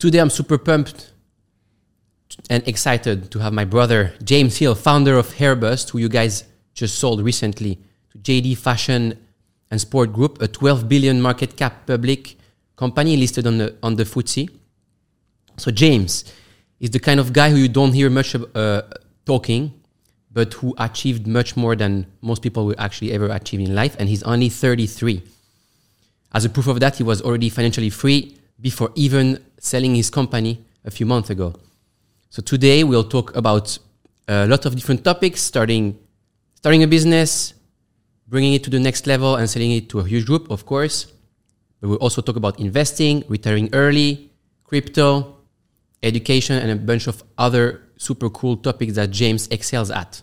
Today I'm super pumped and excited to have my brother James Hill, founder of Hairburst, who you guys just sold recently to JD Fashion and Sport Group, a 12 billion market cap public company listed on the on the FTSE. So James is the kind of guy who you don't hear much uh, talking, but who achieved much more than most people will actually ever achieve in life, and he's only 33. As a proof of that, he was already financially free before even selling his company a few months ago. So today we'll talk about a lot of different topics, starting starting a business, bringing it to the next level, and selling it to a huge group, of course. But we'll also talk about investing, retiring early, crypto, education, and a bunch of other super cool topics that James excels at.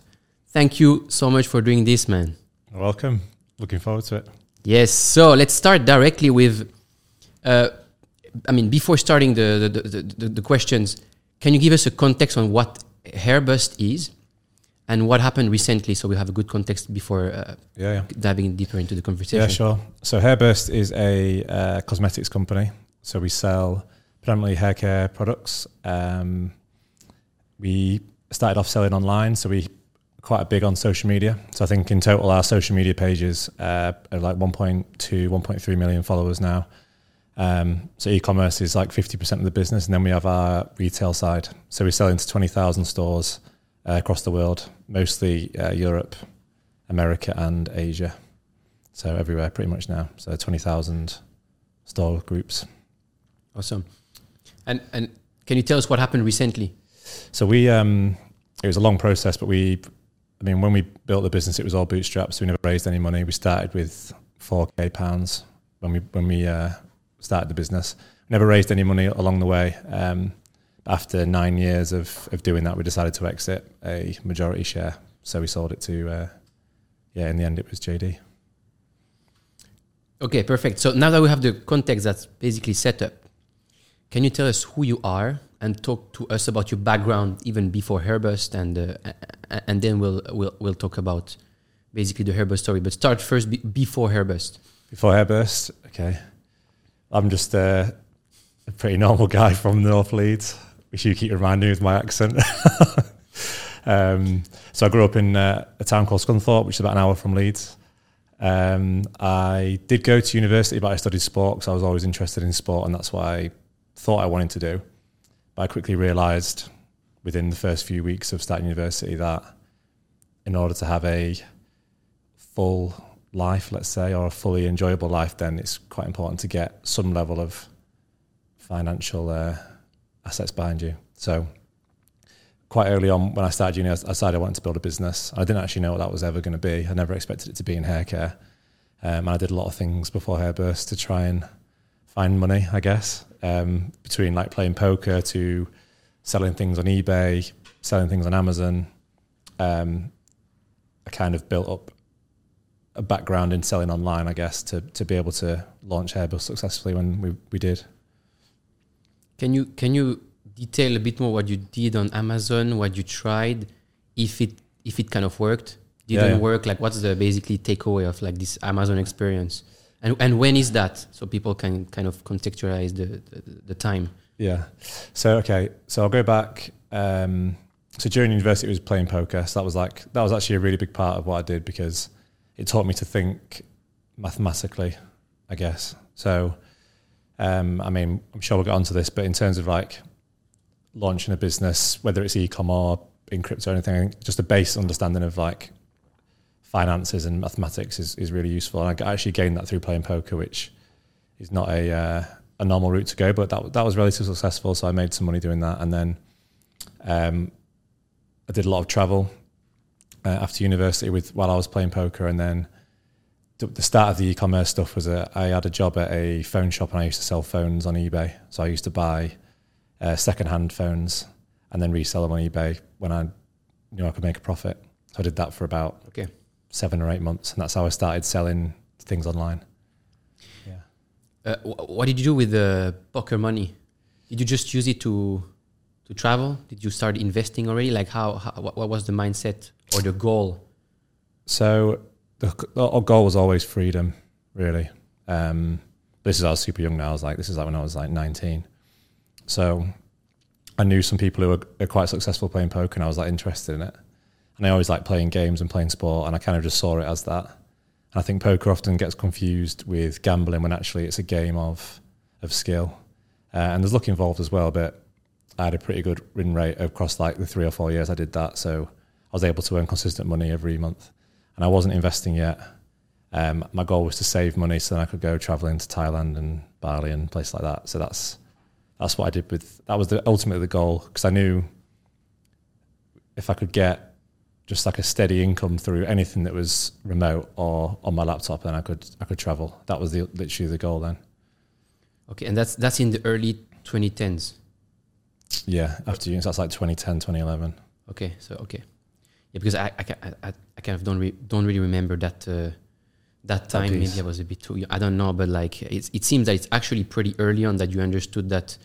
Thank you so much for doing this, man. Welcome. Looking forward to it. Yes. So let's start directly with. Uh, I mean, before starting the the, the, the, the questions, can you give us a context on what Hairburst is and what happened recently so we have a good context before uh, Yeah, yeah. diving deeper into the conversation? Yeah, sure. So Hairburst is a uh, cosmetics company. So we sell predominantly hair care products. Um, we started off selling online, so we quite big on social media. So I think in total our social media pages uh, are like 1.2, 1.3 million followers now. Um, so e-commerce is like 50% of the business, and then we have our retail side. So we sell into 20,000 stores uh, across the world, mostly uh, Europe, America, and Asia. So everywhere, pretty much now. So 20,000 store groups. Awesome. And and can you tell us what happened recently? So we, um, it was a long process, but we, I mean, when we built the business, it was all bootstrapped, so we never raised any money. We started with 4k pounds when we when we uh, started the business. Never raised any money along the way. Um, after nine years of, of doing that, we decided to exit a majority share. So we sold it to, uh, yeah, in the end, it was JD. Okay, perfect. So now that we have the context that's basically set up, can you tell us who you are and talk to us about your background even before Hairburst, and uh, and then we'll we'll we'll talk about basically the Hairburst story. But start first be- before Hairburst. Before Hairburst, okay. I'm just a pretty normal guy from North Leeds, which you keep reminding me with my accent. um, so I grew up in uh, a town called Scunthorpe, which is about an hour from Leeds. Um, I did go to university, but I studied sport because I was always interested in sport, and that's what I thought I wanted to do. But I quickly realised within the first few weeks of starting university that in order to have a full life, let's say, or a fully enjoyable life, then it's quite important to get some level of financial uh, assets behind you. So, quite early on, when I started uni, I decided I wanted to build a business. I didn't actually know what that was ever going to be. I never expected it to be in hair care. Um, and I did a lot of things before Hairburst to try and find money, I guess, um, between like playing poker to selling things on eBay, selling things on Amazon. Um, I kind of built up a background in selling online, I guess, to to be able to launch Hairburst successfully when we, we did. Can you can you detail a bit more what you did on Amazon, what you tried, if it if it kind of worked, didn't yeah. work? Like, what's the basically takeaway of like this Amazon experience, and and when is that so people can kind of contextualize the the, the time? Yeah. So okay, so I'll go back. Um, so during university, I was playing poker. So that was like that was actually a really big part of what I did because it taught me to think mathematically, I guess. So, um, I mean, I'm sure we'll get onto this, but in terms of like launching a business, whether it's e-com or in crypto or anything, just a base understanding of like finances and mathematics is, is really useful. And I actually gained that through playing poker, which is not a uh, a normal route to go, but that that was relatively successful. So I made some money doing that, and then um, I did a lot of travel uh, after university with while I was playing poker, and then the, the start of the e-commerce stuff was a, I had a job at a phone shop, and I used to sell phones on eBay. So I used to buy uh, second-hand phones and then resell them on eBay when I knew I could make a profit. So I did that for about Okay. seven or eight months, and that's how I started selling things online. Yeah. Uh, wh- what did you do with the poker money? Did you just use it to to travel? Did you start investing already? Like how, how what was the mindset or the goal? So the, our goal was always freedom, really. Um, this is I was super young now. I was like, this is like when I was like 19. So I knew some people who were, quite successful playing poker, and I was like interested in it. And I always like playing games and playing sport, and I kind of just saw it as that. And I think poker often gets confused with gambling when actually it's a game of of skill, uh, and there's luck involved as well. But I had a pretty good win rate across like the three or four years I did that, so was able to earn consistent money every month, and I wasn't investing yet. Um, my goal was to save money so that I could go traveling to Thailand and Bali and places like that. So that's that's what I did with that was the ultimately the goal because I knew if I could get just like a steady income through anything that was remote or on my laptop, then I could I could travel. That was the literally the goal then. Okay, and that's that's in the early 2010s. Yeah, after you, so that's like 2010, 2011. Okay, so okay, yeah, because I I, I, I kind of don't re- don't really remember that uh, that time. piece. Maybe I was a bit too. young. I don't know, but like it's, it seems that it's actually pretty early on that you understood that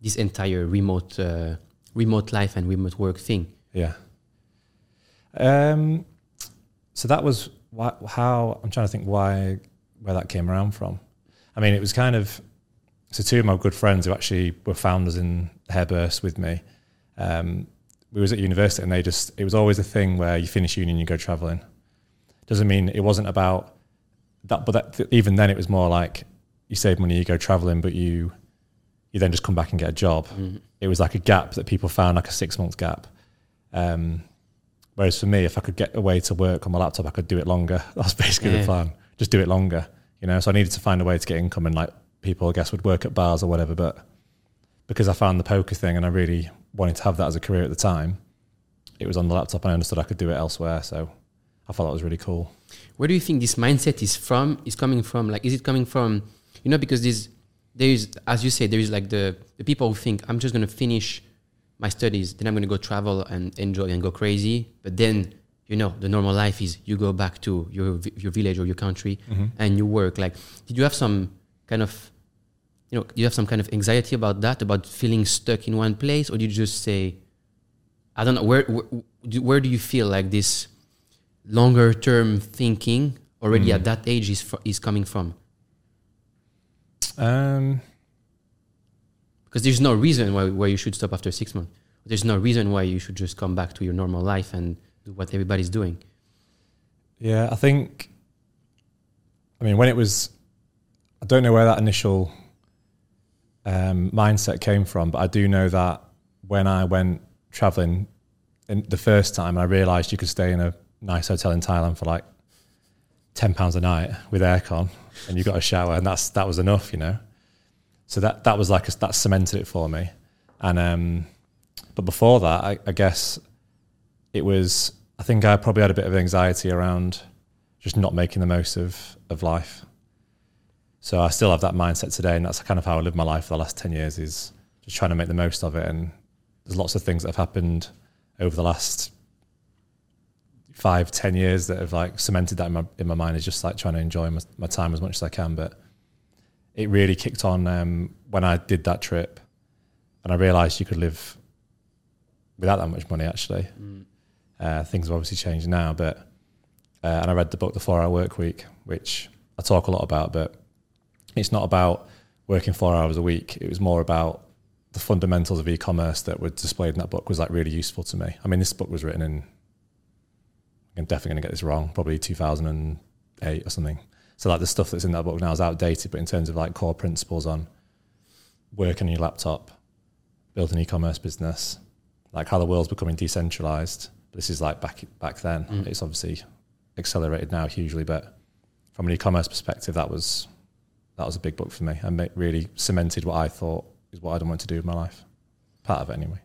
this entire remote uh, remote life and remote work thing. Yeah. Um, so that was why, how I'm trying to think why where that came around from. I mean, it was kind of so two of my good friends who actually were founders in Hairburst with me. Um, we was at university and they just it was always a thing where you finish uni and you go traveling. Doesn't mean it wasn't about that, but that, even then it was more like you save money, you go traveling, but you you then just come back and get a job. It was like a gap that people found, like a six month gap. Um, whereas for me, if I could get away to work on my laptop, I could do it longer. That's basically Yeah. the plan. Just do it longer, you know. So I needed to find a way to get income, and like people, I guess, would work at bars or whatever. But because I found the poker thing, and I really wanted to have that as a career at the time, it was on the laptop, and I understood I could do it elsewhere. So I thought that was really cool. Where do you think this mindset is from? Is coming from? Like, is it coming from? You know, because there's there is, as you say, there is like the the people who think I'm just gonna finish my studies, then I'm gonna go travel and enjoy and go crazy. But then, you know, the normal life is you go back to your your village or your country mm-hmm. and you work. Like, did you have some kind of you know, you have some kind of anxiety about that, about feeling stuck in one place, or you just say, I don't know, where where, do- where do you feel like this longer term thinking already at that age is is coming from? Um, Because there's no reason why, why you should stop after six months. There's no reason why you should just come back to your normal life and do what everybody's doing. Yeah, I think. I mean, when it was, I don't know where that initial um, mindset came from, but I do know that when I went traveling in the first time, I realised you could stay in a nice hotel in Thailand for like ten pounds a night with aircon, and you got a shower, and that's that was enough, you know. So that that was like a, that cemented it for me, and um, but before that, I, I guess it was I think I probably had a bit of anxiety around just not making the most of of life. So I still have that mindset today, and that's kind of how I live my life for the last ten years is just trying to make the most of it. And there's lots of things that have happened over the last five, ten years that have like cemented that in my in my mind. Is just like trying to enjoy my, my time as much as I can. But it really kicked on um, when I did that trip, and I realised you could live without that much money actually. Uh, things have obviously changed now, but uh, and I read the book The Four Hour Work Week, which I talk a lot about, but it's not about working four hours a week. It was more about the fundamentals of e-commerce that were displayed in that book was like really useful to me. I mean, this book was written in I'm definitely going to get this wrong, probably 2008 or something. So like the stuff that's in that book now is outdated, but in terms of like core principles on working on your laptop, build an e-commerce business, like how the world's becoming decentralized. This is like back back then. Mm. It's obviously accelerated now hugely, but from an e-commerce perspective, that was that was a big book for me and really cemented what I thought is what I don't want to do with my life. Part of it anyway.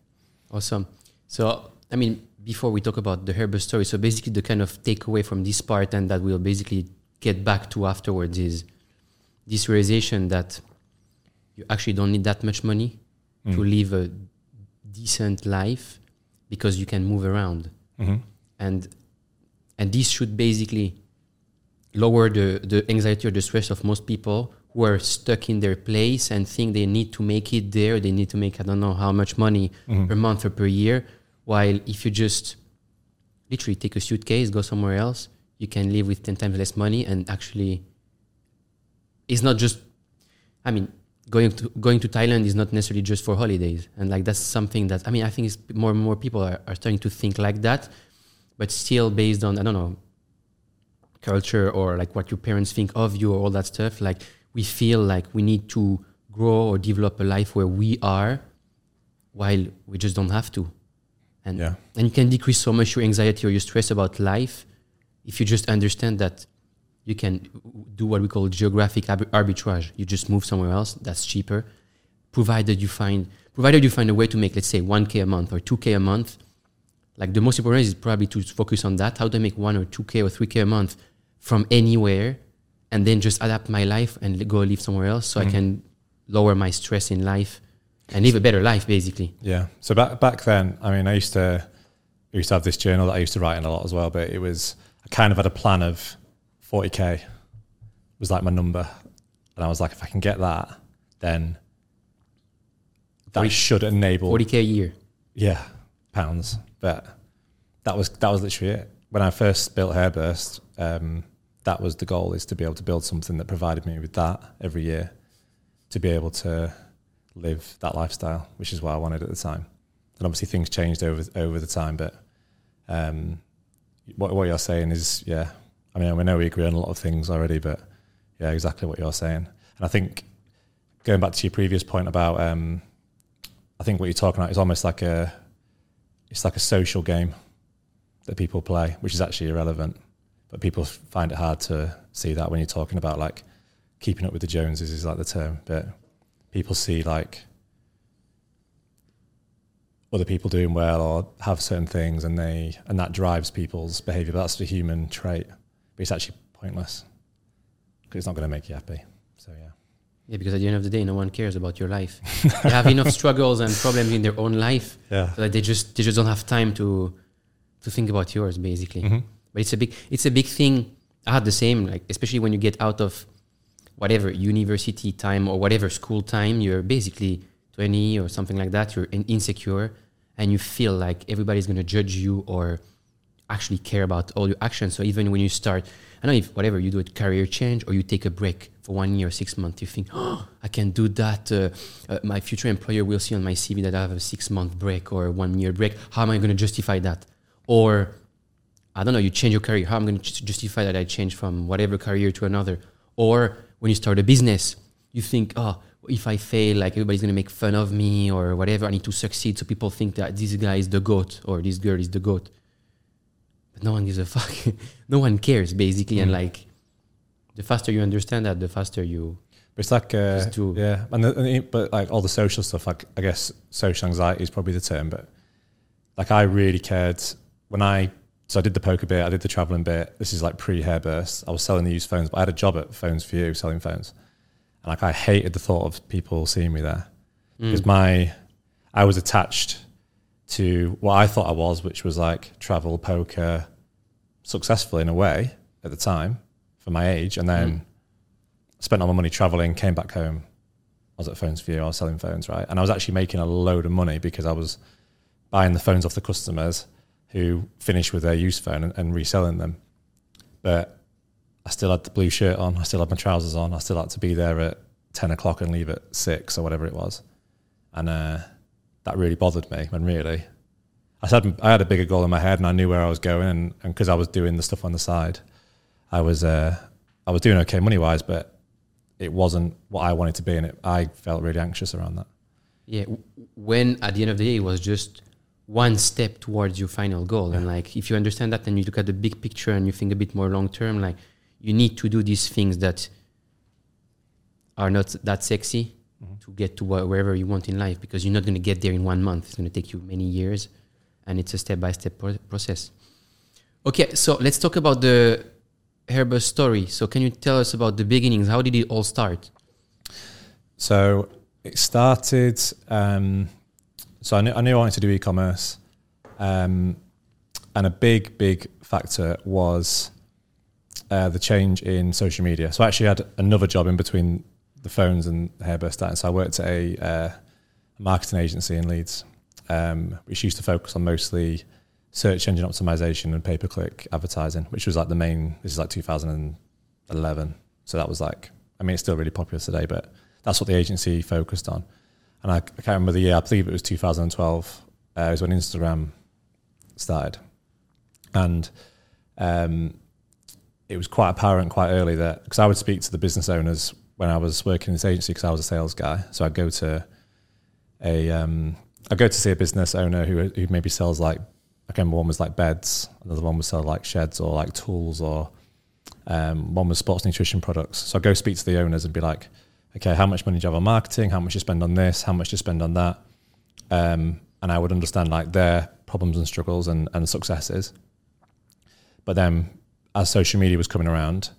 Awesome. So, I mean, before we talk about the Hairburst story, so basically the kind of takeaway from this part and that we'll basically get back to afterwards is this realization that you actually don't need that much money to live a decent life because you can move around. Mm-hmm. And and this should basically lower the, the anxiety or the stress of most people who are stuck in their place and think they need to make it there. They need to make, I don't know how much money mm-hmm. per month or per year. While if you just literally take a suitcase, go somewhere else, you can live with 10 times less money and actually it's not just, I mean, going to going to Thailand is not necessarily just for holidays, and like that's something that I mean I think it's more and more people are, are starting to think like that, but still based on I don't know culture or like what your parents think of you or all that stuff. Like we feel like we need to grow or develop a life where we are, while we just don't have to, and Yeah. and you can decrease so much your anxiety or your stress about life if you just understand that you can do what we call geographic arbi- arbitrage. You just move somewhere else that's cheaper, provided you find provided you find a way to make let's say 1k a month or 2k a month. Like the most important is probably to focus on that. How do I make one or 2k or 3k a month from anywhere, and then just adapt my life and go live somewhere else so I can lower my stress in life and live a better life, basically. Yeah. So back back then, I mean, I used to I used to have this journal that I used to write in a lot as well, but it was I kind of had a plan of 40k was like my number, and I was like, if I can get that, then that 40 should enable 40k a year. yeah pounds. But that was that was literally it. When I first built Hairburst, um, that was the goal: is to be able to build something that provided me with that every year, to be able to live that lifestyle, which is what I wanted at the time. And obviously, things changed over over the time. But um, what what you're saying is, yeah. I mean, we know we agree on a lot of things already, but yeah, exactly what you're saying. And I think going back to your previous point about, um, I think what you're talking about is almost like a, it's like a social game that people play, which is actually irrelevant. But people find it hard to see that when you're talking about like keeping up with the Joneses is like the term, but people see like other people doing well or have certain things and they and that drives people's behavior. But that's a human trait, but it's actually pointless because it's not going to make you happy. So yeah, Yeah, because at the end of the day, no one cares about your life. they have enough struggles and problems in their own life yeah, so they just they just don't have time to to think about yours, basically. hmm But it's a big it's a big thing. I had the same, like especially when you get out of whatever university time or whatever school time, you're basically 20 or something like that. You're in, insecure and you feel like everybody's going to judge you or actually care about all your actions. So even when you start, I know if whatever you do a career change or you take a break for one year, six months, you think, oh, I can do that. Uh, uh, my future employer will see on my CV that I have a six month break or one year break. How am I going to justify that? Or I don't know, you change your career. How am I going to justify that I change from whatever career to another? Or when you start a business, you think, oh, if I fail, like everybody's going to make fun of me or whatever. I need to succeed. So people think that this guy is the goat or this girl is the goat. But no one gives a fuck. no one cares, basically. And Mm. like, the faster you understand that, the faster you. But it's like, uh, yeah, and, the, and but like all the social stuff, like I guess social anxiety is probably the term, but like I really cared when I, so I did the poker bit, I did the traveling bit. This is like pre hairburst. I was selling the used phones, but I had a job at Phones 4u selling phones. And like I hated the thought of people seeing me there Mm. because my, I was attached to what I thought I was, which was like travel, poker, successful in a way at the time for my age. And then, Mm. spent all my money traveling, came back home. I was at Phones 4u, I was selling phones, right? And I was actually making a load of money because I was buying the phones off the customers who finish with their used phone and, and reselling them. But I still had the blue shirt on, I still had my trousers on, I still had to be there at 10 o'clock and leave at 6 or whatever it was. And uh, that really bothered me when really I said I had a bigger goal in my head and I knew where I was going and because I was doing the stuff on the side, I was uh, I was doing okay money wise, but it wasn't what I wanted to be, and it, I felt really anxious around that. Yeah, when at the end of the day, it was just one step towards your final goal. And like, if you understand that, and you look at the big picture and you think a bit more long term, like, you need to do these things that are not that sexy to get to wh- wherever you want in life because you're not going to get there in one month. It's going to take you many years, and it's a step by step process. Okay, so let's talk about the Hairburst story. So, can you tell us about the beginnings? How did it all start? So it started. Um, so I knew, I knew I wanted to do e-commerce, um, and a big, big factor was uh, the change in social media. So I actually had another job in between the phones and Hairburst starting. So I worked at a uh, marketing agency in Leeds, um, which used to focus on mostly search engine optimization and pay-per-click advertising, which was like the main. This is like 2011, so that was like. I mean, it's still really popular today, but that's what the agency focused on. And I, I can't remember the year. I believe it was 2012. Uh, it was when Instagram started, and um, it was quite apparent quite early that because I would speak to the business owners when I was working in this agency because I was a sales guy. So I'd go to a um, I'd go to see a business owner who who maybe sells like I can remember one was like beds, another one was sell like sheds or like tools or um, one was sports nutrition products. So I'd go speak to the owners and be like, okay, how much money do you have on marketing? How much you spend on this? How much you spend on that? Um, and I would understand like their problems and struggles and, and successes. But then as social media was coming around,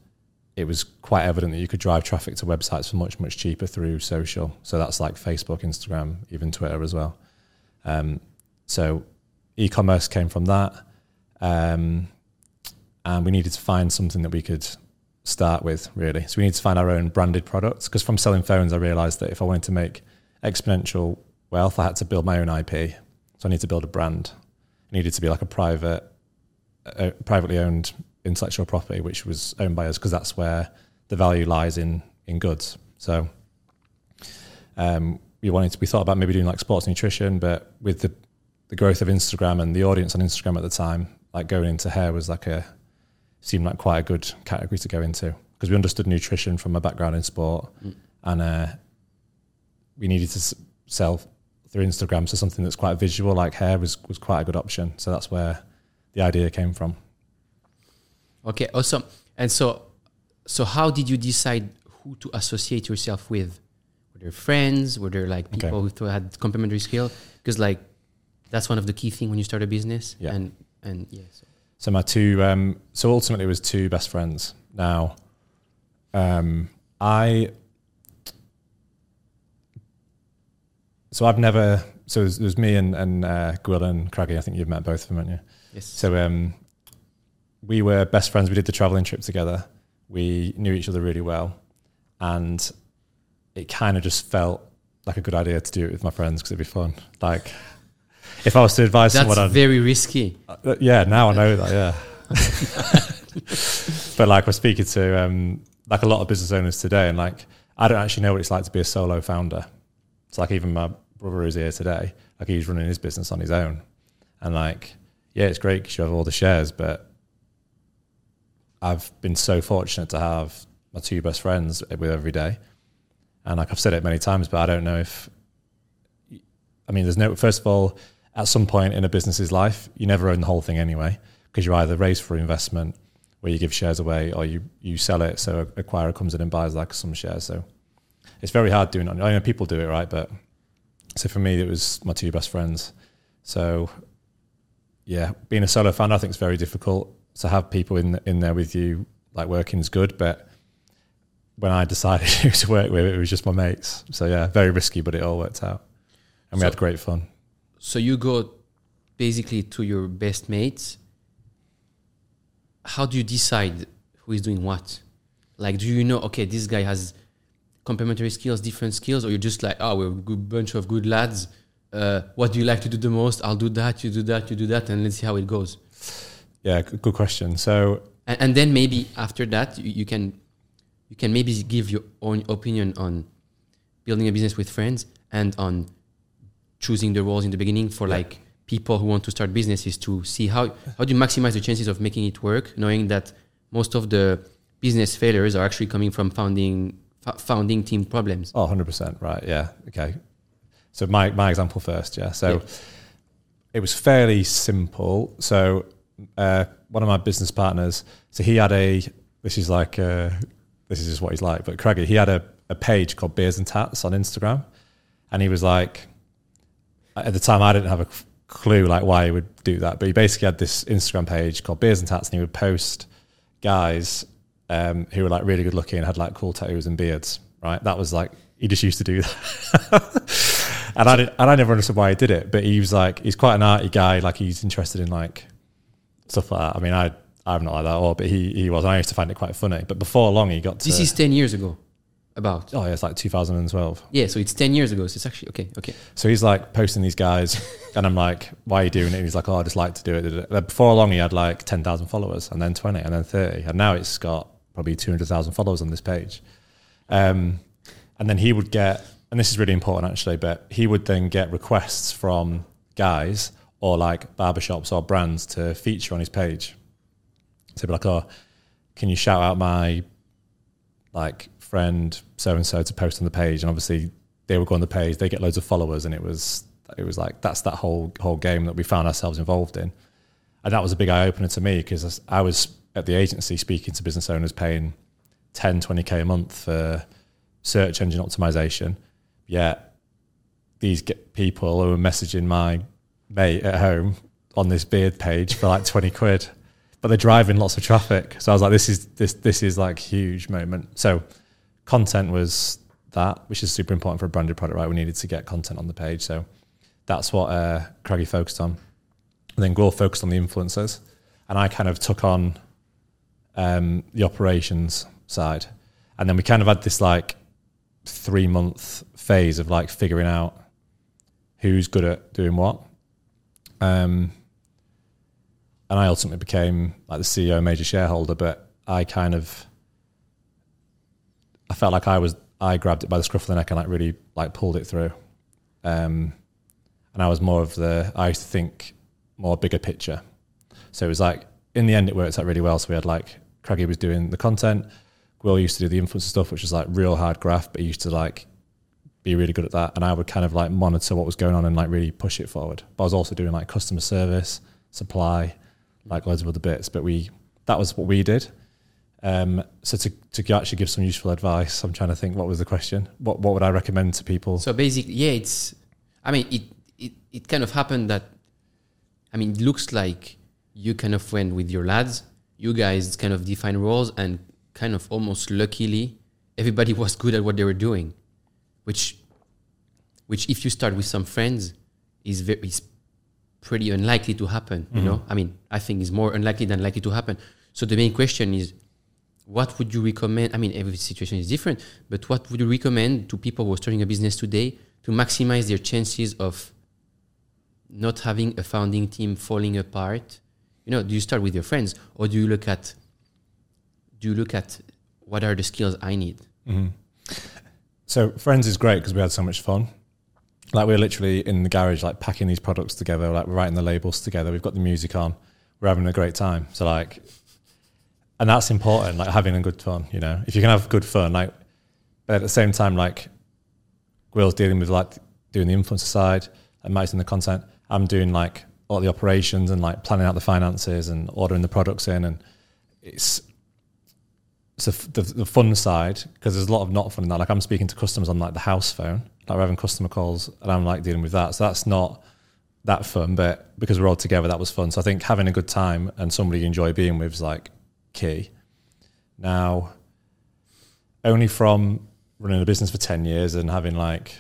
it was quite evident that you could drive traffic to websites for much, much cheaper through social. So that's like Facebook, Instagram, even Twitter as well. Um, so e-commerce came from that. Um, and we needed to find something that we could start with, really. So we need to find our own branded products because from selling phones, I realized that if I wanted to make exponential wealth, I had to build my own IP. So I need to build a brand. It needed to be like a private, uh, privately owned intellectual property, which was owned by us because that's where the value lies in in goods. So um, we wanted to, we thought about maybe doing like sports nutrition, but with the the growth of Instagram and the audience on Instagram at the time, like going into hair was like a seemed like quite a good category to go into because we understood nutrition from a background in sport, mm. and uh, we needed to s- sell through Instagram. So something that's quite visual, like hair, was was quite a good option. So that's where the idea came from. Okay, awesome. And so, so how did you decide who to associate yourself with? Were there friends? Were there like people okay. who had complementary skill? Because like that's one of the key things when you start a business. Yeah. And and yeah. So, so my two, um, so ultimately it was two best friends. Now, um, I, so I've never, so there's, there's me and, and uh, Gwil and Craggy. I think you've met both of them, haven't you? Yes. So um, we were best friends. We did the traveling trip together. We knew each other really well, and it kind of just felt like a good idea to do it with my friends because it'd be fun. Like, if I was to advise That's someone, that's very risky. Uh, yeah, now I know that. Yeah, but like we're speaking to um, like a lot of business owners today, and like I don't actually know what it's like to be a solo founder. It's like even my brother is here today. Like he's running his business on his own, and like yeah, it's great because you have all the shares, but I've been so fortunate to have my two best friends with every day. And like I've said it many times, but I don't know if, I mean, there's no, first of all, at some point in a business's life, you never own the whole thing anyway, because you either raise for investment where you give shares away or you, you sell it. So a acquirer comes in and buys like some shares. So it's very hard doing it. I know people do it, right? But so for me, it was my two best friends. So yeah, being a solo founder, I think it's very difficult to have people in in there with you like working is good, but when I decided who to work with, it was just my mates. So yeah, very risky, but it all worked out, and so, we had great fun. So you go basically to your best mates. How do you decide who is doing what? Like, do you know? Okay, this guy has complementary skills, different skills, or you're just like, oh, we're a good bunch of good lads. Uh, what do you like to do the most? I'll do that. You do that. You do that, and let's see how it goes. Yeah, good question. So, and, and then maybe after that, you, you, can you can maybe give your own opinion on building a business with friends and on choosing the roles in the beginning for yeah. like people who want to start businesses to see how how do you maximize the chances of making it work, knowing that most of the business failures are actually coming from founding founding team problems. Oh, 100%. Right. Yeah. Okay. So my, my example first. Yeah. So yeah. it was fairly simple. So uh, one of my business partners. So he had a. This is like uh, this is just what he's like. But Craigie, he had a, a page called Beards and Tats on Instagram, and he was like, at the time I didn't have a clue like why he would do that, but he basically had this Instagram page called Beards and Tats, and he would post guys um, who were like really good looking and had like cool tattoos and beards. Right, that was like he just used to do that. and I did, and I never understood why he did it, but he was like he's quite an arty guy, like he's interested in like stuff like that. I mean, I I'm not like that at all, but he he was. I used to find it quite funny. But before long, he got. To, this is ten years ago. About oh yeah, it's like 2012. Yeah, so it's ten years ago. So it's actually okay. Okay. So he's like posting these guys, and I'm like, "Why are you doing it?" And he's like, "Oh, I just like to do it." But before long, he had like 10,000 followers, and then 20, and then 30, and now it's got probably 200,000 followers on this page. Um, and then he would get, and this is really important actually, but he would then get requests from guys or like barbershops or brands to feature on his page. So be like, oh, can you shout out my like friend so and so to post on the page? And obviously they would go on the page, they get loads of followers, and it was it was like that's that whole whole game that we found ourselves involved in, and that was a big eye opener to me because I was at the agency speaking to business owners paying 10, 20k a month for search engine optimization. Yet these people who were messaging my mate at home on this beard page for like 20 quid, but they're driving lots of traffic. So I was like, this is this this is like huge moment. So content was that, which is super important for a branded product, right? We needed to get content on the page. So that's what uh, Craggy focused on. And then Gwil focused on the influencers. And I kind of took on um, the operations side. And then we kind of had this like three month phase of like figuring out who's good at doing what. Um, and I ultimately became like the CEO, major shareholder, but I kind of I felt like I was I grabbed it by the scruff of the neck and like really like pulled it through. Um, and I was more of the I used to think more bigger picture. So it was like in the end it worked out really well. So we had like Craggy was doing the content, Will used to do the influencer stuff, which was like real hard graph, but he used to like be really good at that. And I would kind of like monitor what was going on and like really push it forward. But I was also doing like customer service, supply, like loads of other bits. But we that was what we did. Um, so to, to actually give some useful advice, I'm trying to think what was the question. What what would I recommend to people? So basically, yeah, it's. I mean, it it it kind of happened that. I mean, it looks like you kind of went with your lads. You guys kind of define roles and kind of almost luckily, everybody was good at what they were doing, which, which if you start with some friends, is very is pretty unlikely to happen. Mm-hmm. You know, I mean, I think it's more unlikely than likely to happen. So the main question is, what would you recommend? I mean, every situation is different, but what would you recommend to people who are starting a business today to maximize their chances of not having a founding team falling apart? You know, do you start with your friends or do you look at do you look at what are the skills I need? Mm-hmm. So Friends is great because we had so much fun. Like we are literally in the garage, like packing these products together, like we're writing the labels together. We've got the music on. We're having a great time. So like, and that's important. Like having a good fun. You know, if you can have good fun, like, but at the same time, like, Gwil's dealing with like doing the influencer side, and Mike's the content. I'm doing like all the operations and like planning out the finances and ordering the products in, and it's so the, the fun side because there's a lot of not fun in that. Like I'm speaking to customers on like the house phone, like we're having customer calls, and I'm like dealing with that. So that's not that fun, but because we're all together, that was fun. So I think having a good time and somebody you enjoy being with is like key. Now, only from running a business for ten years and having like,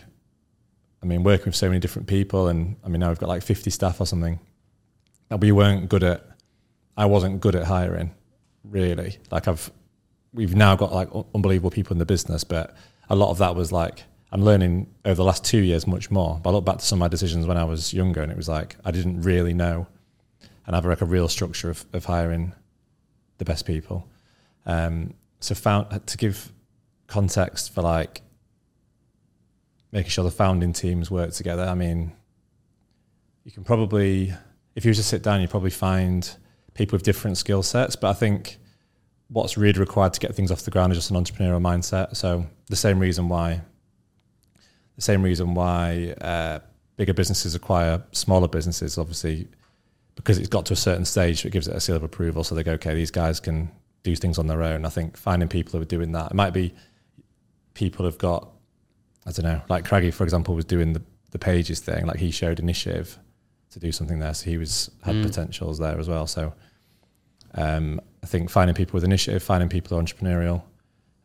I mean, working with so many different people, and I mean now we've got like 50 staff or something. That we weren't good at. I wasn't good at hiring, really. Like I've we've now got like unbelievable people in the business, but a lot of that was like I'm learning over the last two years much more. But I look back to some of my decisions when I was younger, and it was like I didn't really know and have like a real structure of, of hiring the best people. Um, so found to give context for like making sure the founding teams work together. I mean, you can probably if you were to sit down, you probably find people with different skill sets, but I think what's really required to get things off the ground is just an entrepreneurial mindset. So the same reason why, the same reason why uh, bigger businesses acquire smaller businesses, obviously, because it's got to a certain stage, it gives it a seal of approval. So they go, okay, these guys can do things on their own. I think finding people who are doing that, it might be people have got, I don't know, like Craggy, for example, was doing the, the pages thing. Like he showed initiative to do something there. So he was had mm. potentials there as well. So um, I think finding people with initiative, finding people who are entrepreneurial,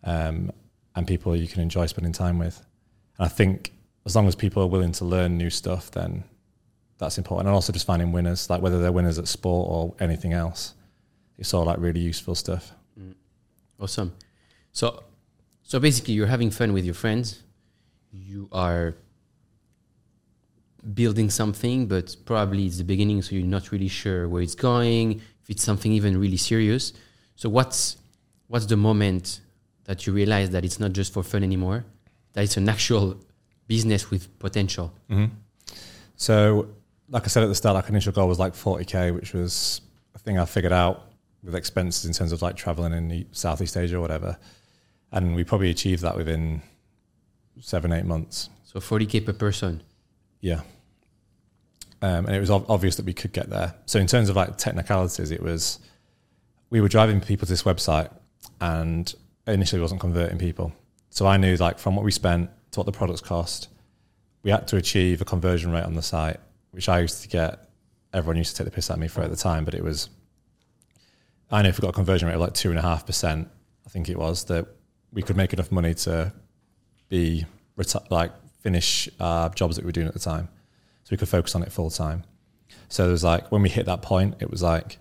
um, and people you can enjoy spending time with. And I think as long as people are willing to learn new stuff, then that's important. And also just finding winners, like whether they're winners at sport or anything else. It's all like really useful stuff. Mm. Awesome. So, so basically, you're having fun with your friends. You are building something, but probably it's the beginning, so you're not really sure where it's going If it's something even really serious. So what's what's the moment that you realize that it's not just for fun anymore, that it's an actual business with potential. Mm-hmm. So, like I said at the start, like initial goal was like 40k, which was a thing I figured out with expenses in terms of like traveling in the Southeast Asia or whatever, and we probably achieved that within seven eight months. So 40k per person. Yeah. Um, and it was ob- obvious that we could get there. So in terms of like technicalities, it was we were driving people to this website, and initially wasn't converting people. So I knew like from what we spent to what the products cost, we had to achieve a conversion rate on the site, which I used to get. Everyone used to take the piss at me for at the time, but it was. I know if we got a conversion rate of like two and a half percent, I think it was that we could make enough money to be reti- like finish our jobs that we were doing at the time, so we could focus on it full time. So there was like when we hit that point, it was like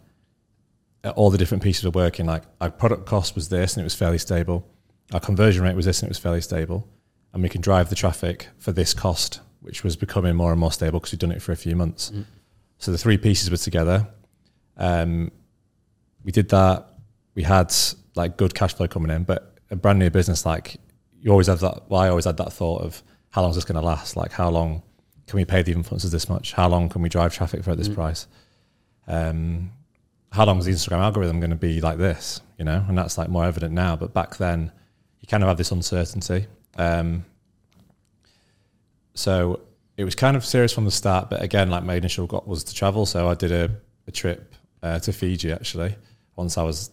uh, all the different pieces were working. Like our product cost was this, and it was fairly stable. Our conversion rate was this, and it was fairly stable. And we can drive the traffic for this cost, which was becoming more and more stable because we'd done it for a few months. Mm. So the three pieces were together. Um, we did that. We had like good cash flow coming in, but a brand new business, like you always have that. Well, I always had that thought of how long is this going to last? Like how long can we pay the influencers this much? How long can we drive traffic for at this Mm. price? Um, how long is the Instagram algorithm going to be like this? You know, and that's like more evident now. But back then, you kind of have this uncertainty. Um, so it was kind of serious from the start. But again, like my initial goal was to travel. So I did a, a trip uh, to Fiji actually. Once I was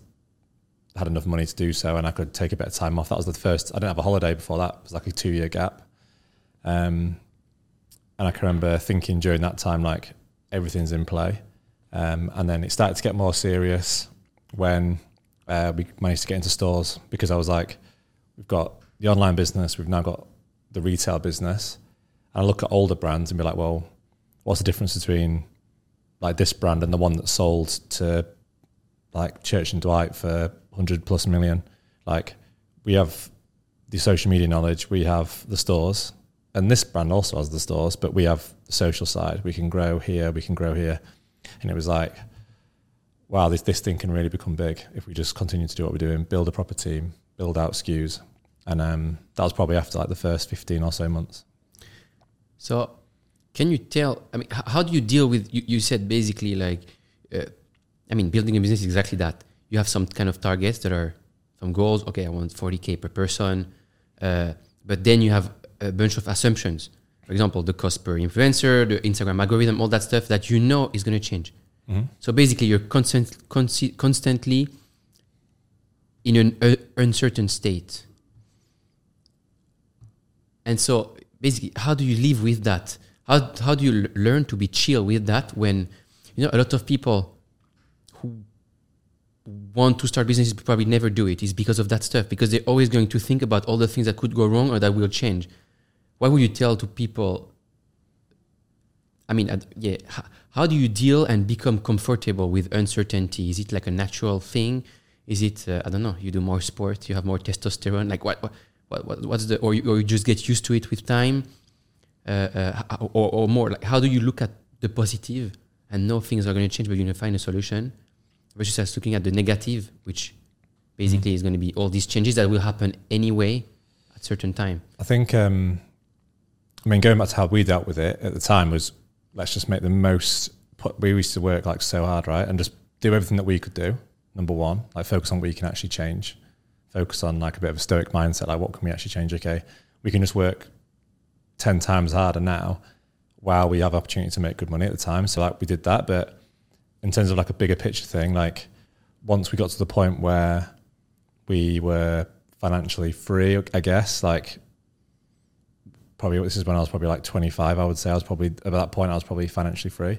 had enough money to do so, and I could take a bit of time off. That was the first. I didn't have a holiday before that. It was like a two year gap. Um, and I can remember thinking during that time, like everything's in play. Um, and then it started to get more serious when uh, we managed to get into stores because I was like, we've got the online business, we've now got the retail business. And I look at older brands and be like, well, what's the difference between like this brand and the one that sold to like Church and Dwight for 100 plus million? Like, we have the social media knowledge, we have the stores, and this brand also has the stores, but we have the social side. We can grow here, we can grow here. And it was like, wow, this, this thing can really become big if we just continue to do what we're doing, build a proper team, build out SKUs. And um, that was probably after like the first 15 or so months. So, can you tell? I mean, how do you deal with? You, you said basically like, uh, I mean, building a business is exactly that. You have some kind of targets that are some goals. Okay, I want 40k per person, uh, but then you have a bunch of assumptions. For example, the cost per influencer, the Instagram algorithm, all that stuff that you know is going to change. So basically, you're constant, consi- constantly in an uh, uncertain state. And so, basically, how do you live with that? How, how do you learn to be chill with that when, you know, a lot of people who want to start businesses probably never do it is because of that stuff, because they're always going to think about all the things that could go wrong or that will change. What would you tell to people? I mean, yeah, h- how do you deal and become comfortable with uncertainty? Is it like a natural thing? Is it, uh, I don't know, you do more sport, you have more testosterone? Like, what, what, what, what what's the, or you, or you just get used to it with time? Uh, uh, or, or more, like, how do you look at the positive and know things are going to change, but you're going to find a solution? Versus us looking at the negative, which basically is going to be all these changes that will happen anyway at certain time. I think, um, I mean, going back to how we dealt with it at the time was let's just make the most. Put, we used to work like so hard, right? And just do everything that we could do. Number one, like focus on what we can actually change. Focus on like a bit of a stoic mindset, like what can we actually change? Okay, we can just work 10 times harder now while we have opportunity to make good money at the time. So like we did that. But in terms of like a bigger picture thing, like once we got to the point where we were financially free, I guess, like probably this is when I was probably like 25, I would say I was probably at that point I was probably financially free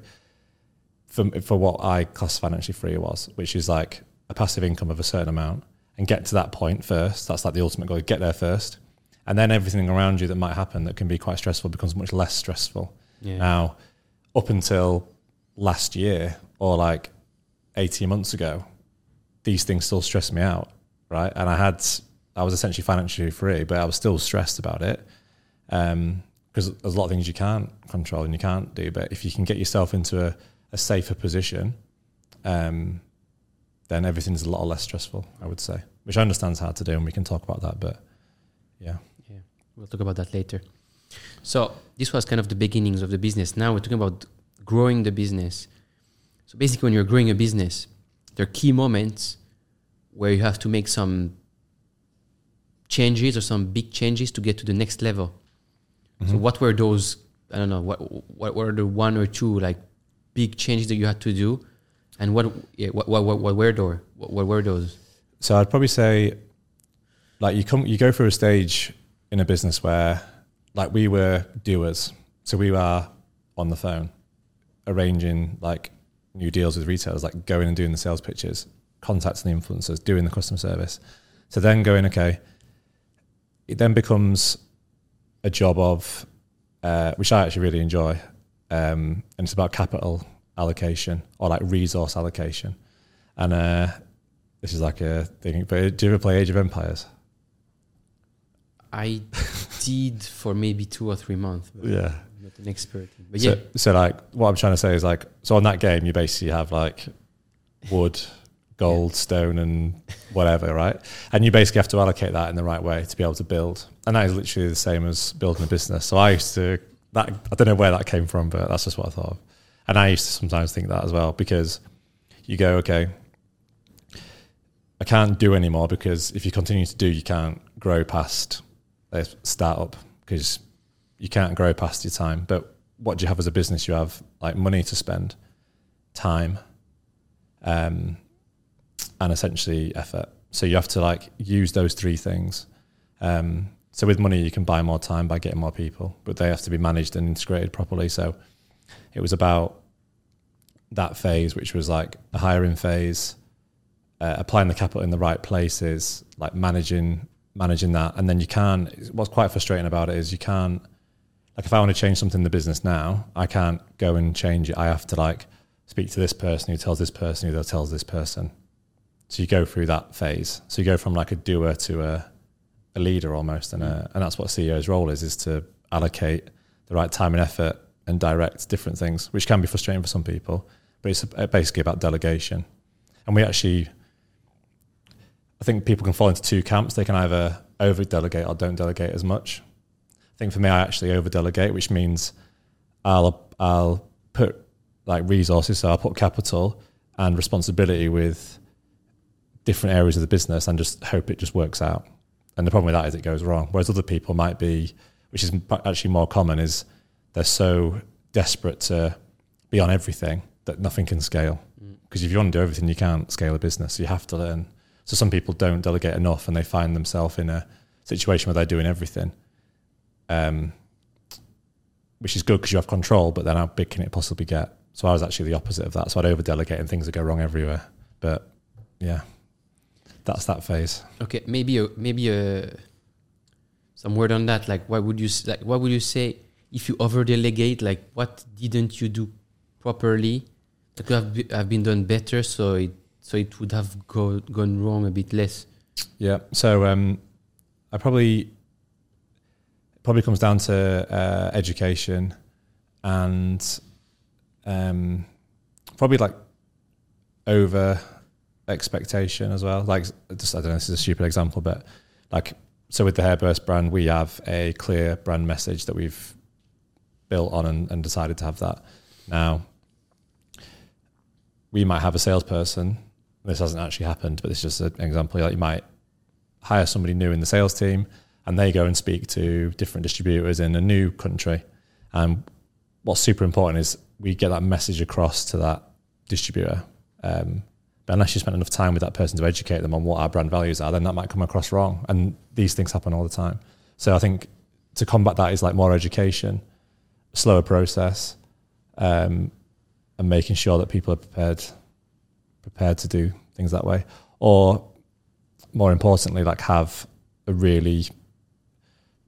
for, for what I class financially free was, which is like a passive income of a certain amount and get to that point first. That's like the ultimate goal, get there first. And then everything around you that might happen that can be quite stressful becomes much less stressful. Yeah. Now, up until last year or like 18 months ago, these things still stress me out, right? And I had, I was essentially financially free, but I was still stressed about it because um, there's a lot of things you can't control and you can't do. But if you can get yourself into a, a safer position, um, then everything's a lot less stressful, I would say, which I understand is hard to do, and we can talk about that. But yeah, yeah, We'll talk about that later. So this was kind of the beginnings of the business. Now we're talking about growing the business. So basically, when you're growing a business, there are key moments where you have to make some changes or some big changes to get to the next level. So mm-hmm. what were those? I don't know. What what were the one or two like big changes that you had to do, and what what, what what what? What, what those? So I'd probably say, like you come, you go through a stage in a business where, like we were doers, so we were on the phone, arranging like new deals with retailers, like going and doing the sales pitches, contacting the influencers, doing the customer service. So then going, okay, it then becomes a job of, uh, which I actually really enjoy, um, and it's about capital allocation or like resource allocation, and uh, this is like a thing. But do you ever play Age of Empires? I did for maybe two or three months. But Yeah. I'm not an expert. But So, yeah, so like what I'm trying to say is like so on that game you basically have like wood, gold, stone, and whatever, right? And you basically have to allocate that in the right way to be able to build. And that is literally the same as building a business. So I used to that I don't know where that came from, but that's just what I thought of. And I used to sometimes think that as well because you go, okay, I can't do anymore because if you continue to do, you can't grow past a startup because you can't grow past your time. But what do you have as a business? You have like money to spend, time, um, and essentially effort. So you have to like use those three things. Um, so with money, you can buy more time by getting more people, but they have to be managed and integrated properly. So it was about that phase, which was like the hiring phase, uh, applying the capital in the right places, like managing managing that, and then you can't. What's quite frustrating about it is you can't. Like if I want to change something in the business now, I can't go and change it. I have to like speak to this person who tells this person who tells this person. So you go through that phase. So you go from like a doer to a, a leader almost, and a, and that's what CEO's role is: is to allocate the right time and effort and direct different things, which can be frustrating for some people. But it's basically about delegation. And we actually, I think people can fall into two camps. They can either over delegate or don't delegate as much. I think for me, I actually over delegate, which means I'll I'll put like resources, so I'll put capital and responsibility with different areas of the business and just hope it just works out. And the problem with that is it goes wrong. Whereas other people might be, which is actually more common, is they're so desperate to be on everything that nothing can scale. Mm. Because if you want to do everything, you can't scale a business. You have to learn. So some people don't delegate enough, and they find themselves in a situation where they're doing everything, um, which is good because you have control. But then how big can it possibly get? So I was actually the opposite of that. So I'd over delegate, and things would go wrong everywhere. But yeah, that's that phase. okay, maybe a, maybe a some word on that. Like, what would you like? What would you say if you over delegate? Like, what didn't you do properly that could have, be, have been done better? So it so it would have go, gone wrong a bit less. Yeah. So um, I probably probably comes down to uh, education and um, probably like over expectation as well. Like just I don't know. This is a stupid example, but like so with the Hairburst brand, we have a clear brand message that we've built on and, and decided to have that. Now we might have a salesperson. This hasn't actually happened, but it's just an example. Like you might hire somebody new in the sales team, and they go and speak to different distributors in a new country. And what's super important is we get that message across to that distributor. Um, but unless you spend enough time with that person to educate them on what our brand values are, then that might come across wrong. And these things happen all the time. So I think to combat that is like more education, slower process, um, and making sure that people are prepared prepared to do things that way, or more importantly, like have a really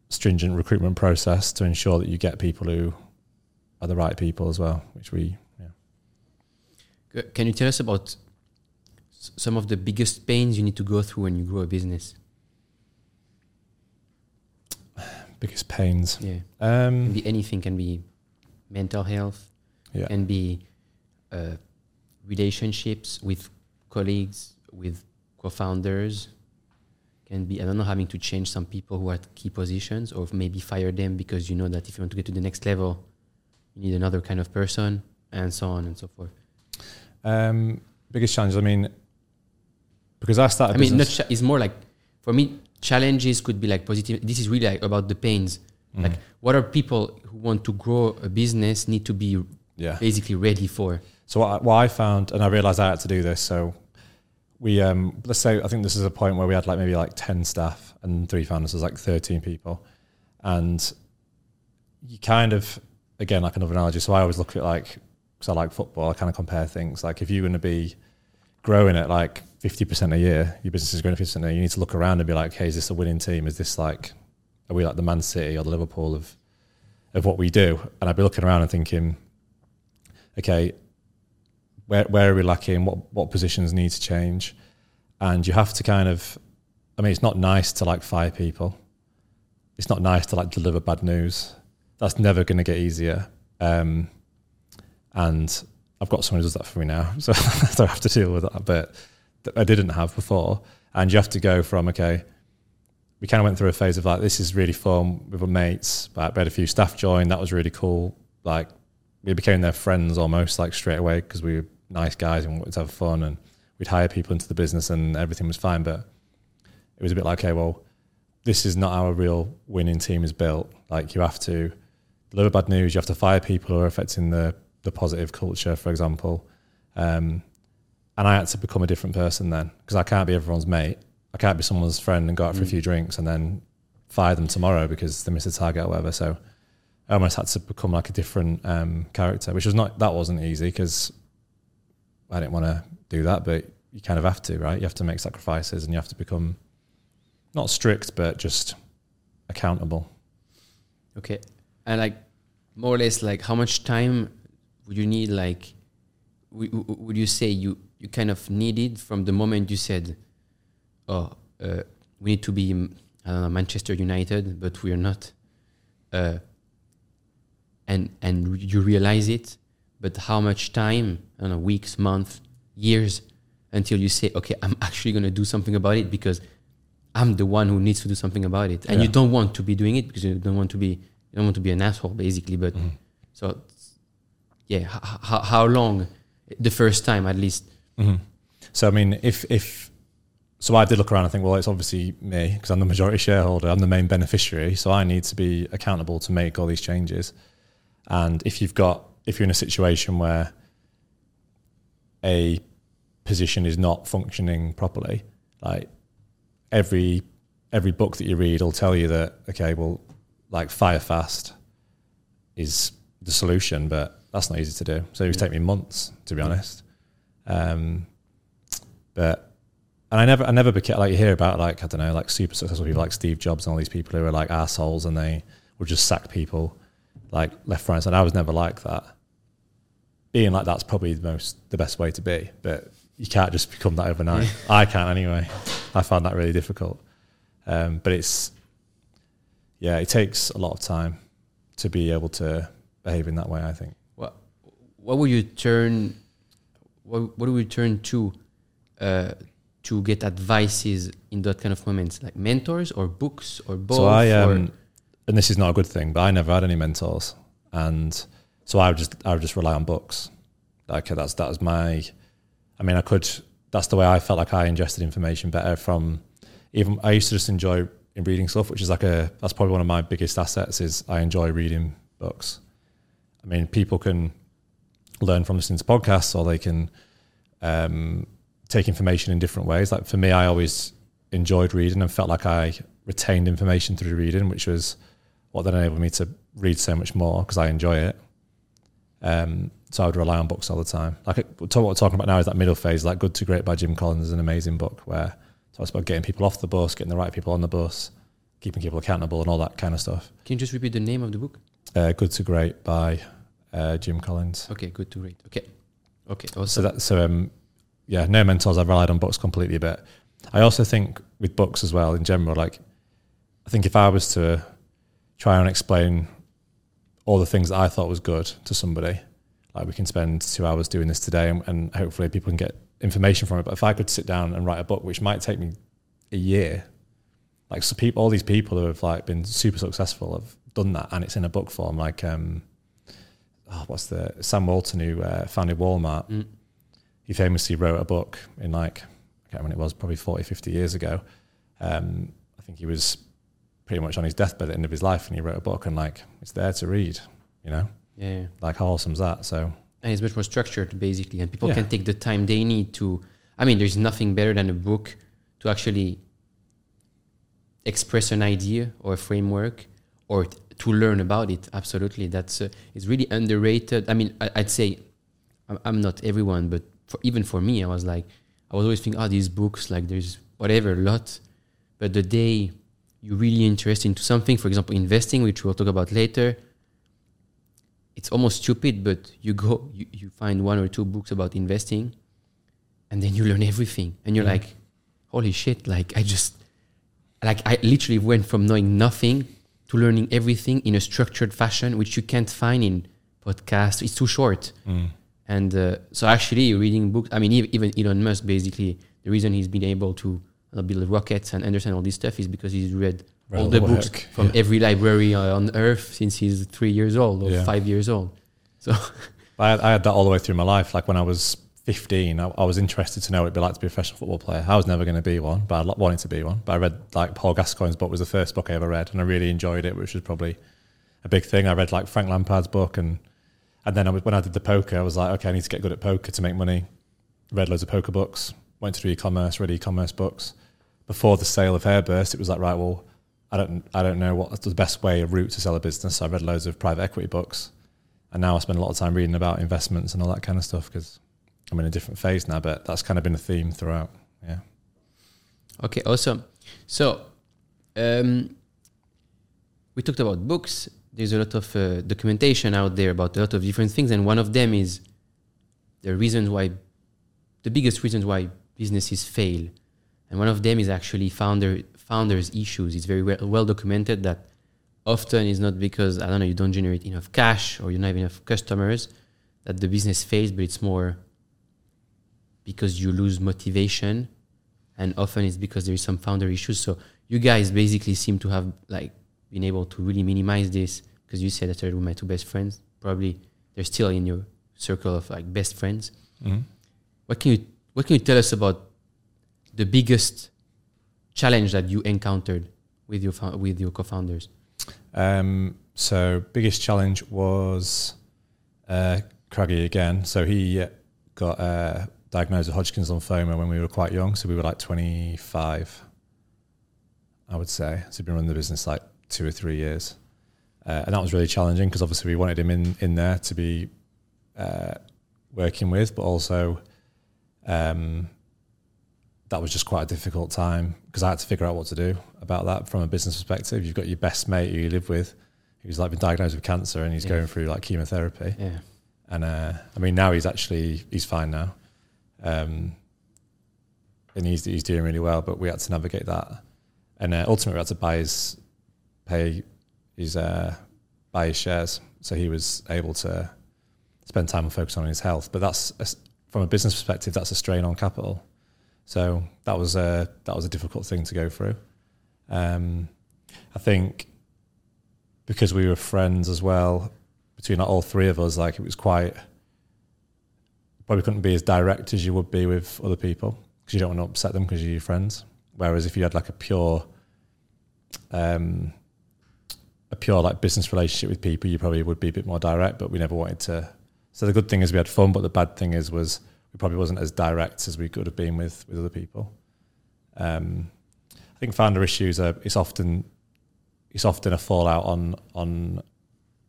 stringent recruitment process to ensure that you get people who are the right people as well, which we yeah. Can you tell us about some of the biggest pains you need to go through when you grow a business? Biggest pains. Yeah, can Um, be anything. Can be mental health. yeah, Can be uh, relationships with colleagues, with co-founders. can be I don't know having to change some people who are at key positions or maybe fire them because you know that if you want to get to the next level, you need another kind of person and so on and so forth. Um, biggest challenge. I mean, because I started. I mean, it's more like for me challenges could be like positive. This is really like about the pains. Mm. Like what are people who want to grow a business need to be yeah. basically ready for? So what I, what I found, and I realized I had to do this. So we, um, let's say, I think this is a point where we had like maybe like ten staff and three founders, so was like thirteen people, and you kind of, again, like another analogy. So I always look at like, because I like football, I kind of compare things. Like if you're going to be growing at like fifty percent a year, your business is growing at fifty percent a year. You need to look around and be like, hey, is this a winning team? Is this like, are we like the Man City or the Liverpool of of what we do? And I'd be looking around and thinking, okay, where where are we lacking? What what positions need to change? And you have to kind of, I mean, it's not nice to like fire people. It's not nice to like deliver bad news. That's never going to get easier. Um, and I've got someone who does that for me now, so I don't have to deal with that. But that I didn't have before. And you have to go from okay. We kind of went through a phase of like this is really fun with our mates. But we had a few staff join. That was really cool. Like we became their friends almost like straight away because we were nice guys and wanted to have fun and we'd hire people into the business and everything was fine but it was a bit like okay well this is not how a real winning team is built like you have to deliver bad news you have to fire people who are affecting the the positive culture for example um, and I had to become a different person then because I can't be everyone's mate I can't be someone's friend and go out for a Mm. few drinks and then fire them tomorrow because they missed a target or whatever so I almost had to become like a different um, character, which was not that wasn't easy because I didn't want to do that, but you kind of have to, right? You have to make sacrifices and you have to become not strict, but just accountable. Okay, and like more or less, like how much time would you need? Like, would you say you you kind of needed from the moment you said, "Oh, uh, we need to be mm, I don't know Manchester United, but we are not," uh, and and you realize it, but how much time? I don't know, weeks, months, years, until you say, "Okay, I'm actually going to do something about it," because I'm the one who needs to do something about it, and Yeah. you don't want to be doing it because you don't want to be you don't want to be an asshole, basically. But Mhm. so, yeah, h- how long? The first time, at least. Hmm So I mean, if if so, I did look around and think, well, it's obviously me because I'm the majority shareholder. I'm the main beneficiary, so I need to be accountable to make all these changes. And if you've got if you're in a situation where a position is not functioning properly, like every every book that you read will tell you that okay, well, like fire fast is the solution, but that's not easy to do. So it would take me months to be honest. Um, but and I never I never became like you hear about like I don't know like super successful people like Steve Jobs and all these people who are like assholes and they would just sack people like left right and center. I was never like that. Being like that's probably the most the best way to be, but you can't just become that overnight. I can't anyway. I found that really difficult. Um, but it's yeah, it takes a lot of time to be able to behave in that way. I think. What what would you turn? What what would you turn to? Uh, to get advices in that kind of moments, like mentors or books or both. So I um, and this is not a good thing, but I never had any mentors, and so I would just I would just rely on books. Like that's that was my. I mean, I could. That's the way I felt like I ingested information better from. Even I used to just enjoy in reading stuff, which is like a. That's probably one of my biggest assets. Is I enjoy reading books. I mean, people can learn from listening to podcasts, or they can um, take information in different ways. Like for me, I always enjoyed reading and felt like I retained information through reading, which was what then enabled me to read so much more because I enjoy it. Um, so I would rely on books all the time. Like what we're talking about now is that middle phase, like Good to Great by Jim Collins is an amazing book where it talks about getting people off the bus, getting the right people on the bus, keeping people accountable, and all that kind of stuff. Can you just repeat the name of the book? Uh, Good to Great by uh, Jim Collins. Okay, good to read. Okay, okay. So Awesome. that so um yeah, no mentors. I've relied on books completely a bit. I also think with books as well in general, like I think if I was to try and explain all the things that I thought was good to somebody, like we can spend two hours doing this today and, and hopefully people can get information from it. But if I could sit down and write a book, which might take me a year, like so people, all these people who have like been super successful have done that, and it's in a book form. Like, um, oh, what's the Sam Walton who uh, founded Walmart? Mm. He famously wrote a book in like I can't remember when it was, probably 40, 50 years ago. Um, I think he was pretty much on his deathbed at the end of his life, and he wrote a book, and like it's there to read, you know, Yeah. like how awesome's that? So and it's much more structured basically and people Yeah. can take the time they need to i mean there's nothing better than a book to actually express an idea or a framework or to learn about it absolutely that's uh, it's really underrated i mean I, i'd say I'm, I'm not everyone but for, even for me i was like i was always thinking oh these books like there's whatever a lot but the day you're really interested into something for example investing which we'll talk about later it's almost stupid, but you go, you, you find one or two books about investing, and then you learn everything, and you're Mhm. like, holy shit! Like I just, like I literally went from knowing nothing to learning everything in a structured fashion, which you can't find in podcasts. It's too short, mm, and uh, so actually reading books. I mean, even Elon Musk, basically, the reason he's been able to build rockets and understand all this stuff is because he's read all the the books from yeah. every library uh, on earth since he's three years old or Yeah. five years old. So I I had that all the way through my life. Like when I was 15, I, I was interested to know what it'd be like to be a professional football player. I was never going to be one, but I wanted to be one. But I read like Paul Gascoigne's book was the first book I ever read, and I really enjoyed it, which was probably a big thing. I read like Frank Lampard's book, and and then I was, when I did the poker, I was like, okay, I need to get good at poker to make money. Read loads of poker books, went to do e-commerce, read e-commerce books. Before the sale of Hairburst, it was like, right, well, I don't, I don't know what's the best way, a route to sell a business. So I read loads of private equity books, and now I spend a lot of time reading about investments and all that kind of stuff because I'm in a different phase now. But that's kind of been a theme throughout. Yeah. Okay, awesome. So, um, we talked about books. There's a lot of uh, documentation out there about a lot of different things, and one of them is the reasons why, the biggest reasons why businesses fail, and one of them is actually founder founders' issues. It's very well, well documented that often is not because I don't know you don't generate enough cash or you don't have enough customers that the business fails, but it's more because you lose motivation and often it's because there is some founder issues. So you guys basically seem to have like been able to really minimize this because you said that with my two best friends. Probably they're still in your circle of like best friends. Mm-hmm. What can you what can you tell us about the biggest challenge that you encountered with your with your co-founders? Um, so biggest challenge was uh, Craggy again. So he got uh, diagnosed with Hodgkin's lymphoma when we were quite young. So we were like 25, I would say. So we've been running the business like two or three years. Uh, and that was really challenging because obviously we wanted him in, in there to be uh, working with, but also um, that was just quite a difficult time because I had to figure out what to do about that from a business perspective. You've got your best mate who you live with, who's like been diagnosed with cancer and he's Yeah. going through like chemotherapy. Yeah. And uh, I mean, now he's actually he's fine now, um, and he's he's doing really well. But we had to navigate that, and uh, ultimately we had to buy his pay his uh, buy his shares, so he was able to spend time and focus on his health. But that's a from a business perspective, that's a strain on capital. So that was a that was a difficult thing to go through. Um, I think because we were friends as well, between all three of us, like it was quite probably couldn't be as direct as you would be with other people because you don't want to upset them because you're your friends. Whereas if you had like a pure, um, a pure like business relationship with people, you probably would be a bit more direct. But we never wanted to. So the good thing is we had fun, but the bad thing is was we probably wasn't as direct as we could have been with with other people. Um, I think founder issues are it's often it's often a fallout on on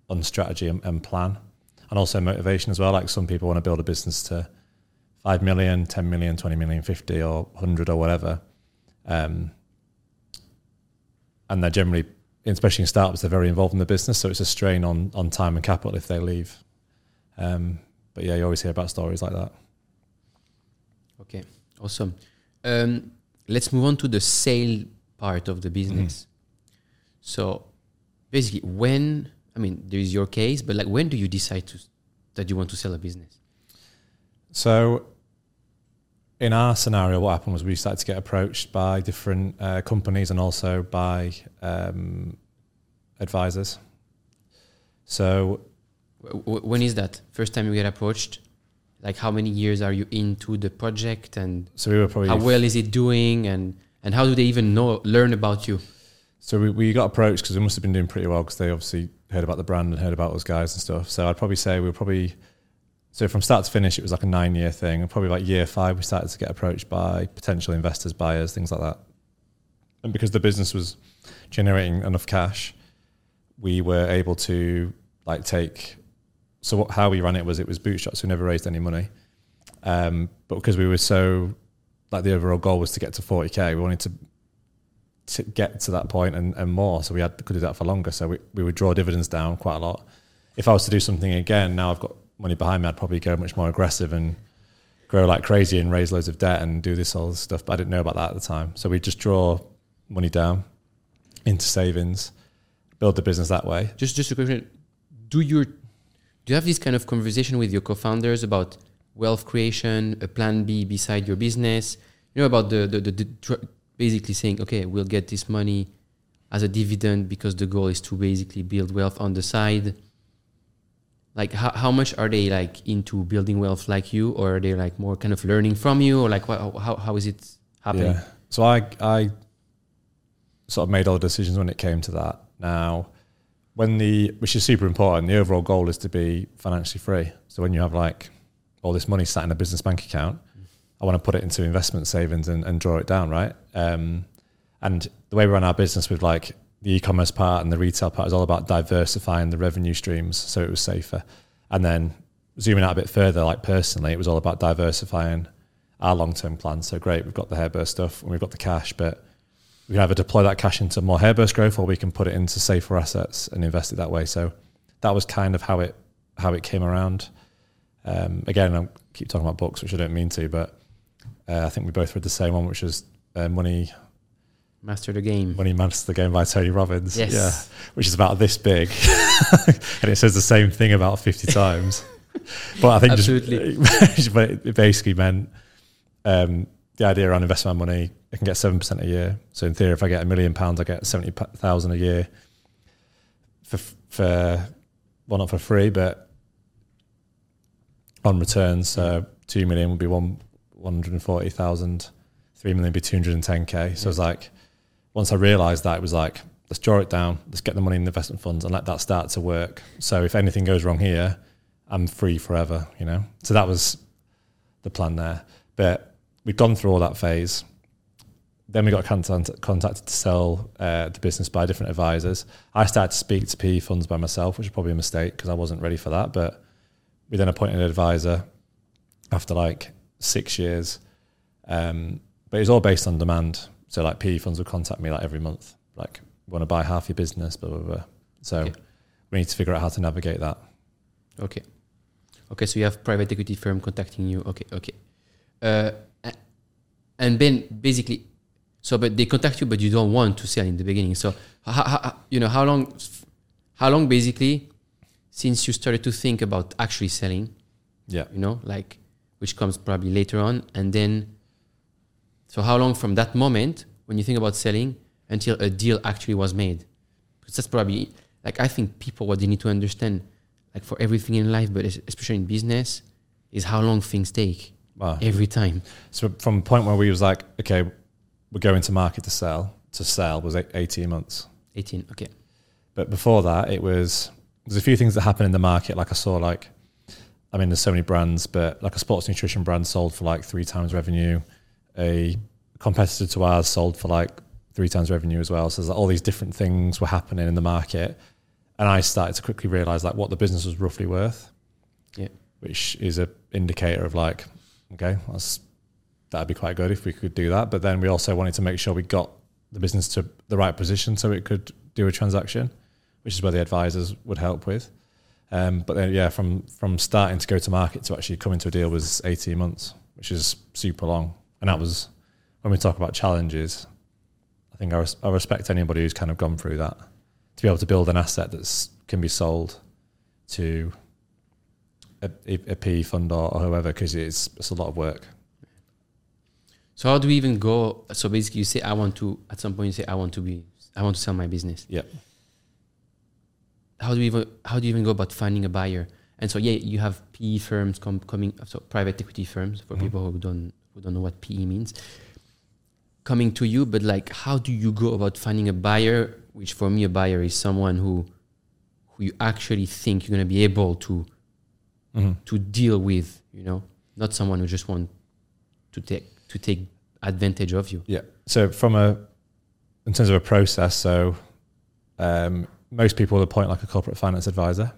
on strategy and, and plan, and also motivation as well. Like some people want to build a business to 5 million, 10 million, 20 million, 50 or 100 or whatever. Um, and they're generally, especially in startups, they're very involved in the business. So it's a strain on, on time and capital if they leave. Um, but yeah, you always hear about stories like that. Okay, awesome. Um, let's move on to the sale part of the business. So, basically, when I mean, there is your case, but like, when do you decide to that you want to sell a business? So in our scenario, what happened was we started to get approached by different uh, companies and also by um, advisors. So, W- when is that first time you get approached? Like how many years are you into the project and so we were probably how well is it doing and and how do they even know learn about you? So we, we got approached because we must have been doing pretty well because they obviously heard about the brand and heard about those guys and stuff. So I'd probably say we were probably so from start to finish it was like a nine year thing, and probably like year five we started to get approached by potential investors, buyers, things like that. And because the business was generating enough cash, we were able to like take. So what, how we ran it was it was bootstrapped, so we never raised any money. Um, but because we were so like the overall goal was to get to 40k, we wanted to to get to that point and, and more. So we had could do that for longer. So we, we would draw dividends down quite a lot. If I was to do something again, now I've got money behind me, I'd probably go much more aggressive and grow like crazy and raise loads of debt and do this all stuff. But I didn't know about that at the time. So we just draw money down into savings, build the business that way. Just just a question. Do your do you have this kind of conversation with your co-founders about wealth creation, a plan B beside your business? You know about the the, the, the basically saying, okay, we'll get this money as a dividend because the goal is to basically build wealth on the side. Like how, how much are they like into building wealth like you, or are they like more kind of learning from you, or like what, how how is it happening? Yeah. So I I sort of made all the decisions when it came to that. Now, when the which is super important, the overall goal is to be financially free. So when you have like all this money sat in a business bank account, I want to put it into investment savings and, and draw it down, right? Um, and the way we run our business with like the e-commerce part and the retail part is all about diversifying the revenue streams so it was safer. And then zooming out a bit further, like personally, it was all about diversifying our long-term plan. So great, we've got the hairburst stuff and we've got the cash, but we can either deploy that cash into more hairburst growth or we can put it into safer assets and invest it that way. So that was kind of how it how it came around. Um, again, I keep talking about books, which I don't mean to, but uh, I think we both read the same one, which was uh, Money Master the game. Money Masters the Game by Tony Robbins. Yes. Yeah, which is about this big, and it says the same thing about fifty times. But I think Absolutely. just but it basically meant um, the idea around investment money. I can get seven percent a year. So in theory, if I get a million pounds, I get seventy thousand a year for for well, not for free, but on returns. So two million would be one one hundred and forty thousand. Three million would be two hundred and ten k. So it's like once I realised that, it was like let's draw it down, let's get the money in the investment funds and let that start to work. So if anything goes wrong here, I'm free forever. You know. So that was the plan there. But we'd gone through all that phase. Then we got contact, contacted to sell uh, the business by different advisors. I started to speak to PE funds by myself, which was probably a mistake because I wasn't ready for that. But we then appointed an advisor after like six years. Um, but it's all based on demand. So like PE funds would contact me like every month, like want to buy half your business, blah blah blah. So Okay. we need to figure out how to navigate that. Okay. Okay, so you have private equity firm contacting you. Okay, okay. Uh, and then basically, so but they contact you, but you don't want to sell in the beginning. So how, how, you know how long, how long basically since you started to think about actually selling, Yeah. you know, like which comes probably later on, and then so how long from that moment when you think about selling until a deal actually was made? Because that's probably like I think people what they need to understand, like for everything in life, but especially in business, is how long things take Wow. every time. So from a point where we was like, okay, we're going to market to sell, to sell was 18 months. Eighteen. Okay. But before that, it was there's a few things that happen in the market. Like I saw, like I mean, there's so many brands, but like a sports nutrition brand sold for like three times revenue. A competitor to ours sold for like three times revenue as well. So there's like all these different things were happening in the market, and I started to quickly realize like what the business was roughly worth. Yeah. which is a indicator of like, okay, that's that'd be quite good if we could do that. But then we also wanted to make sure we got the business to the right position so it could do a transaction, which is where the advisors would help with. Um, but then, yeah, from from starting to go to market to actually come into a deal was 18 months, which is super long. And that was when we talk about challenges. I think I, res- I respect anybody who's kind of gone through that to be able to build an asset that can be sold to a, a PE fund or, or whoever because it's, it's a lot of work. So how do we even go? So basically, you say I want to. At some point, you say I want to be. I want to sell my business. Yeah. How do you even? How do you even go about finding a buyer? And so yeah, you have PE firms com- coming. So private equity firms for Mhm. people who don't who don't know what PE means. Coming to you, but like, how do you go about finding a buyer? Which for me, a buyer is someone who who you actually think you're going to be able to Mhm. to deal with. You know, not someone who just want to take to take advantage of you. Yeah. So from a in terms of a process, so um, most people will appoint like a corporate finance advisor.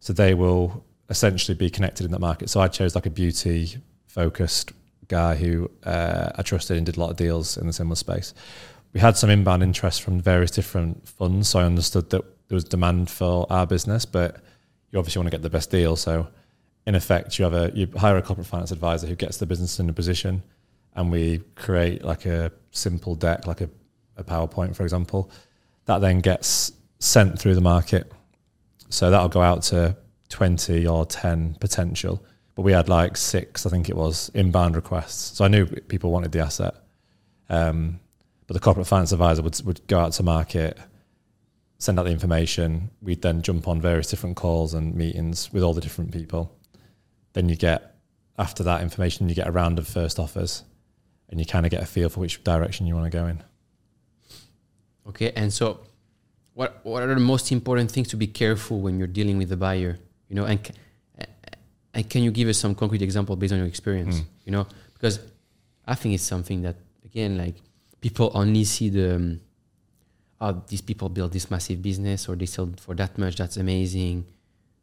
So they will essentially be connected in that market. So I chose like a beauty focused guy who uh, I trusted and did a lot of deals in the similar space. We had some inbound interest from various different funds, so I understood that there was demand for our business, but you obviously want to get the best deal. So in effect, you have a you hire a corporate finance advisor who gets the business in a position, and we create like a simple deck, like a, a PowerPoint, for example, that then gets sent through the market. So that'll go out to 20 or 10 potential. But we had like six, I think it was, inbound requests. So I knew people wanted the asset. Um, but the corporate finance advisor would, would go out to market, send out the information. We'd then jump on various different calls and meetings with all the different people. Then you get, after that information, you get a round of first offers and you kind of get a feel for which direction you want to go in. Okay, and so what what are the most important things to be careful when you're dealing with the buyer? You know, and and can you give us some concrete example based on your experience? Mm. You know, because I think it's something that again, like people only see the um, oh these people build this massive business or they sell for that much. That's amazing,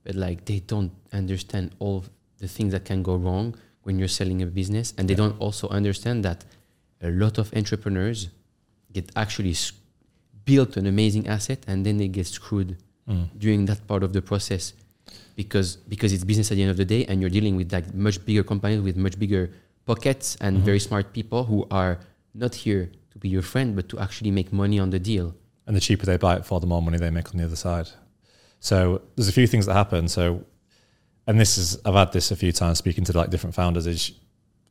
but like they don't understand all the things that can go wrong when you're selling a business, and they Yeah. don't also understand that a lot of entrepreneurs get actually built an amazing asset and then they get screwed during that part of the process because because it's business at the end of the day and you're dealing with like much bigger companies with much bigger pockets and Mhm. very smart people who are not here to be your friend but to actually make money on the deal and the cheaper they buy it for, the more money they make on the other side. So there's a few things that happen. So, and this is I've had this a few times speaking to like different founders. Is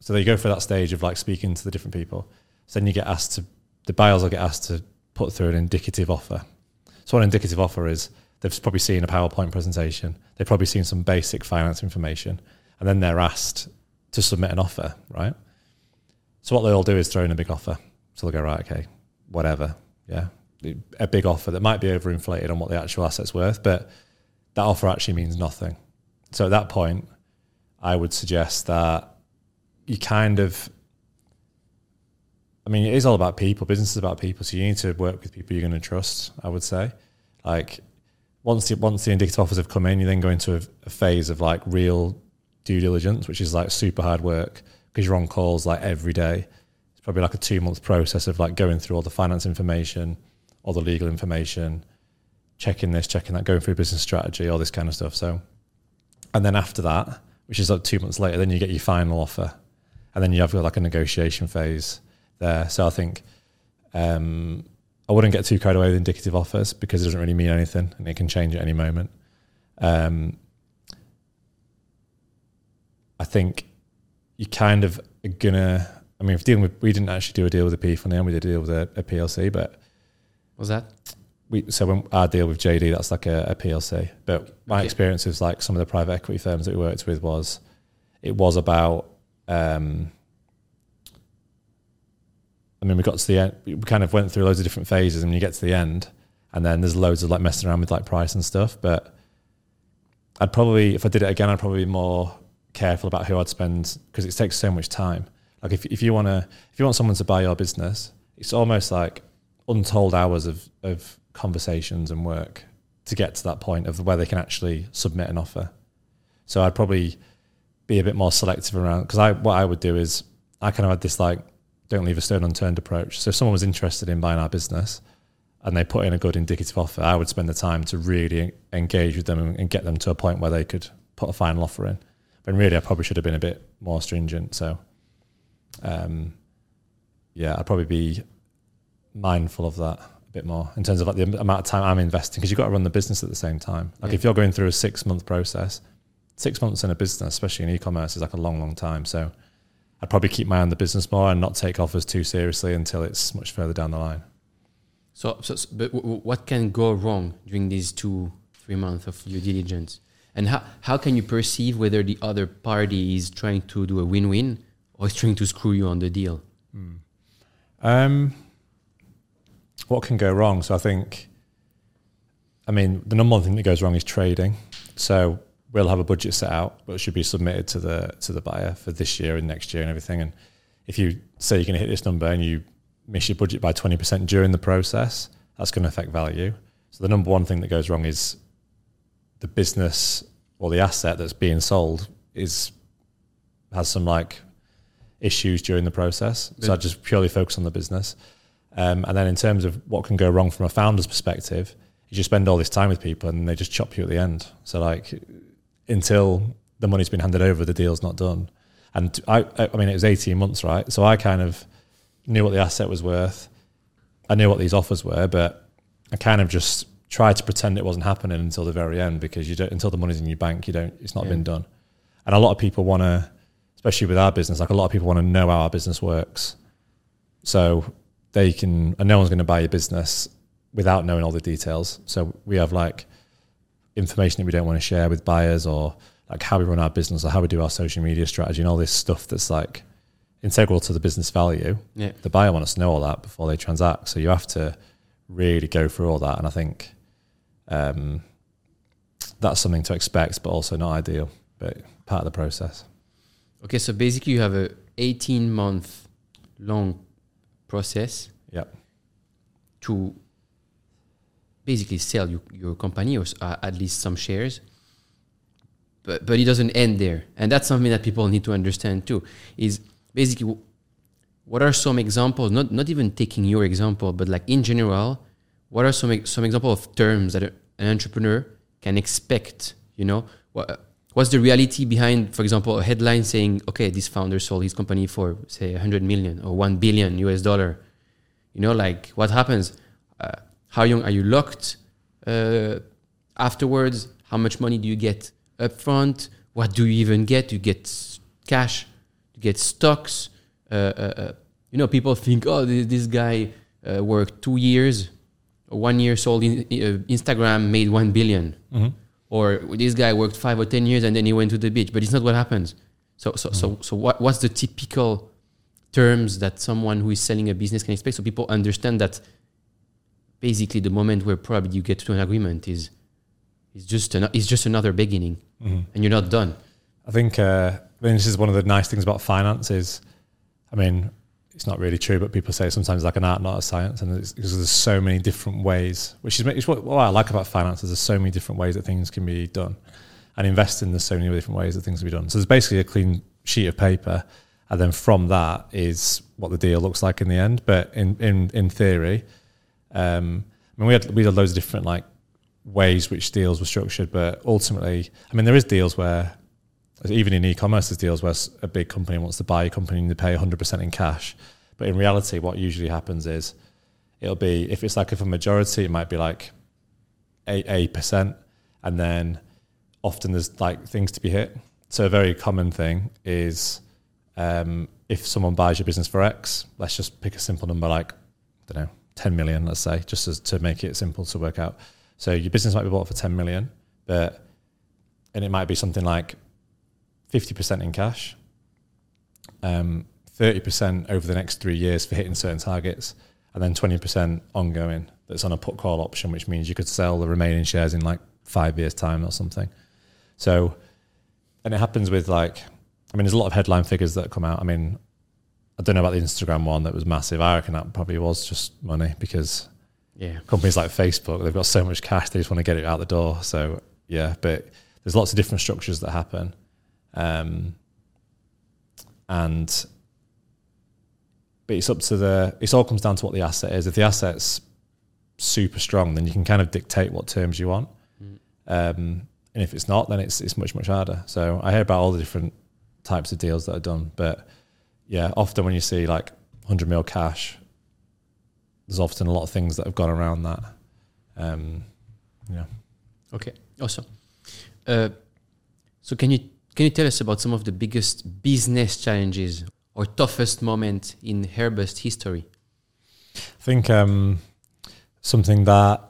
so they go for that stage of like speaking to the different people. So then you get asked to the buyers will get asked to put through an indicative offer. So what an indicative offer is, they've probably seen a PowerPoint presentation. They've probably seen some basic finance information, and then they're asked to submit an offer, right? So what they'll do is throw in a big offer. So they'll go, right, okay, whatever, yeah, a big offer that might be overinflated on what the actual asset's worth, but that offer actually means nothing. So at that point, I would suggest that you kind of, I mean, it is all about people. Business is about people, so you need to work with people you're going to trust. I would say, like once the, once the indicative offers have come in, you then go into a, a phase of like real due diligence, which is like super hard work because you're on calls like every day. It's probably like a two month process of like going through all the finance information, all the legal information, checking this, checking that, going through business strategy, all this kind of stuff. So, and then after that, which is like two months later, then you get your final offer, and then you have like a negotiation phase there. So I think um, I wouldn't get too carried away with indicative offers because it doesn't really mean anything, and it can change at any moment. Um, I think you kind of are gonna. I mean, if dealing with, we didn't actually do a deal with a P fund, we did a deal with a, a PLC, but was that we so when our deal with JD, that's like a, a PLC. But my Okay. experience with like some of the private equity firms that we worked with was it was about. Um, I mean, we got to the end. We kind of went through loads of different phases, and you get to the end, and then there's loads of like messing around with like price and stuff. But I'd probably, if I did it again, I'd probably be more careful about who I'd spend because it takes so much time. Like if if you want to, if you want someone to buy your business, it's almost like untold hours of of conversations and work to get to that point of where they can actually submit an offer. So I'd probably be a bit more selective around because I what I would do is I kind of had this like don't leave a stone unturned approach. So if someone was interested in buying our business and they put in a good indicative offer, I would spend the time to really engage with them and, get them to a point where they could put a final offer in. But really, I probably should have been a bit more stringent. So, um, yeah, I'd probably be mindful of that a bit more in terms of like the amount of time I'm investing because you've got to run the business at the same time. Like Yeah. if you're going through a six month process, six months in a business, especially in e-commerce, is like a long, long time. So I'd probably keep my eye on the business more and not take offers too seriously until it's much further down the line. So, so so- but w- what can go wrong during these two, three months of due diligence? And how, how can you perceive whether the other party is trying to do a win win or is trying to screw you on the deal? Um, what can go wrong? So I think, I mean, the number one thing that goes wrong is trading. So we'll have a budget set out, but it should be submitted to the to the buyer for this year and next year and everything. And if you say you're going to hit this number and you miss your budget by twenty percent during the process, that's going to affect value. So the number one thing that goes wrong is the business or the asset that's being sold is has some like issues during the process. So I just purely focus on the business. Um, and then in terms of what can go wrong from a founder's perspective, you just spend all this time with people and they just chop you at the end. So like until the money's been handed over, the deal's not done. And I, I mean, it was 18 months, right? So I kind of knew what the asset was worth. I knew what these offers were, but I kind of just tried to pretend it wasn't happening until the very end because you don't, until the money's in your bank, you don't, it's not Yeah. been done. And a lot of people want to, especially with our business, like a lot of people want to know how our business works. So they can, and no one's going to buy your business without knowing all the details. So we have like information that we don't want to share with buyers or like how we run our business or how we do our social media strategy and all this stuff that's like integral to the business value. Yeah. The buyer wants to know all that before they transact. So you have to really go through all that. And I think um, that's something to expect, but also not ideal, but part of the process. Okay, so basically you have a 18 month long process Yep. to basically sell your, your company or uh, at least some shares. But, but it doesn't end there. And that's something that people need to understand too. Is basically what are some examples, not, not even taking your example, but like in general, what are some, some example of terms that an entrepreneur can expect? You know, what, what's the reality behind, for example, a headline saying, okay, this founder sold his company for, say, 100 million or 1 billion US dollar? You know, like what happens? Uh, how young are you locked uh, afterwards? How much money do you get upfront? What do you even get? You get cash? You get stocks? Uh, uh, uh, you know, people think, oh, this, this guy uh, worked two years, one year sold in, uh, Instagram, made one billion. Or this guy worked five or ten years and then he went to the beach. But it's not what happens. So, so, so, so what, what's the typical terms that someone who is selling a business can expect so people understand that basically the moment where probably you get to an agreement is is just an, is just another beginning and you're not done I think uh, I mean, this is one of the nice things about finance is, I mean, it's not really true, but people say sometimes it's like an art, not a science, and it's, because there's so many different ways, which is it's what, what I like about finance. is There's so many different ways that things can be done, and investing there's so many different ways that things can be done. So there's basically a clean sheet of paper, and then from that is what the deal looks like in the end. But in in in theory, um, I mean, we had we had loads of different like ways which deals were structured, but ultimately, I mean, there is deals where even in e-commerce, there's deals where a big company wants to buy a company and they pay 100% in cash. But in reality, what usually happens is it'll be if it's like if a majority, it might be like eight percent, and then often there's like things to be hit. So a very common thing is um, if someone buys your business for X, let's just pick a simple number like I don't know, 10 million, let's say, just as, to make it simple to work out. So your business might be bought for 10 million, but and it might be something like 50% in cash, um, 30% over the next three years for hitting certain targets, and then 20% ongoing that's on a put call option, which means you could sell the remaining shares in like five years' time or something. So, and it happens with like, I mean, there's a lot of headline figures that come out. I mean, I don't know about the Instagram one that was massive. I reckon that probably was just money because yeah companies like Facebook, they've got so much cash, they just want to get it out the door. So yeah, but there's lots of different structures that happen, um, and but it's up to the. It all comes down to what the asset is. If the asset's super strong, then you can kind of dictate what terms you want, um, and if it's not, then it's it's much much harder. So I hear about all the different types of deals that are done, but yeah, often when you see like 100 mil cash, there's often a lot of things that have gone around that. Um, yeah. okay awesome uh, so can you can you tell us about some of the biggest business challenges or toughest moment in Hairburst history? I think um, something that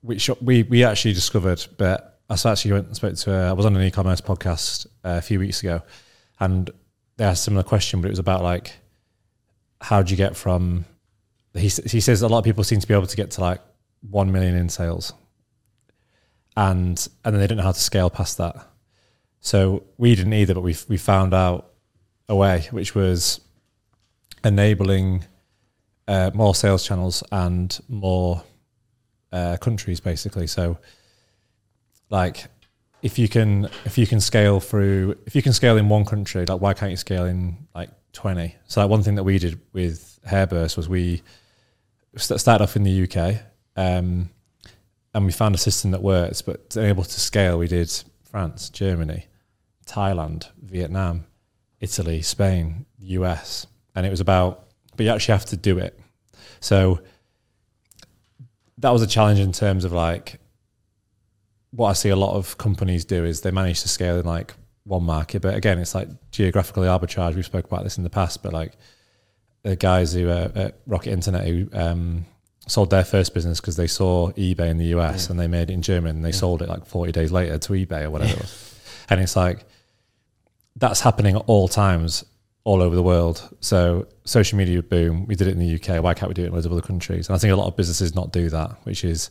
which we we actually discovered, but I actually went and spoke to. A, I was on an e-commerce podcast uh, a few weeks ago, and they asked a similar question, but it was about like how do you get from he he says a lot of people seem to be able to get to like one million in sales, and and then they didn't know how to scale past that. So we didn't either, but we we found out a way, which was enabling uh, more sales channels and more uh, countries, basically. So, like, if you can if you can scale through if you can scale in one country, like, why can't you scale in like twenty? So, like, one thing that we did with Hairburst was we started off in the UK. Um, and we found a system that works, but to able to scale, we did France, Germany, Thailand, Vietnam, Italy, Spain, US, and it was about, but you actually have to do it. So that was a challenge in terms of like what I see a lot of companies do is they manage to scale in like one market, but again, it's like geographically arbitrage. We've spoke about this in the past, but like the guys who uh, at Rocket Internet who um, sold their first business because they saw eBay in the US yeah. and they made it in German and they yeah. sold it like 40 days later to eBay or whatever yeah. it was. And it's like, that's happening at all times all over the world. So social media boom. We did it in the UK. Why can't we do it in loads of other countries? And I think a lot of businesses not do that, which is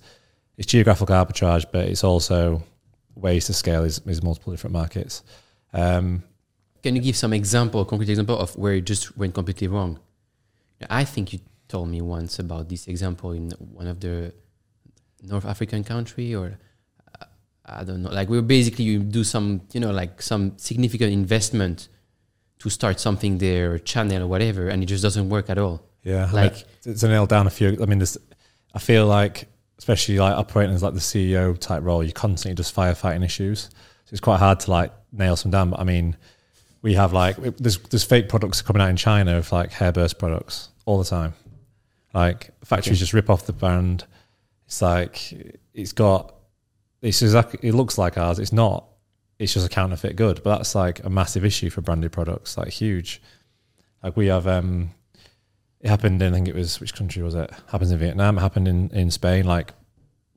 it's geographical arbitrage, but it's also ways to scale is, is multiple different markets. Um, Can you give some example, concrete example of where it just went completely wrong? I think you told me once about this example in one of the North African country or I don't know. Like we basically you do some, you know, like some significant investment to start something there, or channel or whatever, and it just doesn't work at all. Yeah, like it's a nail down a few. I mean, this. I feel like, especially like operating as like the CEO type role, you're constantly just firefighting issues. So it's quite hard to like nail some down. But I mean, we have like there's there's fake products coming out in China of like hairburst products all the time. Like factories okay. just rip off the brand. It's like it's got it's exactly it looks like ours. It's not. It's just a counterfeit good. But that's like a massive issue for branded products. Like huge. Like we have. um It happened in I think it was which country was it? Happens in Vietnam. It happened in in Spain. Like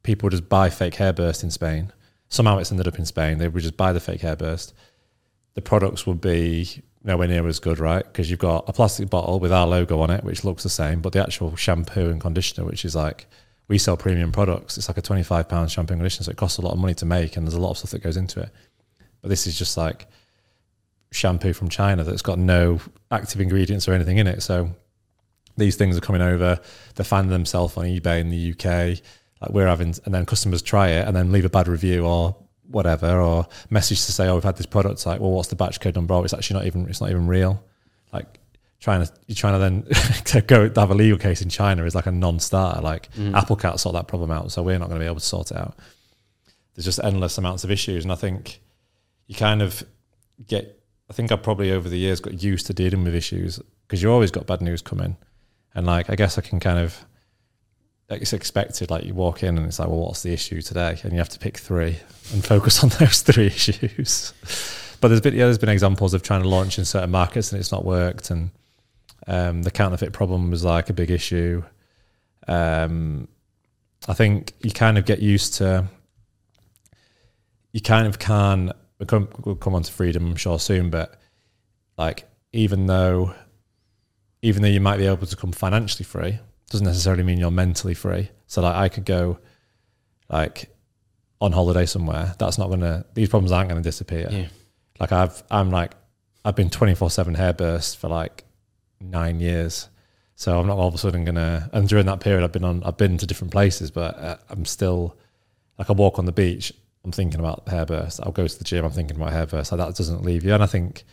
people just buy fake hairburst in Spain. Somehow it's ended up in Spain. They would just buy the fake hairburst. The products would be nowhere near as good, right? Because you've got a plastic bottle with our logo on it, which looks the same, but the actual shampoo and conditioner, which is like we sell premium products. It's like a twenty-five pound shampoo and conditioner, so it costs a lot of money to make, and there's a lot of stuff that goes into it. But this is just like shampoo from China that's got no active ingredients or anything in it. So these things are coming over. They're finding themselves on eBay in the UK. Like we're having, and then customers try it and then leave a bad review or whatever, or message to say, "Oh, we've had this product." It's like, well, what's the batch code number? It's actually not even. It's not even real. Like trying to you're trying to then to go to have a legal case in China is like a non-starter. Like mm. Apple can't sort that problem out, so we're not going to be able to sort it out. There's just endless amounts of issues, and I think you kind of get. I think I probably over the years got used to dealing with issues because you always got bad news coming, and like I guess I can kind of. It's expected, like you walk in and it's like, well, what's the issue today? And you have to pick three and focus on those three issues. But there's been yeah, there's been examples of trying to launch in certain markets and it's not worked, and um, the counterfeit problem was like a big issue. Um, I think you kind of get used to. You kind of can. We'll come, we'll come on to freedom, I'm sure soon, but like even though, even though you might be able to come financially free, doesn't necessarily mean you're mentally free. So like I could go, like on holiday somewhere. That's not gonna. These problems aren't gonna disappear. Yeah. Like I've, I'm like, I've been 24 seven hair bursts for like nine years. So I'm not all of a sudden gonna. And during that period, I've been on. I've been to different places, but uh, I'm still like I walk on the beach. I'm thinking about hairburst. I'll go to the gym. I'm thinking about hairburst. Like that doesn't leave you. And I think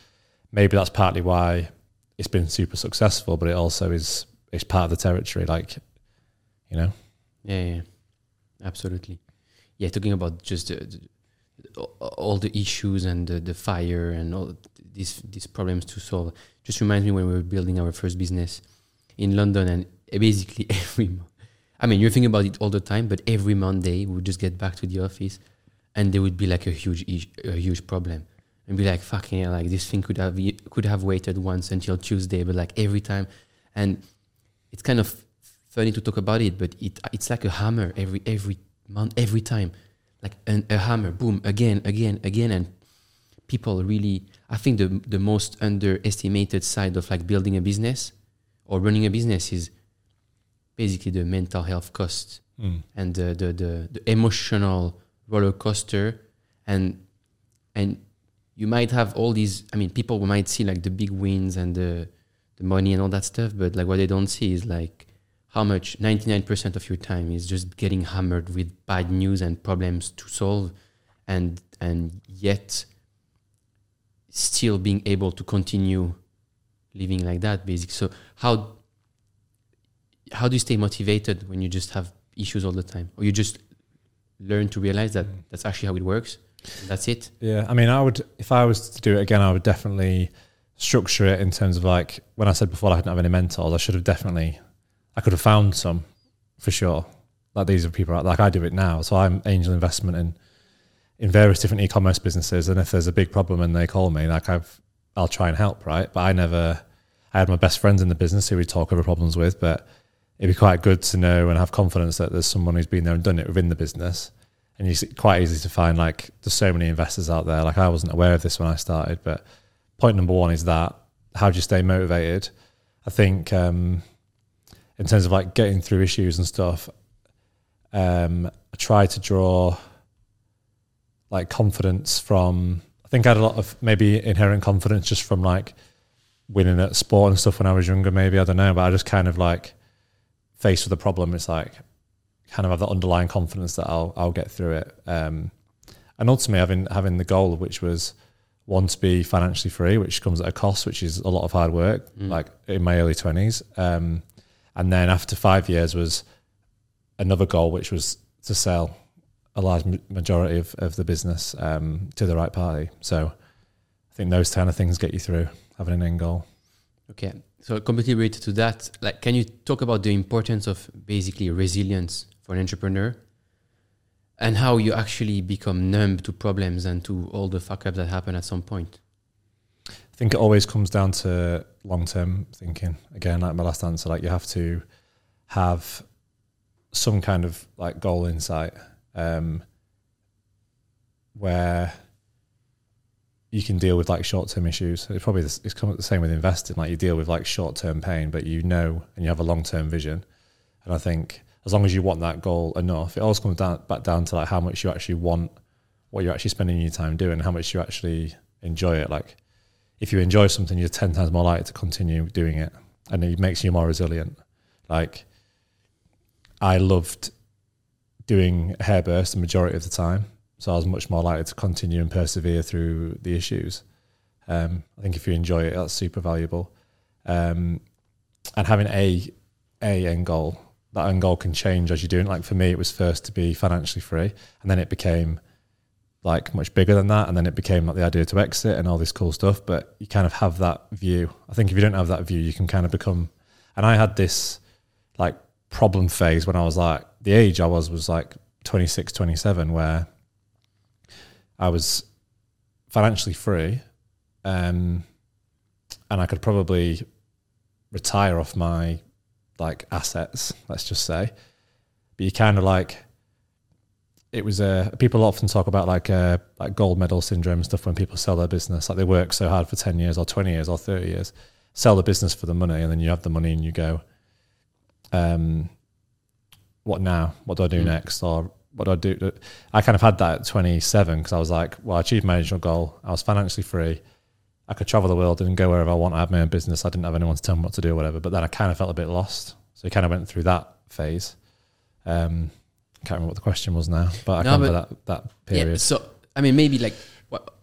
maybe that's partly why it's been super successful. But it also is. It's part of the territory. Like, you know. Yeah, yeah, absolutely. Yeah, talking about just all the issues and the, the fire and all these these problems to solve just reminds me when we were building our first business in London, and basically every, I mean, you're thinking about it all the time, but every Monday we would just get back to the office, and there would be like a huge, a huge problem, and be like, fucking hell, like this thing could have could have waited once until Tuesday, but like every time, and it's kind of funny to talk about it, but it it's like a hammer every every month, every time, like an, a hammer, boom, again, again, again, and people really, I think the the most underestimated side of like building a business or running a business is basically the mental health cost Mm. and the, the, the, the emotional roller coaster and and you might have all these i mean people might see like the big wins and the the money and all that stuff but like what they don't see is like how much 99% of your time is just getting hammered with bad news and problems to solve and and yet still being able to continue living like that basically. So how how do you stay motivated when you just have issues all the time? Or you just learn to realize that mm. that's actually how it works that's it Yeah, I mean, I would if I was to do it again, I would definitely structure it in terms of like when I said before I didn't have any mentors, I should have definitely I could have found some for sure. Like these are people like I do it now. So I'm angel investment in in various different e-commerce businesses, and if there's a big problem and they call me, like I've I'll try and help, right? But I never I had my best friends in the business who we talk over problems with, but it'd be quite good to know and have confidence that there's someone who's been there and done it within the business. And it's quite easy to find like there's so many investors out there. Like I wasn't aware of this when I started, but point number one is that how do you stay motivated? I think um, in terms of like getting through issues and stuff, um, I try to draw like confidence from. I think I had a lot of maybe inherent confidence just from like winning at sport and stuff when I was younger. Maybe I don't know, but I just kind of like faced with a problem. It's like kind of have that underlying confidence that I'll I'll get through it. Um, and ultimately having having the goal, which was one to be financially free, which comes at a cost, which is a lot of hard work. Like in my early twenties, um, and then after five years was another goal, which was to sell a large majority of, of the business um, to the right party. So I think those kind of things get you through having an end goal. okay so completely related to that like can you talk about the importance of basically resilience for an entrepreneur and how you actually become numb to problems and to all the fuck ups that happen at some point I think it always comes down to long term thinking. Again, like my last answer, like you have to have some kind of like goal insight um, where you can deal with like short term issues. It's probably the, it's the same with investing. Like you deal with like short term pain, but you know and you have a long term vision. And I think as long as you want that goal enough, it always comes down back down to like how much you actually want what you're actually spending your time doing, how much you actually enjoy it. Like if you enjoy something, you're ten times more likely to continue doing it, and it makes you more resilient. Like I loved doing hairburst the majority of the time, so I was much more likely to continue and persevere through the issues. Um, I think if you enjoy it, that's super valuable. Um, and having a a end goal, that end goal can change as you're doing. Like for me, it was first to be financially free, and then it became like much bigger than that, and then it became like the idea to exit and all this cool stuff. But you kind of have that view. I think if you don't have that view, you can kind of become. And I had this like problem phase when I was like the age I was was like 26, 27, where I was financially free, um, and I could probably retire off my like assets. Let's just say, but you kind of like it was uh, people often talk about like uh, like gold medal syndrome and stuff when people sell their business. Like they work so hard for 10 years or 20 years or 30 years sell the business for the money and then you have the money and you go um what now? What do i do Mm. next? Or what do i do? I kind of had that at 27 because i was like well i achieved my original goal. I was financially free i could travel the world and go wherever i want i had my own business i didn't have anyone to tell me what to do or whatever but then i kind of felt a bit lost so i kind of went through that phase um I can't remember what the question was now, but I No, remember that, that period. Yeah, so I mean, maybe like what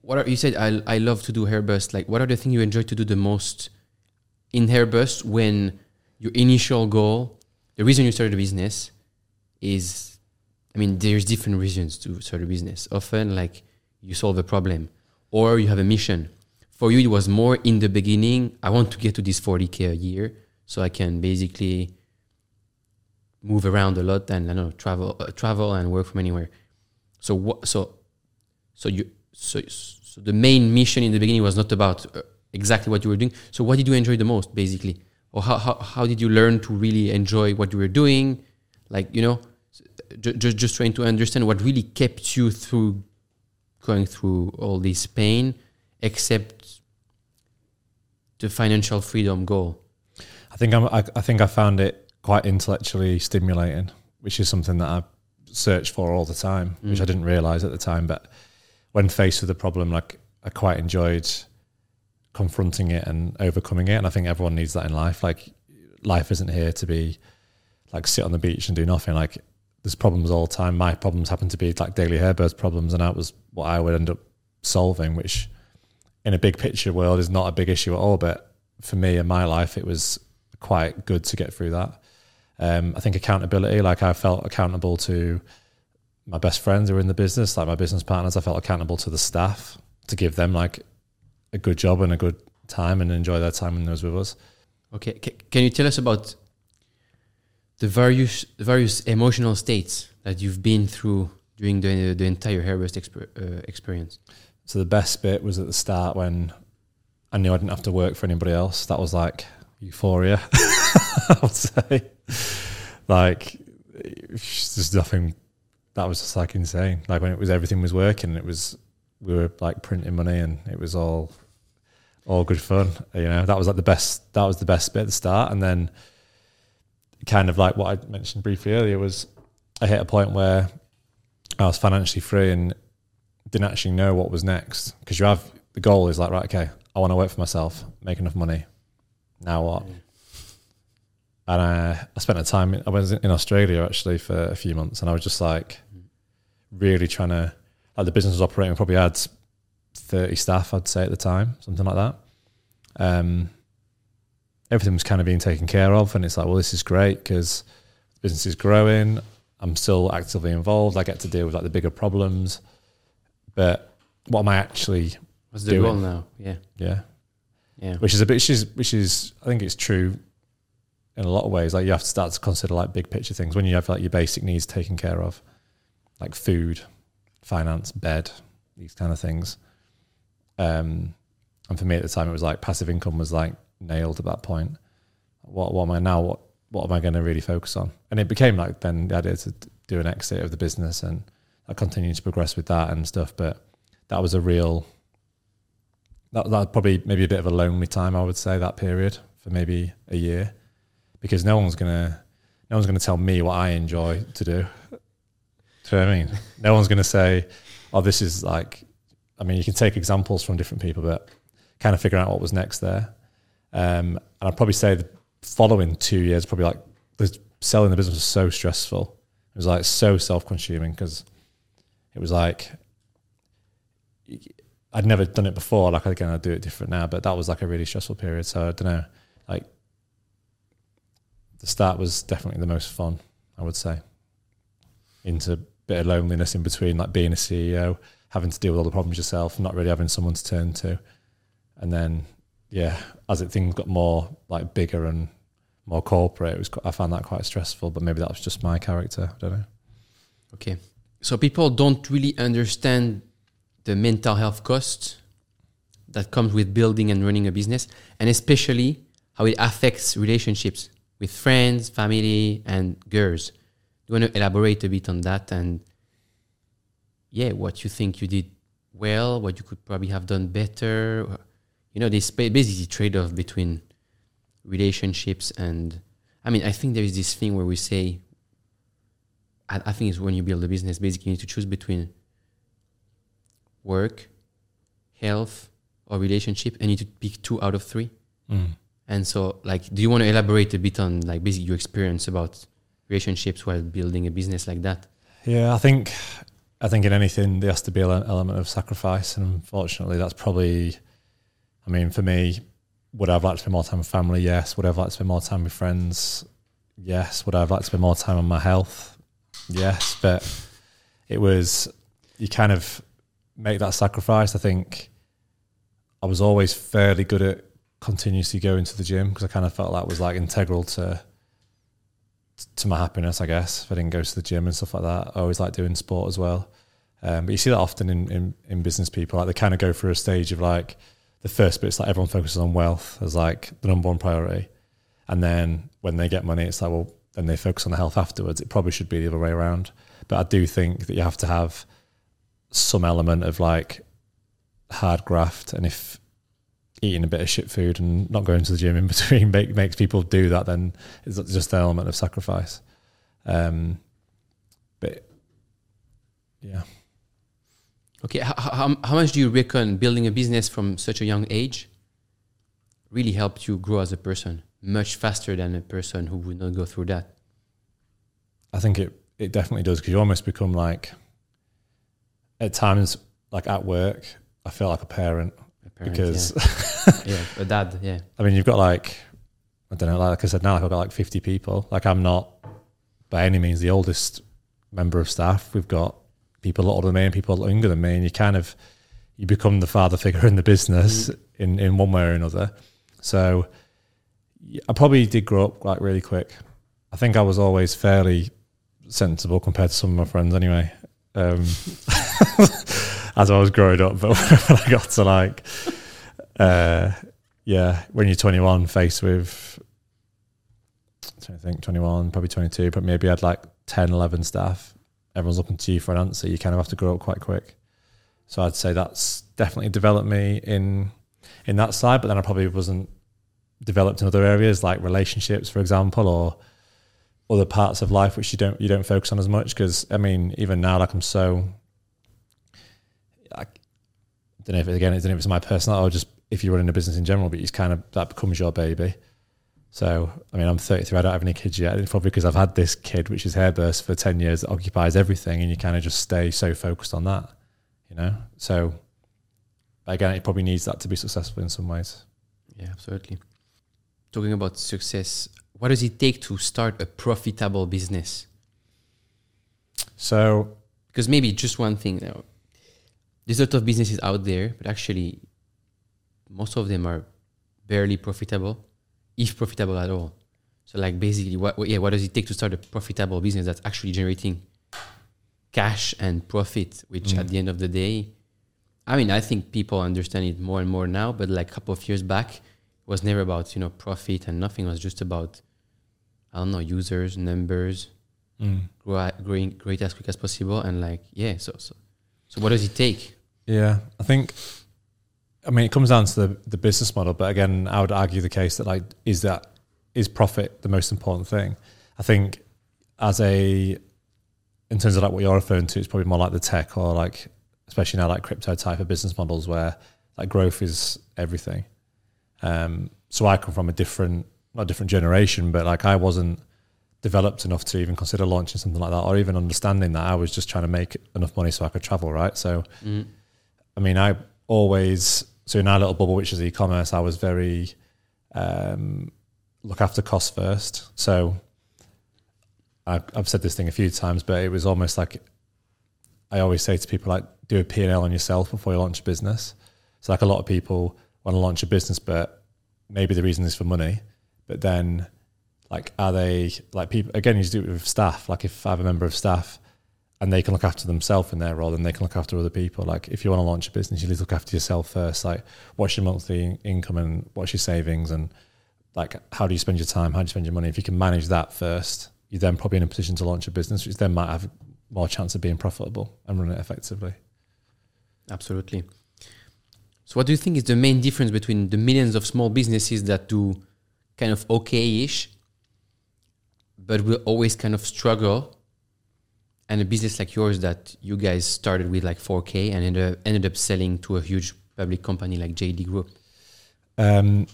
what are you said? I I love to do hairburst. Like, what are the things you enjoy to do the most in hairburst when your initial goal, the reason you started a business, is, I mean, there's different reasons to start a business. Often, like you solve a problem, or you have a mission. For you, it was more in the beginning. I want to get to this 40k a year, so I can basically move around a lot and I don't know travel uh, travel and work from anywhere. So what? So so you so, so the main mission in the beginning was not about uh, exactly what you were doing. So what did you enjoy the most, basically, or how how, how did you learn to really enjoy what you were doing? Like you know, just just trying to understand what really kept you through going through all this pain, except the financial freedom goal. I think I'm, I, I think I found it quite intellectually stimulating, which is something that I searched for all the time, mm. which I didn't realize at the time. But when faced with a problem, like I quite enjoyed confronting it and overcoming it. And I think everyone needs that in life. Like life isn't here to be like sit on the beach and do nothing. Like there's problems all the time. My problems happen to be like daily Hairburst problems, and that was what I would end up solving, which in a big picture world is not a big issue at all. But for me in my life, it was quite good to get through that. Um, I think accountability, like I felt accountable to my best friends who were in the business, like my business partners. I felt accountable to the staff to give them like a good job and a good time and enjoy their time when they was with us. Okay, C- can you tell us about the various various emotional states that you've been through during the the entire Hairburst exper- uh, experience? So the best bit was at the start when I knew I didn't have to work for anybody else. That was like euphoria, I would say. Like, there's nothing. That was just like insane. Like when it was everything was working, it was we were like printing money and it was all all good fun. You know, that was like the best. That was the best bit at the start, and then kind of like what I mentioned briefly earlier was I hit a point where I was financially free and didn't actually know what was next because you have the goal is like right, okay, I want to work for myself, make enough money. Now what? Yeah. And I, I spent a time. I was in Australia actually for a few months, and I was just like really trying to like the business was operating. Probably had thirty staff, I'd say at the time, something like that. Um, everything was kind of being taken care of, and it's like, well, this is great because the business is growing. I'm still actively involved. I get to deal with like the bigger problems, but what am I actually? What's the doing? now? Yeah, yeah, yeah. Which is a bit. Which is which is. I think it's true in a lot of ways. Like you have to start to consider like big picture things when you have like your basic needs taken care of, like food, finance, bed, these kind of things. Um, and for me at the time, it was like passive income was like nailed at that point. What, what am I now? What what am I going to really focus on? And it became like then the idea to do an exit of the business, and I continued to progress with that and stuff. But that was a real that that probably maybe a bit of a lonely time, I would say that period for maybe a year, because no one's gonna no one's gonna tell me what I enjoy to do. Do you know what I mean? no one's gonna say, "Oh, this is like." I mean, you can take examples from different people, but kind of figuring out what was next there. Um, and I'd probably say the following two years, probably like the selling the business was so stressful. It was like so self consuming because it was like I'd never done it before. Like again, I do it different now, but that was like a really stressful period. So I don't know. Like the start was definitely the most fun, I would say. Into a bit of loneliness in between, like being a CEO, having to deal with all the problems yourself, not really having someone to turn to, and then yeah, as it things got more like bigger and more corporate, it was I found that quite stressful. But maybe that was just my character. I don't know. Okay, so people don't really understand the mental health cost that comes with building and running a business, and especially how it affects relationships with friends, family, and girls. Do you want to elaborate a bit on that and yeah, what you think you did well, what you could probably have done better? you know, this basically trade off between relationships and I mean, I think there is this thing where we say, I, I think it's when you build a business, basically you need to choose between work, health, or relationship, and you need to pick two out of three. Mm. And so, like, do you want to elaborate a bit on like basically your experience about relationships while building a business like that? Yeah, I think I think in anything there has to be an element of sacrifice, and unfortunately, that's probably I mean, for me, would I have liked to spend more time with family? Yes. Would I have liked to spend more time with friends? Yes. Would I have liked to spend more time on my health? Yes. But it was, you kind of make that sacrifice. I think I was always fairly good at continuously going to the gym because I kind of felt that was like integral to to my happiness, I guess. If I didn't go to the gym and stuff like that, I always like doing sport as well. Um, but you see that often in, in, in business people, like they kind of go through a stage of like the first bit's like everyone focuses on wealth as like the number one priority. And then when they get money, it's like, well, then they focus on the health afterwards. It probably should be the other way around. But I do think that you have to have some element of like hard graft. And if eating a bit of shit food and not going to the gym in between make, makes people do that, then it's just an element of sacrifice. Um, but yeah. Okay, how, how, how much do you reckon building a business from such a young age really helped you grow as a person much faster than a person who would not go through that? I think it, it definitely does because you almost become like, at times, like at work, I feel like a parent, A parent, because yeah. yeah, a dad, yeah. I mean, you've got like, I don't know, like I said, now I've got like 50 people. Like I'm not by any means the oldest member of staff. We've got people older than me and people younger than me, and you kind of you become the father figure in the business mm. in in one way or another. So I probably did grow up like really quick. I think I was always fairly sensible compared to some of my friends, anyway. Um, as I was growing up, but when I got to like, uh, yeah, when you're 21, faced with, I think 21, probably 22, but maybe I had like 10, 11 staff. Everyone's looking to you for an answer. You kind of have to grow up quite quick. So I'd say that's definitely developed me in in that side. But then I probably wasn't developed in other areas like relationships, for example, or other parts of life which you don't you don't focus on as much. Because I mean, even now, like I'm so. I don't know if again, I don't know if it's my personal or just if you're running a business in general, but it's kind of that becomes your baby. So, I mean, I'm 33. I don't have any kids yet. It's probably because I've had this kid, which is Hairburst, for 10 years that occupies everything, and you kind of just stay so focused on that, you know? So, but again, it probably needs that to be successful in some ways. Yeah, absolutely. Talking about success, what does it take to start a profitable business? So, Because maybe just one thing now. There's a lot of businesses out there, but actually, most of them are barely profitable, if profitable at all. So, like, basically, what yeah, what does it take to start a profitable business that's actually generating cash and profit? Which, at mm. the end of the day, I mean, I think people understand it more and more now. But like a couple of years back, was never about you know profit and nothing. It was just about I don't know users, numbers, mm. grow, growing great as quick as possible, and like yeah. So so so what does it take? yeah, I think, I mean, it comes down to the, the business model, but again, I would argue the case that, like, is that, is profit the most important thing? I think as a, in terms of like what you're referring to, it's probably more like the tech or like, especially now like crypto type of business models where like growth is everything. Um, so I come from a different, not a different generation, but like I wasn't developed enough to even consider launching something like that or even understanding that I was just trying to make enough money so I could travel, right? So, I mean, I always, so in our little bubble, which is e commerce, I was very, um, look after costs first. So I, I've said this thing a few times, but it was almost like I always say to people, like, do a P&L on yourself before you launch a business. So, like, a lot of people want to launch a business, but maybe the reason is for money. But then, like, are they, like, people, again, you do it with staff. Like, if I have a member of staff, and they can look after themselves in their role and they can look after other people. Like if you want to launch a business, you need to look after yourself first. Like what's your monthly income and what's your savings and like how do you spend your time? How do you spend your money? If you can manage that first, you're then probably in a position to launch a business, which then might have more chance of being profitable and run it effectively. Absolutely. So, what do you think is the main difference between the millions of small businesses that do kind of okay-ish, but will always kind of struggle, and a business like yours that you guys started with like 4K and ended up, ended up selling to a huge public company like JD Group? Um,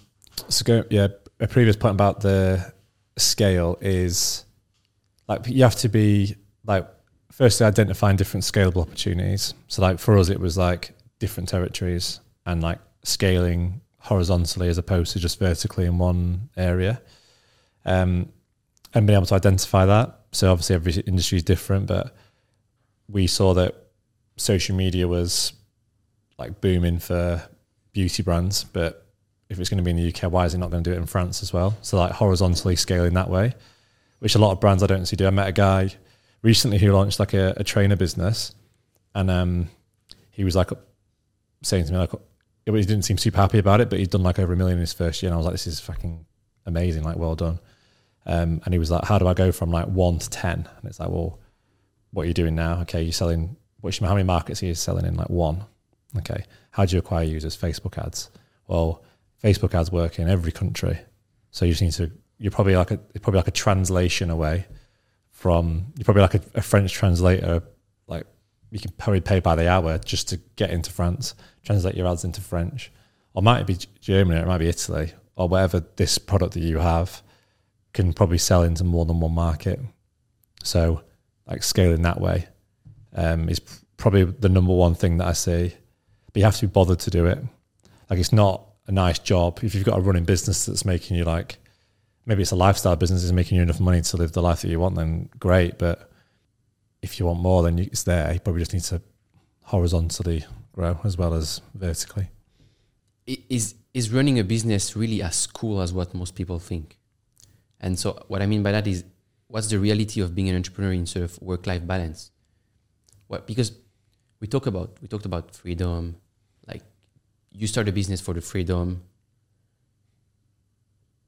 so go, yeah, a previous point about the scale is like you have to be like firstly identifying different scalable opportunities. So like for us, it was like different territories and like scaling horizontally as opposed to just vertically in one area. Um, and being able to identify that. So obviously every industry is different, but we saw that social media was like booming for beauty brands, but if it's going to be in the UK, why is it not going to do it in France as well? So like horizontally scaling that way, which a lot of brands I don't see do. I met a guy recently who launched like a, a trainer business, and um, he was like saying to me like he didn't seem super happy about it, but he'd done like over a million in his first year, and I was like, this is fucking amazing, like well done. Um, and he was like, how do I go from like one to ten? And it's like, well, what are you doing now? Okay, you're selling. Which how many markets are you selling in? Like one. Okay, how do you acquire users? Facebook ads. Well, Facebook ads work in every country, so you just need to. You're probably like a probably like a translation away from. You're probably like a, a French translator. Like you can probably pay by the hour just to get into France, translate your ads into French, or might it be Germany, or it might be Italy, or whatever this product that you have can probably sell into more than one market. So, like scaling that way um, is probably the number one thing that I see. But you have to be bothered to do it. Like it's not a nice job if you've got a running business that's making you like maybe it's a lifestyle business is making you enough money to live the life that you want. Then great, but if you want more, then it's there. You probably just need to horizontally grow as well as vertically. Is is running a business really as cool as what most people think? And so, what I mean by that is, what's the reality of being an entrepreneur in sort of work life balance? What because we talk about we talked about freedom, like you start a business for the freedom.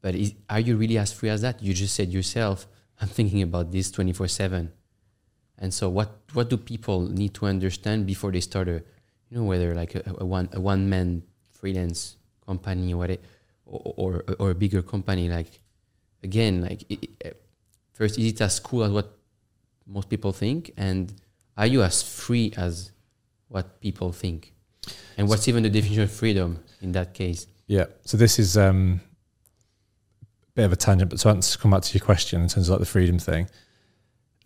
But is, are you really as free as that? You just said yourself, I'm thinking about this 24 7. And so, what, what do people need to understand before they start a, you know, whether like a, a one a one man freelance company or, or, or, or a bigger company? Like, again, like it, first, is it as cool as what most people think, and are you as free as what people think? And what's even the definition of freedom in that case? Yeah. So this is um, a bit of a tangent, but to come back to your question in terms of like the freedom thing.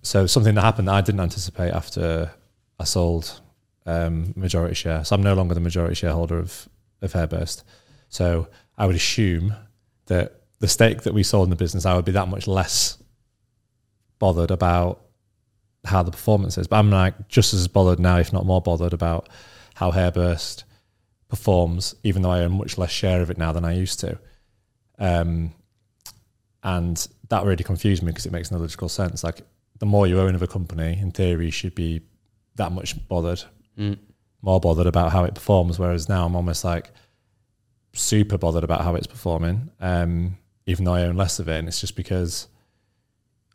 So something that happened that I didn't anticipate after I sold um, majority share. So I'm no longer the majority shareholder of of Hairburst. So I would assume that the stake that we sold in the business, I would be that much less bothered about how the performance is. But I'm like just as bothered now, if not more bothered, about how Hairburst performs, even though I own much less share of it now than I used to. Um, and that really confused me because it makes no logical sense. Like the more you own of a company, in theory, you should be that much bothered, mm. more bothered about how it performs. Whereas now I'm almost like super bothered about how it's performing. Um, even though I own less of it. And it's just because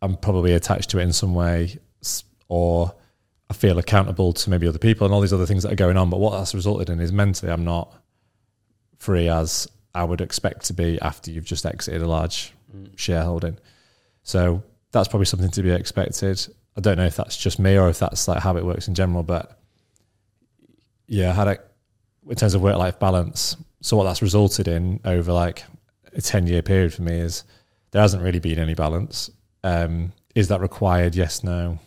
I'm probably attached to it in some way or I feel accountable to maybe other people and all these other things that are going on. But what that's resulted in is mentally, I'm not free as I would expect to be after you've just exited a large mm. shareholding. So that's probably something to be expected. I don't know if that's just me or if that's like how it works in general, but yeah, I had a, in terms of work life balance. So what that's resulted in over like a 10 year period for me is there hasn't really been any balance. Um, is that required? Yes, no.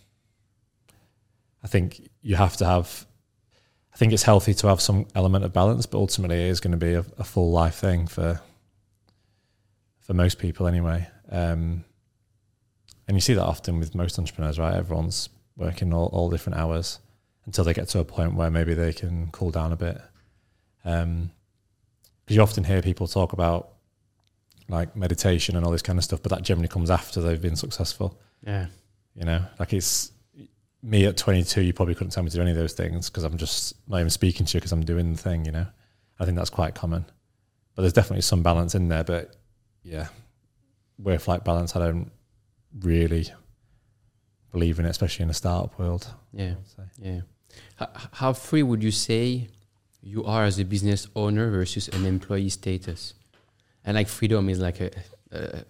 I think you have to have, I think it's healthy to have some element of balance, but ultimately it is going to be a, a full life thing for, for most people anyway. Um, and you see that often with most entrepreneurs, right? Everyone's working all, all different hours until they get to a point where maybe they can cool down a bit. Um, because you often hear people talk about like meditation and all this kind of stuff, but that generally comes after they've been successful. Yeah. You know, like it's me at 22, you probably couldn't tell me to do any of those things because I'm just not even speaking to you because I'm doing the thing, you know. I think that's quite common. But there's definitely some balance in there. But yeah, work life balance, I don't really believe in it, especially in a startup world. Yeah. Yeah. How free would you say you are as a business owner versus an employee status? and like freedom is like a, a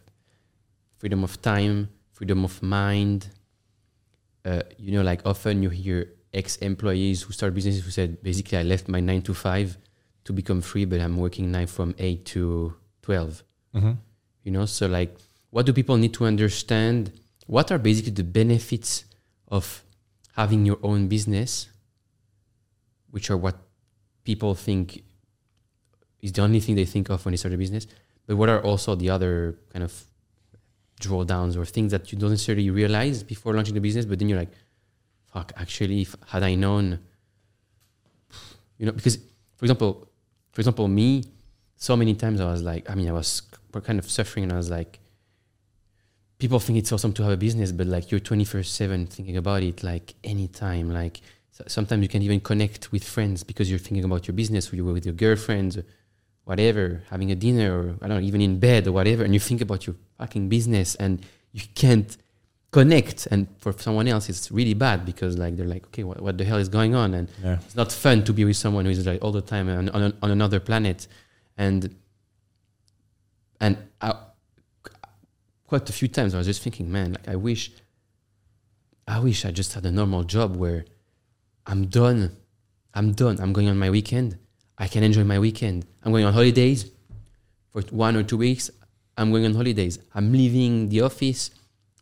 freedom of time, freedom of mind. Uh, you know, like often you hear ex-employees who start businesses who said, basically, I left my nine to five to become free, but I'm working now from eight to 12 mm-hmm. You know, so like, what do people need to understand? What are basically the benefits of having your own business, which are what people think is the only thing they think of when they start a business. But what are also the other kind of drawdowns or things that you don't necessarily realize before launching the business, but then you're like, fuck, actually, if, had I known, you know, because for example, for example, me, so many times I was like, I mean, I was kind of suffering and I was like, people think it's awesome to have a business, but like you're 21st 7 thinking about it like anytime, like so sometimes you can even connect with friends because you're thinking about your business, or you're with your girlfriends, or whatever, having a dinner, or I don't know, even in bed or whatever, and you think about your fucking business, and you can't connect. And for someone else, it's really bad because like they're like, okay, what, what the hell is going on? And Yeah. it's not fun to be with someone who is like all the time on, on, on another planet and and I, quite a few times I was just thinking man like I wish I wish I just had a normal job where I'm done. I'm done. I'm going on my weekend. I can enjoy my weekend. I'm going on holidays for one or two weeks. I'm going on holidays. I'm leaving the office.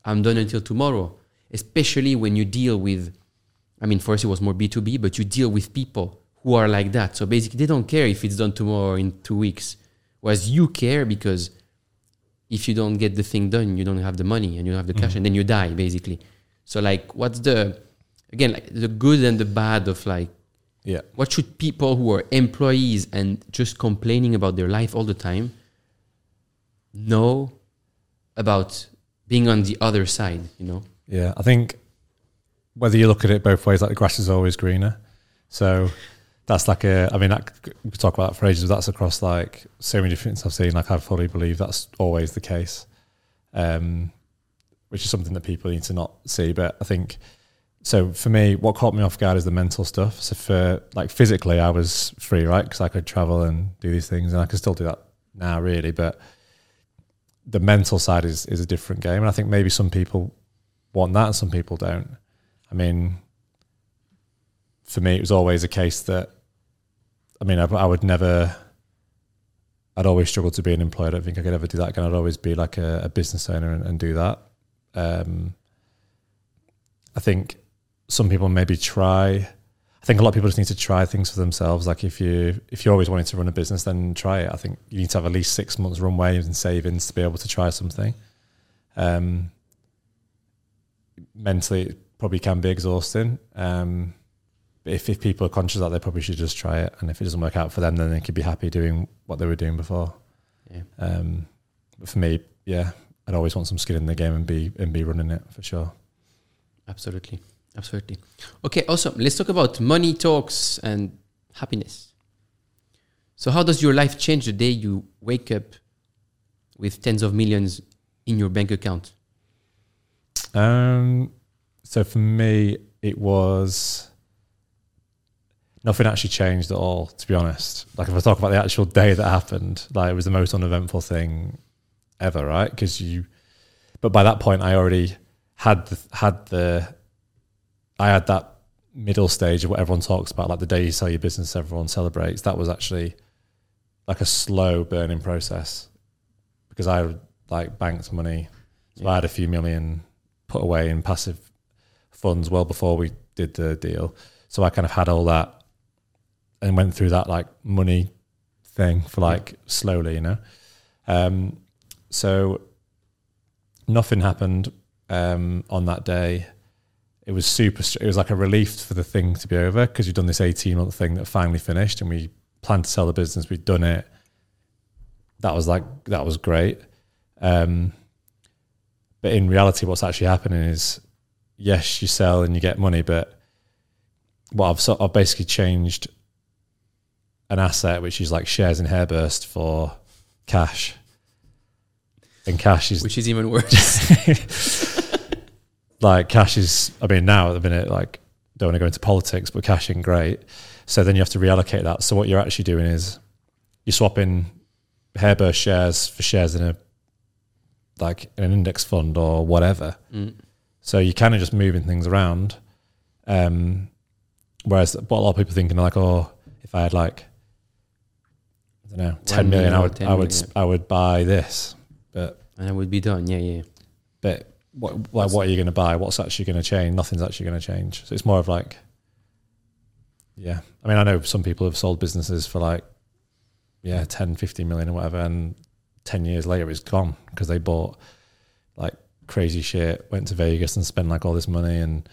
I'm done until tomorrow especially when you deal with I mean, first it was more B2B, but you deal with people who are like that. So basically, they don't care if it's done tomorrow or in two weeks. Whereas you care because if you don't get the thing done, you don't have the money and you don't have the cash, mm. and then you die, basically. So, like, what's the, again, like the good and the bad of like, Yeah. what should people who are employees and just complaining about their life all the time know about being on the other side, you know? Yeah, I think whether you look at it both ways, like the grass is always greener. So that's like a, I mean, that, we could talk about that for ages, but that's across like so many different things I've seen. Like I fully believe that's always the case, um, which is something that people need to not see. But I think, so for me, what caught me off guard is the mental stuff. So for like physically, I was free, right? Because I could travel and do these things, and I can still do that now, really. But the mental side is is a different game, and I think maybe some people want that and some people don't. I mean, for me, it was always a case that, I mean, I, I would never, I'd always struggle to be an employee. I don't think I could ever do that again. I'd always be like a, a business owner and, and do that. Um, I think some people maybe try. I think a lot of people just need to try things for themselves. Like if you if you always wanted to run a business, then try it. I think you need to have at least six months runway and savings to be able to try something. Um, mentally, it probably can be exhausting. Um, but if if people are conscious that, they probably should just try it. And if it doesn't work out for them, then they could be happy doing what they were doing before. Yeah. Um, but for me, yeah, I'd always want some skin in the game and be and be running it for sure. Absolutely. Absolutely. Okay, awesome. Let's talk about money talks and happiness. So, how does your life change the day you wake up with tens of millions in your bank account? Um, so for me, it was nothing actually changed at all. To be honest, like if I talk about the actual day that happened, like it was the most uneventful thing ever, right? Because you, but by that point, I already had the, had the, I had that middle stage of what everyone talks about, like the day you sell your business, everyone celebrates. That was actually like a slow burning process because I had like banked money. So I had a few million put away in passive funds well before we did the deal. So I kind of had all that and went through that like money thing for like slowly, you know. Um, so nothing happened um, on that day. It was super. It was like a relief for the thing to be over because you've done this eighteen month thing that finally finished, and we planned to sell the business. We'd done it. That was like that was great. Um, but in reality, what's actually happening is, yes, you sell and you get money, but what I've sort I've basically changed an asset which is like shares in Hairburst for cash, and cash is Which is even worse. like cash is i mean now at the minute like don't want to go into politics but cash ain't great so then you have to reallocate that so what you're actually doing is you're swapping hairburst shares for shares in a like in an index fund or whatever Mm. so you're kind of just moving things around um whereas what a lot of people thinking like oh if i had like i don't know 10 million i would 10 i would million, i would buy this but and I would be done. Yeah, yeah. but what like what are you going to buy? What's actually going to change? Nothing's actually going to change. So it's more of like, yeah. I mean, I know some people have sold businesses for like, yeah, 10, 15 million or whatever, and ten years later it's gone because they bought like crazy shit, went to Vegas and spent like all this money and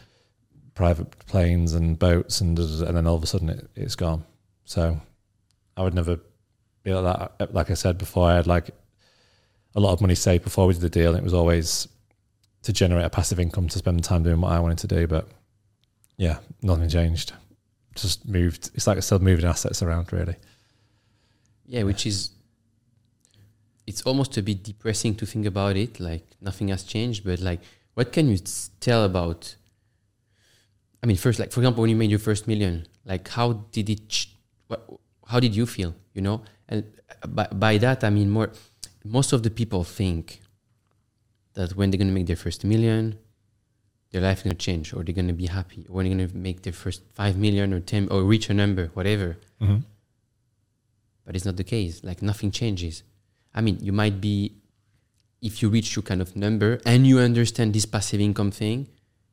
private planes and boats, and and then all of a sudden it, it's gone. So I would never be like that. Like I said before, I had like a lot of money saved before we did the deal, and it was always to generate a passive income to spend time doing what I wanted to do. But yeah, nothing changed. Just moved. It's like still moving assets around, really. Yeah, which is it's almost a bit depressing to think about it. Like nothing has changed, but like, what can you tell about? I mean, first, like for example, when you made your first million, like how did it? Ch- what, how did you feel? You know, and uh, by, by that I mean more. Most of the people think that when they're gonna make their first million, their life is gonna change, or they're gonna be happy, or when they're gonna make their first five million or ten, or reach a number, whatever Mm-hmm. but it's not the case. Like nothing changes. I mean, you might be, if you reach your kind of number and you understand this passive income thing,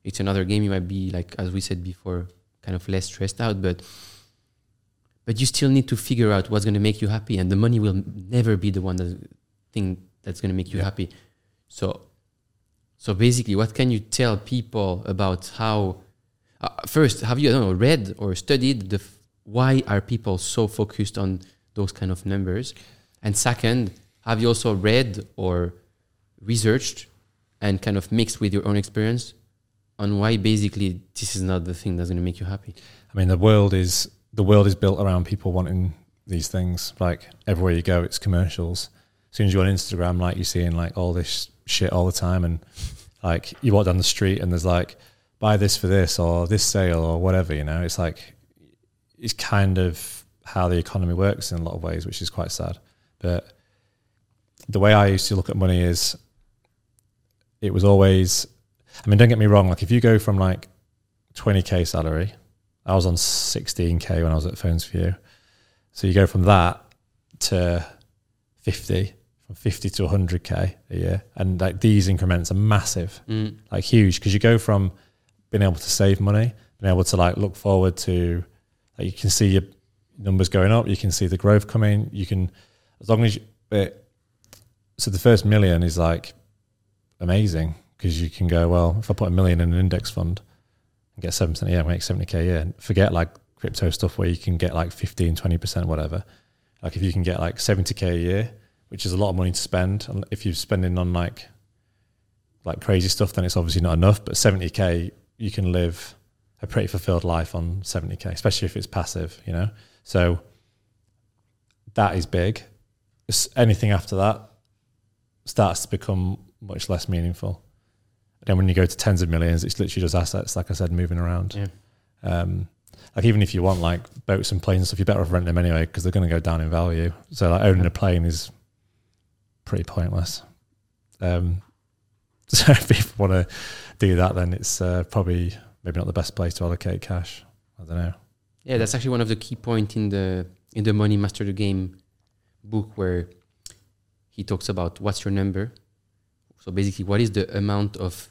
it's another game. You might be like, as we said before, kind of less stressed out, but but you still need to figure out what's going to make you happy, and the money will never be the one that thing that's going to make you Yeah. happy. So, so basically, what can you tell people about how? Uh, first, have you know read or studied the why are people so focused on those kind of numbers? And second, have you also read or researched and kind of mixed with your own experience on why basically this is not the thing that's going to make you happy? I mean, the world is the world is built around people wanting these things. Like everywhere you go, it's commercials. As soon as you're on Instagram, like you're seeing like all this shit all the time, and like you walk down the street and there's like buy this for this or this sale or whatever. You know, it's like it's kind of how the economy works in a lot of ways, which is quite sad. But the way I used to look at money is it was always. I mean, don't get me wrong. Like if you go from like 20k salary I was on 16k when I was at Phones 4u. So you go from that to 50, from 50 to 100k a year, and like these increments are massive, Mm. like huge, because you go from being able to save money, being able to like look forward to, like you can see your numbers going up, you can see the growth coming, you can, as long as you, it, so the first million is like amazing because you can go well if I put a million in an index fund and get seven percent a year, make seventy k a year. And forget like crypto stuff where you can get like 15, 20 percent, whatever. Like if you can get like seventy k a year, which is a lot of money to spend, and if you're spending on like like crazy stuff, then it's obviously not enough. But seventy k, you can live a pretty fulfilled life on seventy k, especially if it's passive. You know, so that is big. Anything after that starts to become much less meaningful. then when you go to tens of millions, it's literally just assets, like I said, moving around. Yeah. Um, like even if you want like boats and planes and stuff, you're better off renting them anyway because they're going to go down in value. So like owning a plane is pretty pointless. Um, so if people want to do that, then it's uh, probably maybe not the best place to allocate cash. I don't know. Yeah, that's actually one of the key points in the in the Money Master the Game book where he talks about what's your number. So basically, what is the amount of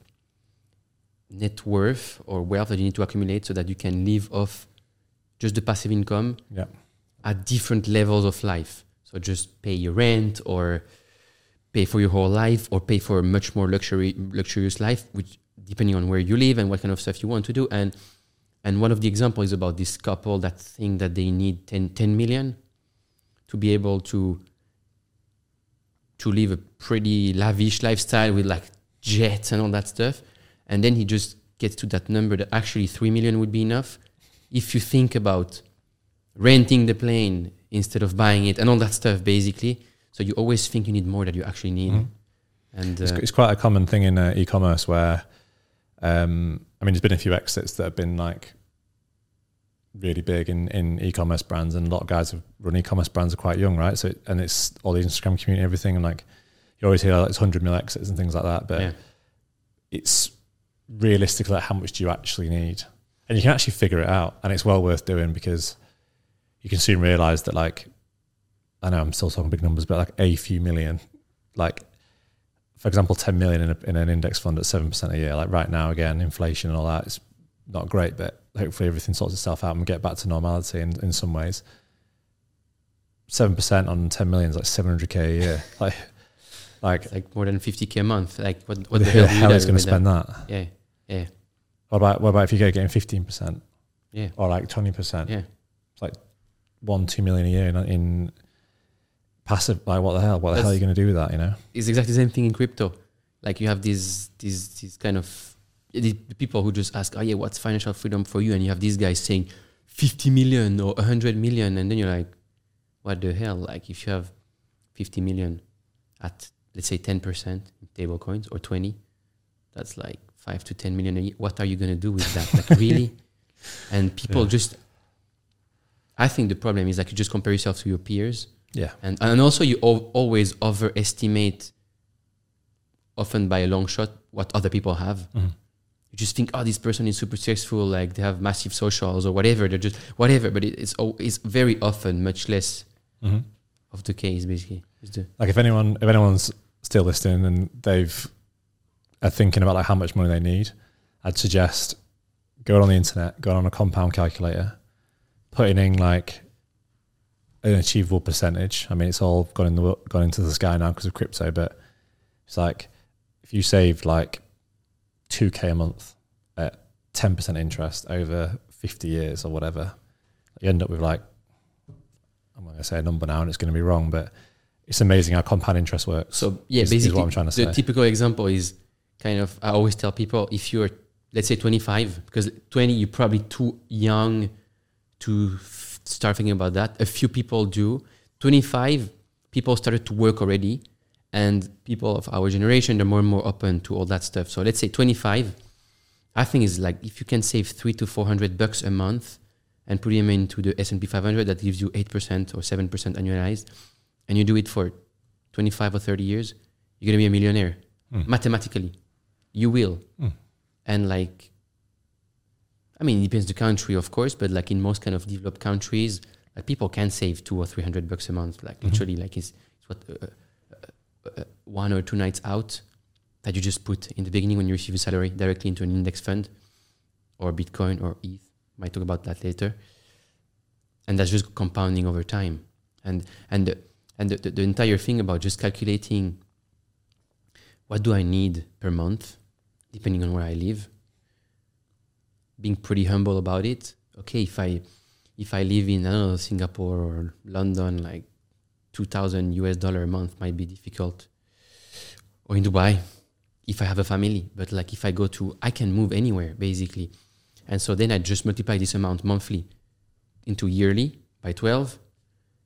net worth or wealth that you need to accumulate so that you can live off just the passive income Yeah. at different levels of life. So just pay your rent or pay for your whole life or pay for a much more luxury luxurious life, which depending on where you live and what kind of stuff you want to do. And and one of the examples is about this couple that think that they need 10, 10 million to be able to to live a pretty lavish lifestyle with like jets and all that stuff. And then he just gets to that number that actually three million would be enough. If you think about renting the plane instead of buying it and all that stuff basically. So you always think you need more than you actually need. Mhm. And It's, uh, it's quite a common thing in uh, e-commerce where, um, I mean, there's been a few exits that have been like really big in, in e-commerce brands, and a lot of guys who run e-commerce brands are quite young, right? So, and it's all the Instagram community, and everything, and like you always hear like it's hundred mil exits and things like that, but yeah. it's realistically like how much do you actually need, and you can actually figure it out, and it's well worth doing because you can soon realize that like I know I'm still talking big numbers, but like a few million, like for example, 10 million in, a, in an index fund at 7% a year, like right now, again, inflation and all that, it's not great, but hopefully everything sorts itself out and we get back to normality in, in some ways. 7% on 10 million is like 700k a year. like, like, It's like more than 50k a month. Like what, what the, the hell, hell is going to spend that? that? Yeah. Yeah. What about, what about if you go getting 15% Yeah. or like 20%? Yeah. It's like one, two million a year in, in passive, like what the hell? What the hell are you going to do with that, you know? it's exactly the same thing in crypto. Like you have these these these kind of the, people who just ask, oh yeah, what's financial freedom for you? And you have these guys saying 50 million or 100 million. And then you're like, what the hell? Like if you have 50 million at, let's say 10% in stable coins or 20, that's like five to 10 million a year. What are you going to do with that? Like really? And people Yeah. just, I think the problem is like you just compare yourself to your peers. Yeah. And, and also you al- always overestimate, often by a long shot, what other people have Mhm. you just think, oh, this person is super successful, like they have massive socials or whatever. They're just whatever, but it, it's al- it's very often much less Mhm. of the case, basically. The- Like if anyone, if anyone's still listening and they've are thinking about like how much money they need, I'd suggest going on the internet, going on a compound calculator, putting in like an achievable percentage. I mean, it's all gone in the gone into the sky now because of crypto, but it's like if you saved like two k a month at ten percent interest over fifty years or whatever, you end up with like I'm not going to say a number now, and it's going to be wrong, but it's amazing how compound interest works. So yeah, is- is basically, what I'm trying to the say. typical example is kind of I always tell people if you're let's say 25, because 20 you're probably too young to start thinking about that. A few people do. 25 people started to work already, and people of our generation they're more and more open to all that stuff. So let's say 25. I think is like if you can save three to 400 bucks a month and put them into the S&P 500, that gives you 8% or 7% annualized, and you do it for 25 or 30 years, you're going to be a millionaire. Mm. Mathematically, you will. Mm. And like, I mean, it depends on the country, of course, but like in most kind of developed countries, like people can save two or 300 bucks a month. Like Mhm. literally, like it's, it's what, uh, uh, uh, one or two nights out that you just put in the beginning when you receive a salary directly into an index fund or Bitcoin or ETH. Might talk about that later. And that's just compounding over time. And and the, and the, the, the entire thing about just calculating what do I need per month, depending on where I live. Being pretty humble about it. Okay, if I if I live in I don't know Singapore or London, like two thousand US dollar a month might be difficult. Or in Dubai, if I have a family. But like if I go to I can move anywhere basically. And so then I just multiply this amount monthly into yearly by 12.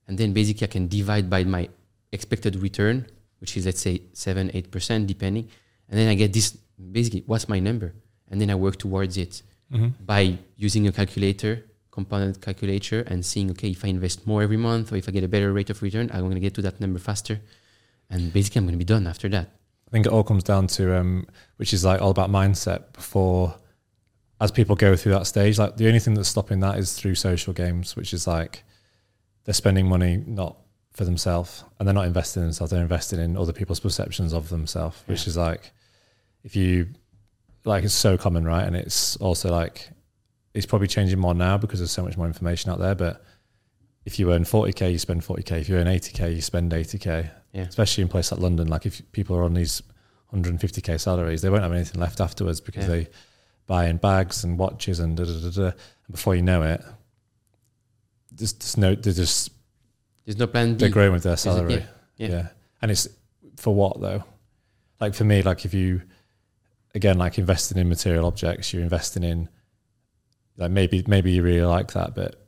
And then basically I can divide by my expected return, which is let's say 7, 8%, depending. And then I get this basically what's my number? And then I work towards it Mhm. by using a calculator, compounded calculator, and seeing, okay, if I invest more every month or if I get a better rate of return, I'm going to get to that number faster. And basically I'm going to be done after that. I think it all comes down to, um, which is like all about mindset before, as people go through that stage, like the only thing that's stopping that is through social games, which is like they're spending money not for themselves and they're not investing in themselves, they're investing in other people's perceptions of themselves, which Yeah. is like, if you, like, it's so common, right? And it's also like, it's probably changing more now because there's so much more information out there. But if you earn 40K, you spend 40K. If you earn 80K, you spend 80K Yeah. especially in places like London. Like if people are on these 150k salaries, they won't have anything left afterwards because Yeah. they buy in bags and watches and da da da da. And before you know it, there's, there's no, they're just There's no plan B. they're growing with their salary. Yeah. yeah. and it's for what though? Like for me, like if you again like investing in material objects, you're investing in like maybe maybe you really like that, but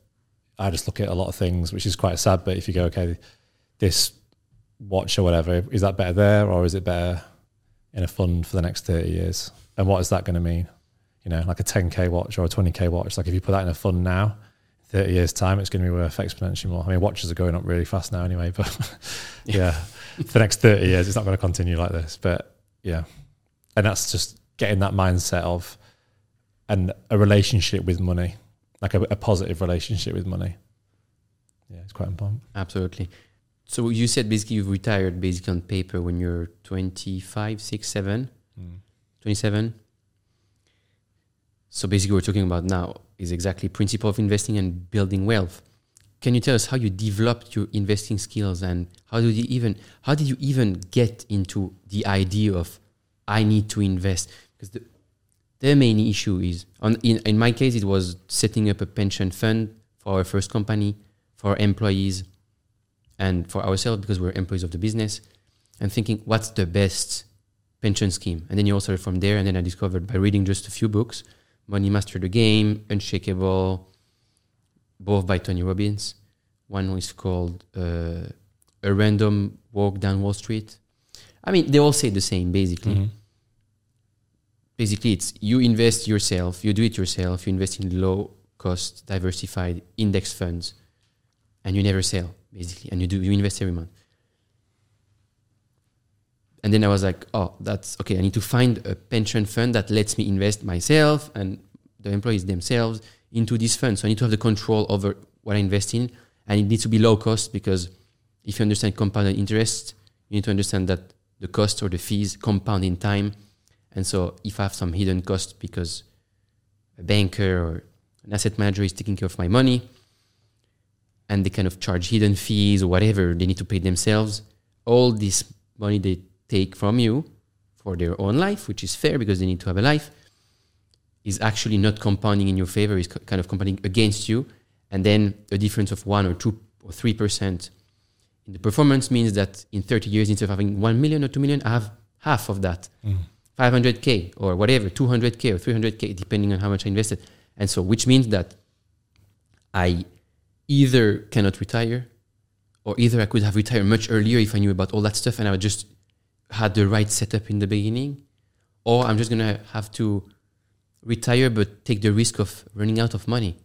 I just look at a lot of things, which is quite sad. But if you go, okay, this watch or whatever, is that better there or is it better in a fund for the next 30 years? And what is that going to mean? You know, like a 10K watch or a 20K watch. Like if you put that in a fund now, 30 years time, it's going to be worth exponentially more. I mean, watches are going up really fast now anyway, but yeah, for the next 30 years, it's not going to continue like this. But yeah, and that's just getting that mindset of and a relationship with money, like a, a positive relationship with money. Yeah, it's quite important. Absolutely. So you said basically you've retired basically on paper when you're 25, 6, 7, hmm. 27. So basically what we're talking about now is exactly principle of investing and building wealth. Can you tell us how you developed your investing skills and how did you even how did you even get into the idea of I need to invest? Because the the main issue is on in, in my case it was setting up a pension fund for our first company, for employees, and for ourselves because we're employees of the business, and thinking what's the best pension scheme. And then you also from there. And then I discovered by reading just a few books, Money Master the Game, Unshakable, both by Tony Robbins. One is called uh, A Random Walk Down Wall Street. I mean, they all say the same basically. Mhm. Basically, it's you invest yourself, you do it yourself, you invest in low cost, diversified index funds, and you never sell basically, and you do you invest every month. And then I was like, oh, that's okay. I need to find a pension fund that lets me invest myself and the employees themselves into this fund. So I need to have the control over what I invest in, and it needs to be low cost because if you understand compounded interest, you need to understand that the cost or the fees compound in time. And so if I have some hidden cost because a banker or an asset manager is taking care of my money and they kind of charge hidden fees or whatever they need to pay themselves, all this money they take from you for their own life, which is fair because they need to have a life, is actually not compounding in your favor, is kind of compounding against you. And then a difference of one or two or three percent in the performance means that in 30 years, instead of having 1 million or 2 million, I have half of that. Mm. 500k or whatever, 200k or 300k, depending on how much I invested. And so, which means that I either cannot retire or either I could have retired much earlier if I knew about all that stuff and I just had the right setup in the beginning, or I'm just gonna have to retire but take the risk of running out of money.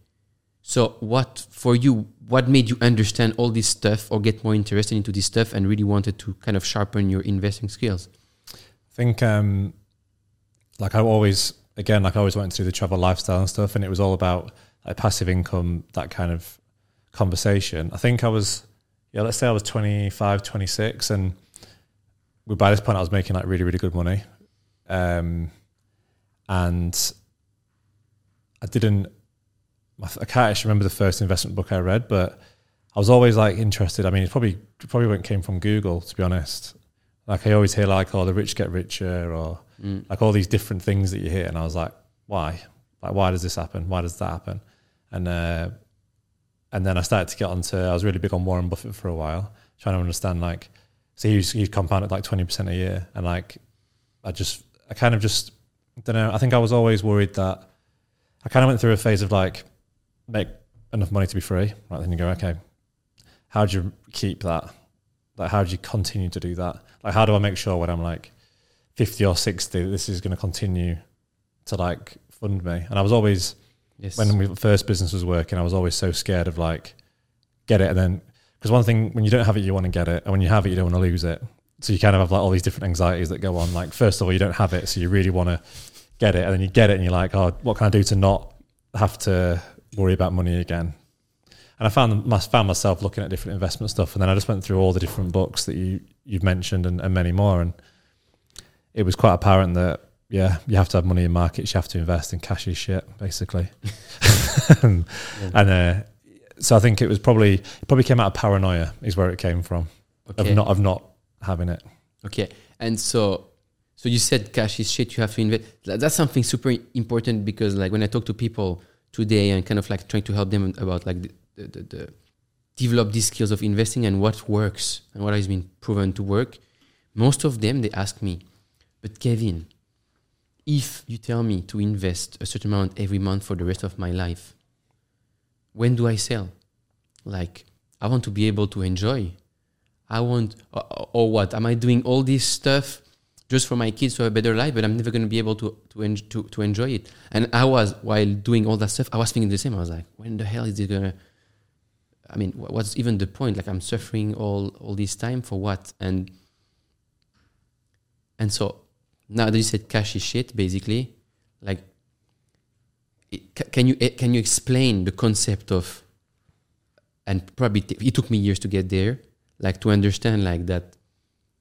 So, what for you? What made you understand all this stuff, or get more interested into this stuff, and really wanted to kind of sharpen your investing skills? I think, um, like I always, again, like I always went through the travel lifestyle and stuff, and it was all about like passive income, that kind of conversation. I think I was, yeah, let's say I was 25, 26, and by this point I was making like really, really good money. Um, and I didn't, I can't actually remember the first investment book I read, but I was always like interested. I mean, it probably, probably came from Google, to be honest. Like I always hear like, oh, the rich get richer or Mm. like all these different things that you hear. And I was like, why? Like, why does this happen? Why does that happen? And, uh, and then I started to get onto, I was really big on Warren Buffett for a while, trying to understand like, so he's, he's compounded like 20% a year. And like, I just, I kind of just, don't know. I think I was always worried that I kind of went through a phase of like, make enough money to be free. Right. Then you go, okay, how do you keep that? Like, how do you continue to do that? Like, how do I make sure when I'm like 50 or 60, that this is going to continue to like fund me? And I was always, Yes. when my first business was working, I was always so scared of like, get it. And then, because one thing, when you don't have it, you want to get it. And when you have it, you don't want to lose it. So you kind of have like all these different anxieties that go on. Like, first of all, you don't have it. So you really want to get it. And then you get it and you're like, oh, what can I do to not have to worry about money again? And I found I found myself looking at different investment stuff, and then I just went through all the different books that you you've mentioned and, and many more, and it was quite apparent that yeah, you have to have money in markets, you have to invest in cash is shit, basically. and and, uh, so I think it was probably it probably came out of paranoia is where it came from okay. of not of not having it. Okay. And so, so you said cash is shit. You have to invest. That's something super important because, like, when I talk to people today and kind of like trying to help them about like the, the, the, develop these skills of investing and what works and what has been proven to work, most of them they ask me, "But Kevin, if you tell me to invest a certain amount every month for the rest of my life, when do I sell? Like, I want to be able to enjoy." I want, or, or what? Am I doing all this stuff just for my kids to have a better life, but I'm never going to be able to to, en- to to enjoy it? And I was while doing all that stuff, I was thinking the same. I was like, when the hell is it gonna? I mean, what's even the point? Like, I'm suffering all all this time for what? And and so now that you said cash is shit, basically, like, it, can you eh, can you explain the concept of? And probably t- it took me years to get there like to understand like that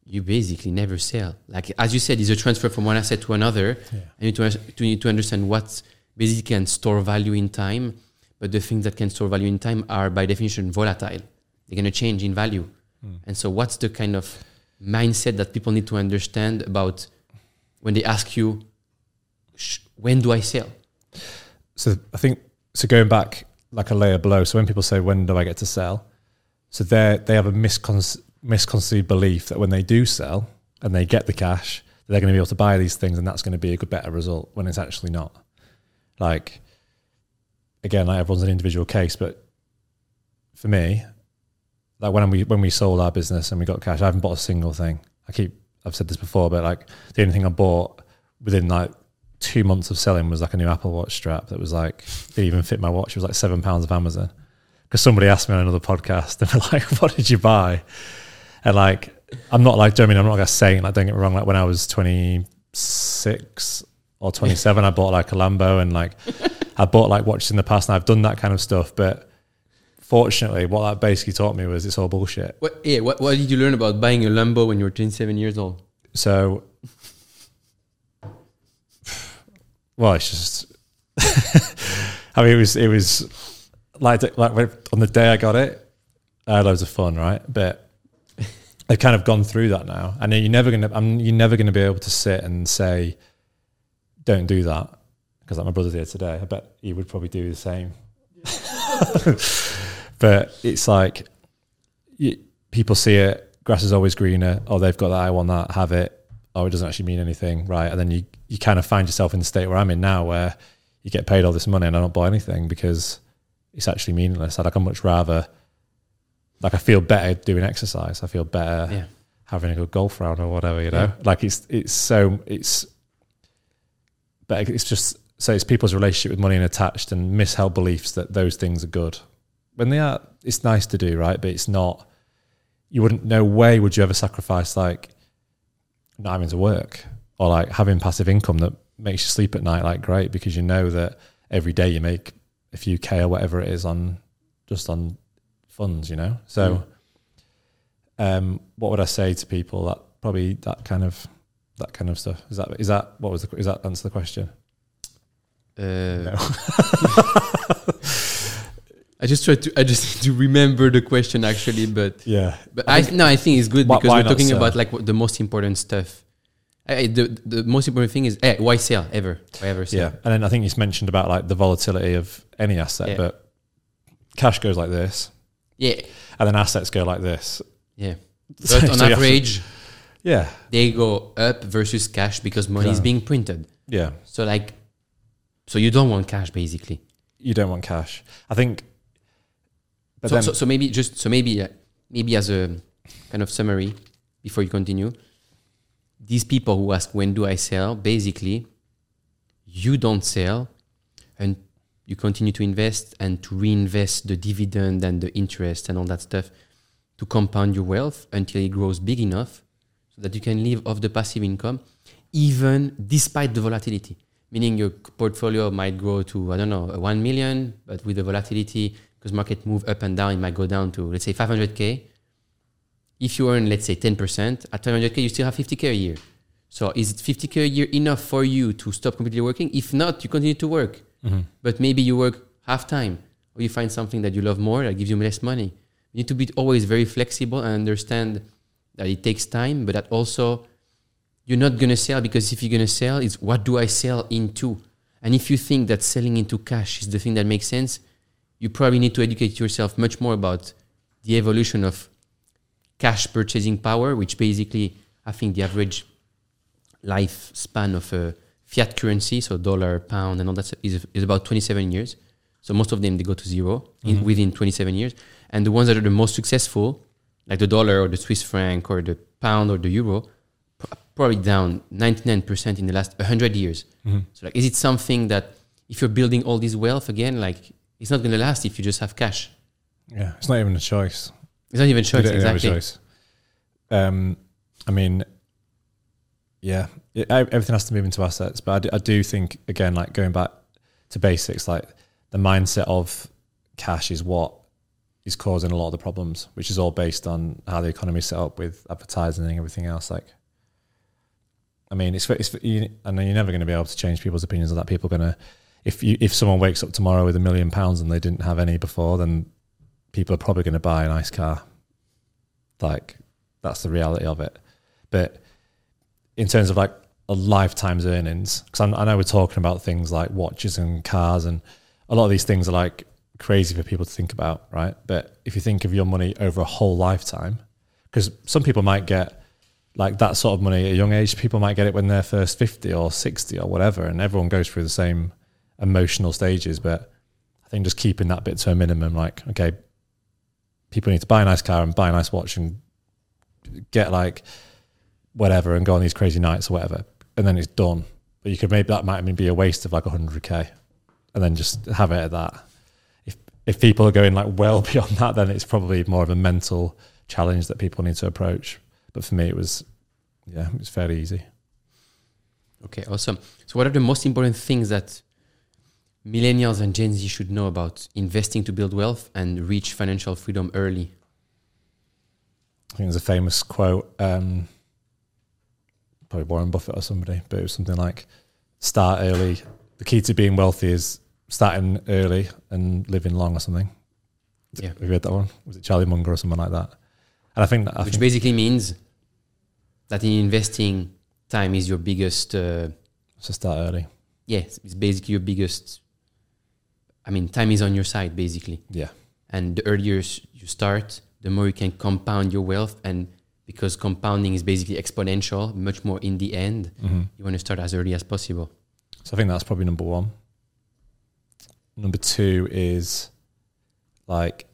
you basically never sell like as you said it's a transfer from one asset to another Yeah. and you need to, to need to understand what basically can store value in time but the things that can store value in time are by definition volatile they're going to change in value Mm. and so what's the kind of mindset that people need to understand about when they ask you "Sh- when do i sell So I think so. Going back like a layer below. So when people say when do I get to sell, so they they have a miscon- misconceived belief that when they do sell and they get the cash, they're going to be able to buy these things and that's going to be a good, better result when it's actually not. Like, again, like everyone's an individual case, but for me, like when we when we sold our business and we got cash, I haven't bought a single thing. I keep I've said this before, but like the only thing I bought within like two months of selling was like a new Apple Watch strap that was like didn't even fit my watch. It was like seven pounds of Amazon. Because somebody asked me on another podcast, and they're like, "What did you buy?" And like, I'm not like, do you know I mean? I'm not like saying like, don't get me wrong. Like when I was 26 or 27, I bought like a Lambo, and like I bought like watches in the past, and I've done that kind of stuff, but fortunately, what that basically taught me was it's all bullshit. What, yeah, what, what did you learn about buying a Lambo when you were 27 years old? So, well, it's just. I mean, it was it was like like on the day I got it, I had loads of fun, right? But I've kind of gone through that now, and you're never gonna. I'm you're never gonna be able to sit and say, "Don't do that," because like my brother's here today. I bet he would probably do the same. but it's like you, people see it. Grass is always greener. Oh, they've got that. I want that. Have it. Oh, it doesn't actually mean anything, right? And then you you kind of find yourself in the state where I'm in now, where you get paid all this money and I don't buy anything because it's actually meaningless. I'd like I much rather like I feel better doing exercise. I feel better Yeah. having a good golf round or whatever, you know. Yeah. Like it's it's so it's but it's just so it's people's relationship with money and attached and misheld beliefs that those things are good. When they are it's nice to do, right? But it's not you wouldn't no way would you ever sacrifice like not having to work or like having passive income that makes you sleep at night like great because you know that every day you make a few K or whatever it is on just on funds, you know? So um, what would I say to people that probably that kind of that kind of stuff is that is that what was the is that answer the question? Uh, I just try to I just to remember the question actually, but Yeah, but I, no I think it's good Why- because why we're talking sell? about like what the most important stuff. I, the the most important thing is eh, why sell ever why ever sell yeah, and then I think you mentioned about like the volatility of any asset, Yeah. but cash goes like this, yeah and then assets go like this. yeah. So- But on so you have to- average, Yeah, they go up versus cash because money is being printed. yeah. So like, so you don't want cash basically. You don't want cash. I think. But so, so, so maybe just so maybe uh, maybe as a kind of summary before you continue, these people who ask when do I sell, basically, you don't sell, and you continue to invest and to reinvest the dividend and the interest and all that stuff to compound your wealth until it grows big enough so that you can live off the passive income, even despite the volatility. Meaning your portfolio might grow to I don't know one million, but with the volatility because market move up and down, it might go down to let's say 500k. If you earn let's say 10%, at 500k you still have 50k a year. So is it 50k a year enough for you to stop completely working? If not, you continue to work, mm-hmm. but maybe you work half time or you find something that you love more that gives you less money. You need to be always very flexible and understand that it takes time, but that also you're not gonna sell because if you're gonna sell, it's what do I sell into? And if you think that selling into cash is the thing that makes sense, you probably need to educate yourself much more about the evolution of cash purchasing power, which basically I think the average lifespan of a fiat currency, so dollar, pound, and all that, is, is, about 27 years. So most of them they go to 0 in, mm-hmm. within 27 years, and the ones that are the most successful, like the dollar or the Swiss franc or the pound or the euro, probably down 99% in the last 100 years. So like, is it something that if you're building all this wealth again, like it's not going to last if you just have cash? yeah, it's not even a choice. It's not even You choice have a exactly. choice. Um, I mean, yeah, it, ev- everything has to move into assets, but I do, I do think again, like going back to basics, like the mindset of cash is what is causing a lot of the problems, which is all based on how the economy is set up with advertising and everything else. Like, I mean, it's, it's you, know you're never going to be able to change people's opinions on that. People are going to, if you if someone wakes up tomorrow with a million pounds and they didn't have any before, then people are probably going to buy a nice car. Like that's the reality of it. But in terms of like a lifetime's earnings, because I know we're talking about things like watches and cars, and a lot of these things are like crazy for people to think about, right? But if you think of your money over a whole lifetime, because some people might get like that sort of money at a young age. People might get it when they're first 50 or 60 or whatever, and everyone goes through the same emotional stages. But I think just keeping that bit to a minimum, like, okay, people need to buy a nice car and buy a nice watch and get like whatever and go on these crazy nights or whatever, and then it's done. But you could maybe that might even be a waste of like 100k, and then just have it at that. If if people are going like well beyond that, then it's probably more of a mental challenge that people need to approach. But for me, it was yeah, it was fairly easy. Okay, awesome. So, what are the most important things that millennials and Gen Z should know about investing to build wealth and reach financial freedom early? I think there's a famous quote, um, probably Warren Buffett or somebody, but it was something like start early. The key to being wealthy is starting early and living long or something. Yeah. Have you read that one? Was it Charlie Munger or someone like that? And I think that, I Which think, basically means that in investing, time is your biggest, uh, so start early. yes, it's basically your biggest. I mean, time is on your side, basically. Yeah. And the earlier you start, the more you can compound your wealth. And because compounding is basically exponential, much more in the end, Mm-hmm. you want to start as early as possible. So I think that's probably number one. Number two is like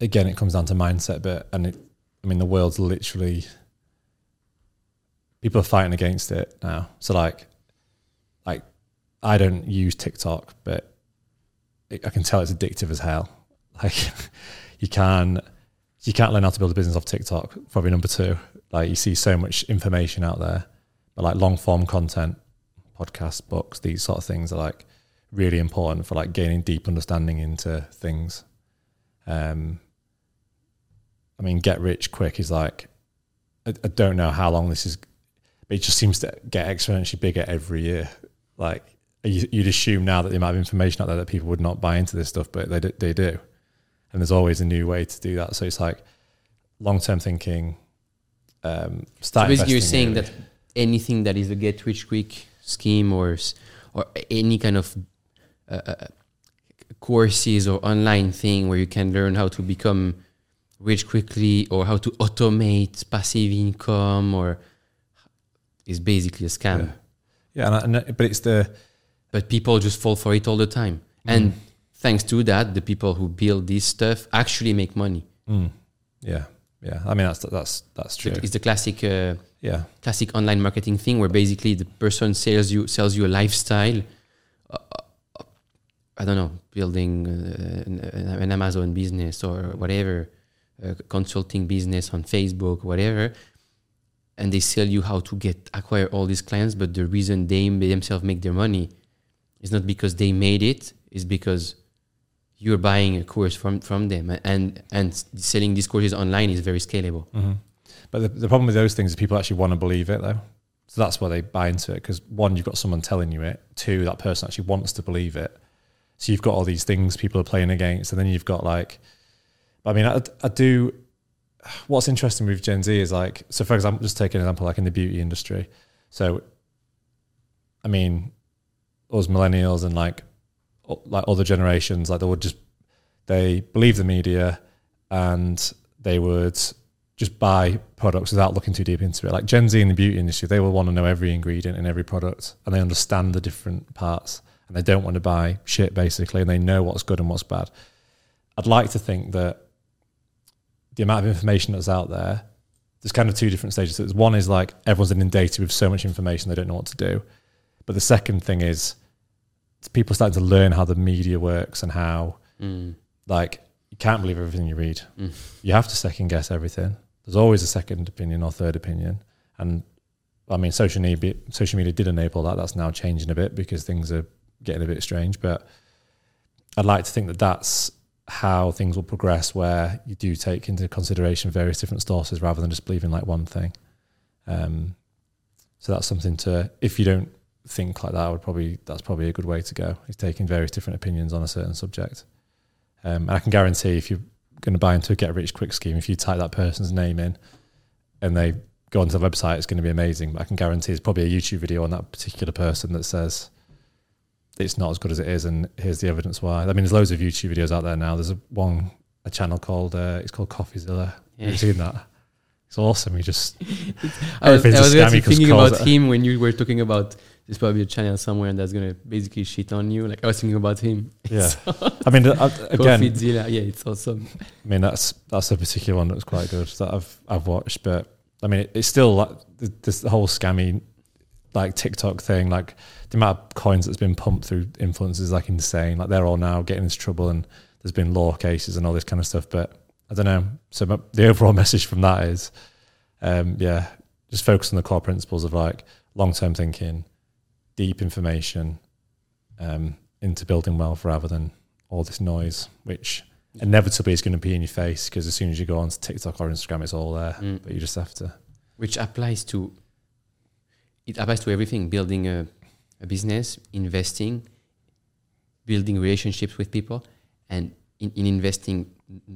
again, it comes down to mindset, but and it, I mean the world's literally people are fighting against it now. So like, like I don't use TikTok, but it, I can tell it's addictive as hell. Like you can you can't learn how to build a business off TikTok. Probably number two. Like you see so much information out there, but like long form content, podcasts, books, these sort of things are like really important for like gaining deep understanding into things. Um, I mean, get rich quick is like I, I don't know how long this is, but it just seems to get exponentially bigger every year. Like you, you'd assume now that the amount of information out there that people would not buy into this stuff, but they do, they do, and there's always a new way to do that. So it's like long term thinking. Um, So basically, you're saying early. that anything that is a get rich quick scheme or or any kind of uh, uh, courses or online thing where you can learn how to become rich quickly or how to automate passive income or is basically a scam. Yeah, yeah, and, and but it's the But people just fall for it all the time. Mm. And thanks to that, the people who build this stuff actually make money. mm, yeah, yeah. I mean that's that's that's true. It's the classic. Uh, Yeah, classic online marketing thing where basically the person sells you sells you a lifestyle uh, uh, i don't know building uh, an, an amazon business or whatever uh, consulting business on facebook whatever and they sell you how to get acquire all these clients but the reason they themselves make their money is not because they made it is because you're buying a course from from them and and selling these courses online is very scalable hmm but the, the problem with those things is people actually want to believe it though. So that's why they buy into it because one, you've got someone telling you it. Two, that person actually wants to believe it. So you've got all these things people are playing against, and then you've got like, I mean, I, I do. What's interesting with Gen Z is like, so for example, just take an example like in the beauty industry. So, I mean, us millennials and like, like other generations, like they would just they believe the media, and they would just buy products without looking too deep into it. Like Gen Z in the beauty industry, they will want to know every ingredient in every product and they understand the different parts and they don't want to buy shit basically and they know what's good and what's bad. I'd like to think that the amount of information that's out there, there's kind of two different stages. There's one is like everyone's inundated with so much information they don't know what to do. But the second thing is people starting to learn how the media works and how Mm. like you can't believe everything you read. Mm. You have to second guess everything. There's always a second opinion or third opinion, and I mean, social media social media did enable that. That's now changing a bit because things are getting a bit strange. But I'd like to think that that's how things will progress, where you do take into consideration various different sources rather than just believing like one thing. Um, so that's something to if you don't think like that, I would probably that's probably a good way to go. Is taking various different opinions on a certain subject. Um, and I can guarantee if you're going to buy into a get rich quick scheme, if you type that person's name in and they go onto the website, it's going to be amazing. But I can guarantee there's probably a YouTube video on that particular person that says it's not as good as it is, and here's the evidence why. I mean, there's loads of YouTube videos out there now. There's a one a channel called uh, it's called CoffeeZilla. Have you seen that? It's awesome. He just I was, I was actually thinking about it- him when you were talking about there's probably a channel somewhere and that's gonna basically shit on you. Like I was thinking about him. yeah. I mean, uh, again, Coffeezilla, yeah, it's awesome. I mean that's that's a particular one that was quite good that I've I've watched, but I mean it's still like this the whole scammy like TikTok thing, like the amount of coins that's been pumped through influencers is like insane. Like they're all now getting into trouble, and there's been law cases and all this kind of stuff. But I don't know. So my, the overall message from that is, um, yeah, just focus on the core principles of like long term thinking, deep information, um, into building wealth rather than all this noise, which inevitably is going to be in your face because as soon as you go onto TikTok or Instagram, it's all there. Mm. But you just have to. Which applies to it applies to everything: building a, a business, investing, building relationships with people, and in, in investing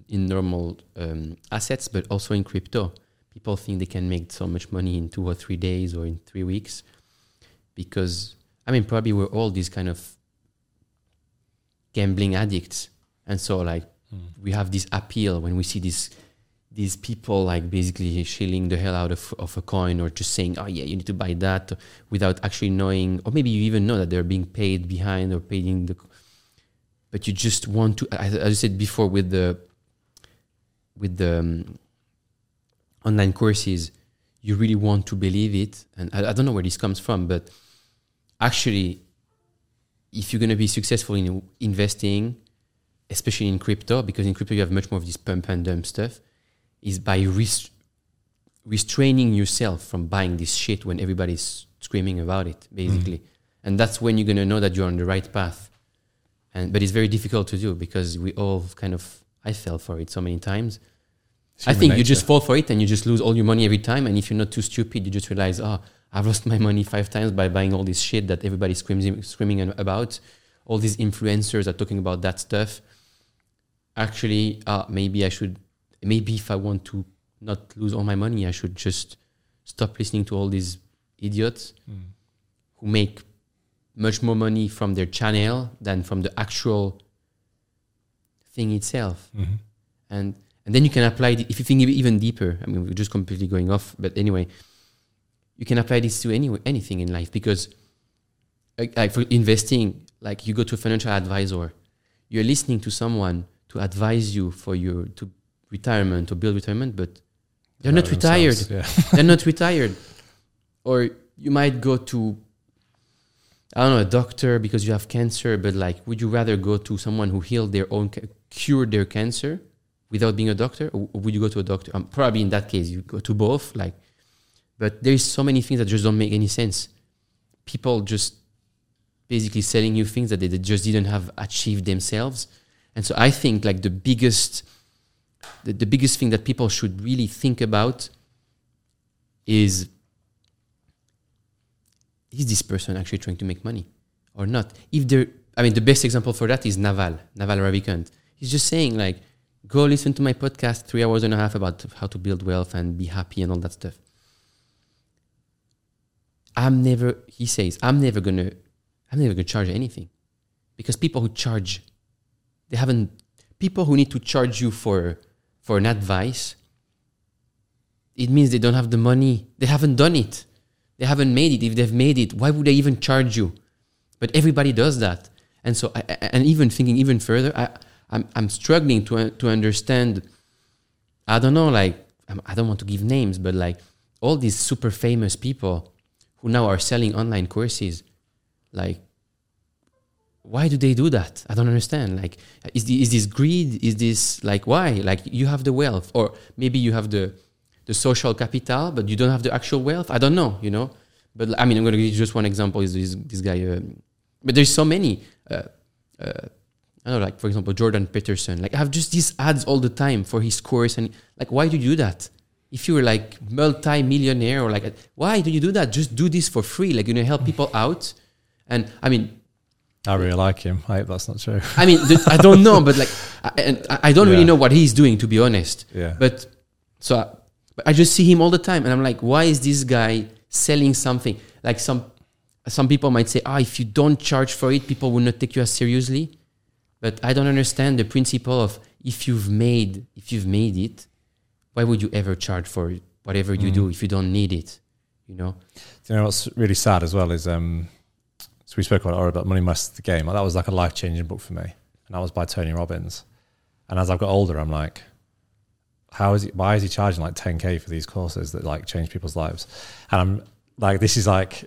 in normal um, assets, but also in crypto. People think they can make so much money in two or three days or in three weeks because I mean probably we're all these kind of gambling addicts, and so like we have this appeal when we see these these people like basically shilling the hell out of, of a coin or just saying, oh yeah, you need to buy that without actually knowing, or maybe you even know that they're being paid behind or paid in the, but you just want to, as as I said before with the, with the um, online courses, you really want to believe it. And I, I don't know where this comes from, but actually, if you're going to be successful in investing, especially in crypto, because in crypto you have much more of this pump and dump stuff, is by res- restraining yourself from buying this shit when everybody's screaming about it, basically. And that's when you're gonna know that you're on the right path. And but it's very difficult to do because we all kind of I fell for it so many times. It's I think you just fall for it and you just lose all your money every time. And if you're not too stupid, you just realize, oh, I've lost my money five times by buying all this shit that everybody's screaming, screaming about. All these influencers are talking about that stuff. Actually, uh, maybe I should, maybe if I want to not lose all my money, I should just stop listening to all these idiots Mm. who make much more money from their channel than from the actual thing itself Mhm. and and then you can apply it if you think even deeper i mean we're just completely going off but anyway you can apply this to any anything in life because like, like for investing like you go to a financial advisor you're listening to someone to advise you for your to retirement or build retirement but they're not retired. Yeah. they're not retired. Or you might go to i don't know a doctor because you have cancer but like would you rather go to someone who healed their own cured their cancer without being a doctor? Or would you go to a doctor? Um, probably in that case you go to both like but there's so many things that just don't make any sense. People just basically selling you things that they they just didn't have achieved themselves. And so i think like the biggest the, the biggest thing that people should really think about is is this person actually trying to make money or not? If they're i mean the best example for that is naval naval ravikant. He's just saying like go listen to my podcast three hours and a half about how to build wealth and be happy and all that stuff. I'm never he says i'm never gonna i'm never gonna charge anything. Because people who charge they haven't people who need to charge you for for an advice it means they don't have the money. They haven't done it. They haven't made it. If they've made it why would they even charge you? But everybody does that. And so I, and even thinking even further I, I'm, I'm struggling to, to understand i don't know like i don't want to give names but like all these super famous people who now are selling online courses like why do they do that i don't understand like is, the, is this greed is this like why like you have the wealth or maybe you have the the social capital but you don't have the actual wealth i don't know you know but i mean i'm going to give you just one example is this, this guy um, but there's so many uh, uh, I don't know, like for example, Jordan Peterson. Like I have just these ads all the time for his course, and like, why do you do that? If you were like multi-millionaire or like, why do you do that? Just do this for free. Like you know, help people out. And I mean, I really like him. I hope that's not true. I mean, th- I don't know, but like, I, and I don't really know what he's doing to be honest. Yeah. But so, I, but I just see him all the time, and I'm like, why is this guy selling something? Like some some people might say, ah, if you don't charge for it, people will not take you as seriously. But I don't understand the principle of if you've made if you've made it, why would you ever charge for whatever you Mm. do if you don't need it. You know? You know what's really sad as well is um, so we spoke about it about Money Masters the Game. That was like a life changing book for me, and that was by Tony Robbins. And as I've got older, I'm like, how is he? Why is he charging like 10k for these courses that like change people's lives? And I'm like, this is like,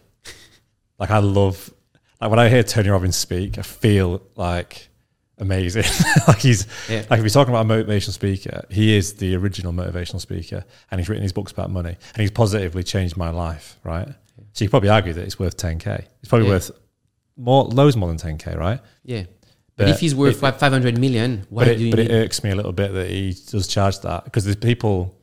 like I love, like when I hear Tony Robbins speak, I feel like amazing. like he's Yeah. like if you're talking about a motivational speaker, he is the original motivational speaker, and he's written these books about money, and he's positively changed my life. Right. So you could probably argue that it's worth 10k. It's probably Yeah. worth more, loads more than 10k, right? Yeah. But, But if he's worth it- 500 million, why but do you it, but need it irks me a little bit that he does charge that because there's people.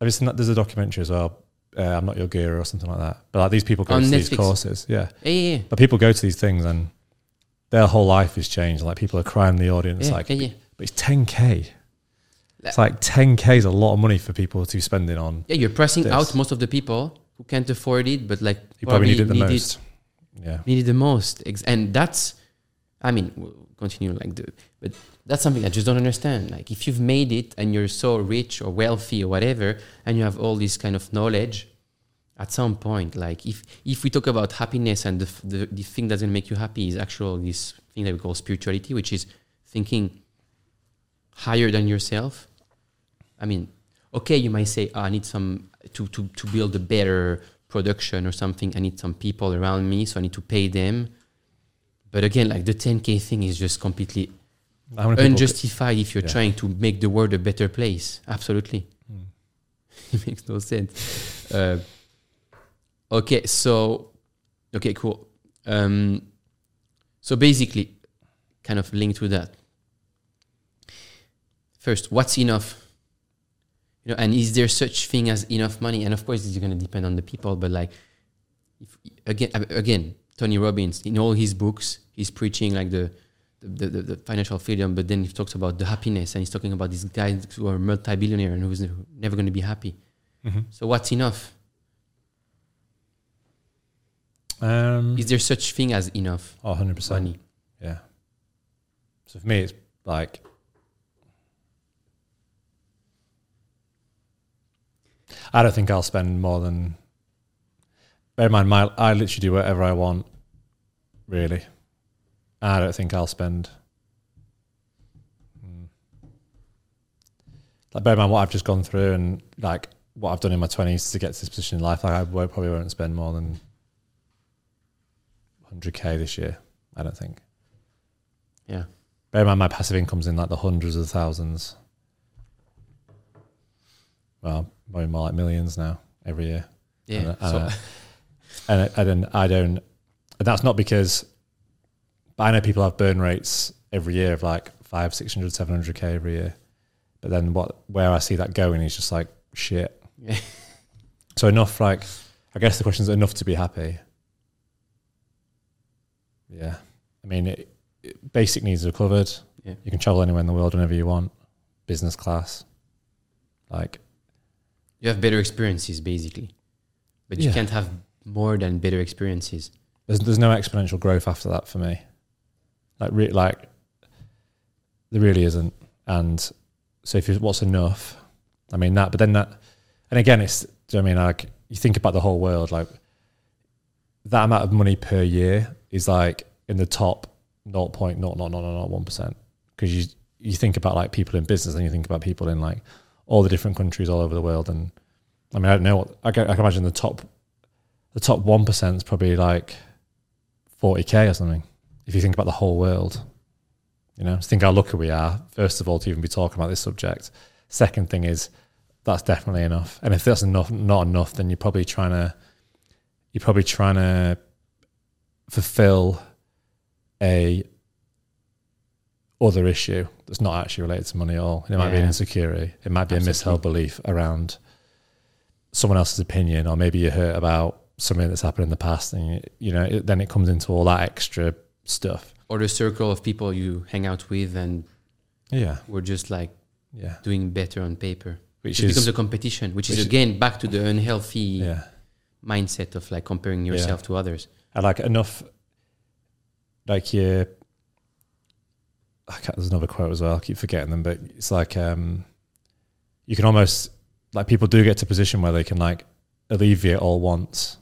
Have you seen that? There's a documentary as well. Uh, I'm not your guru or something like that. But like these people go On to these courses, yeah. Yeah, yeah, yeah. But people go to these things and their whole life is changed. Like people are crying in the audience, Yeah, like, yeah, yeah. but it's 10k. It's like 10k is a lot of money for people to be spending on. Yeah, you're pressing This. out most of the people who can't afford it, but like You probably need it the need most. Yeah. need the most. And that's, I mean, we'll continue like the, but that's something I just don't understand. Like if you've made it and you're so rich or wealthy or whatever, and you have all this kind of knowledge, at some point, like if if we talk about happiness and the the, the thing that doesn't make you happy is actual this thing that we call spirituality, which is thinking higher than yourself. I mean, okay, you might say, oh, I need some to, to, to build a better production or something. I need some people around me, so I need to pay them. But again, like the 10K thing is just completely unjustified if you're Yeah. trying to make the world a better place. Absolutely. Hmm. it makes no sense. Uh, okay, so, okay, cool. Um, so basically, kind of linked to that. First, what's enough? You know, and is there such thing as enough money? And of course, this is going to depend on the people. But like, if, again, again, Tony Robbins in all his books, he's preaching like the the, the, the financial freedom, but then he talks about the happiness, and he's talking about these guys who are multi-billionaire and who's never going to be happy. Mhm. So what's enough? Um, Is there such thing as enough oh, 100%. money? Yeah. So for me, it's like I don't think I'll spend more than. Bear in mind, my I literally do whatever I want. Really, I don't think I'll spend. Hmm. Like bear in mind what I've just gone through and like what I've done in my twenties to get to this position in life. Like I won't, probably won't spend more than hundred k this year. I don't think. Yeah. Bear in mind, my passive income's in like the hundreds of thousands. Well, probably more like millions now every year. Yeah. And, so, uh, and, I- I don't, I don't, and that's not because, but I know people have burn rates every year of like five, 600, 700k every year. But then what, where I see that going is just like shit. Yeah. So enough, like, I guess the question is enough to be happy. Yeah. I mean, it, it, basic needs are covered. Yeah. You can travel anywhere in the world whenever you want, business class. Like, you have better experiences, basically, but you Yeah. can't have more than better experiences. there's there's no exponential growth after that for me. Like re- like there really isn't. And so if you, what's enough? I mean that, but then that, and again, it's. Do you know I mean like you think about the whole world? Like that amount of money per year is like in the top 0.00001 percent because you you think about like people in business and you think about people in like all the different countries all over the world and I mean I don't know what I can, I can imagine the top the top one percent is probably like forty k or something. If you think about the whole world, you know, think how lucky we are. First of all, to even be talking about this subject. Second thing is that's definitely enough. And if that's enough, not enough, then you're probably trying to you're probably trying to fulfill a other issue that's not actually related to money at all. It might be an insecurity. It might be a Absolutely. misheld belief around someone else's opinion, or maybe you hurt about something that's happened in the past, and you, you know, it, then it comes into all that extra stuff. Or the circle of people you hang out with, and Yeah, we're just like yeah. doing better on paper. Which it is becomes a competition, which, which is again back to the unhealthy yeah. mindset of like comparing Yeah. yourself to others. I like enough. Like you, there's another quote as well. I keep forgetting them, but it's like um, you can almost like people do get to a position where they can like alleviate all wants.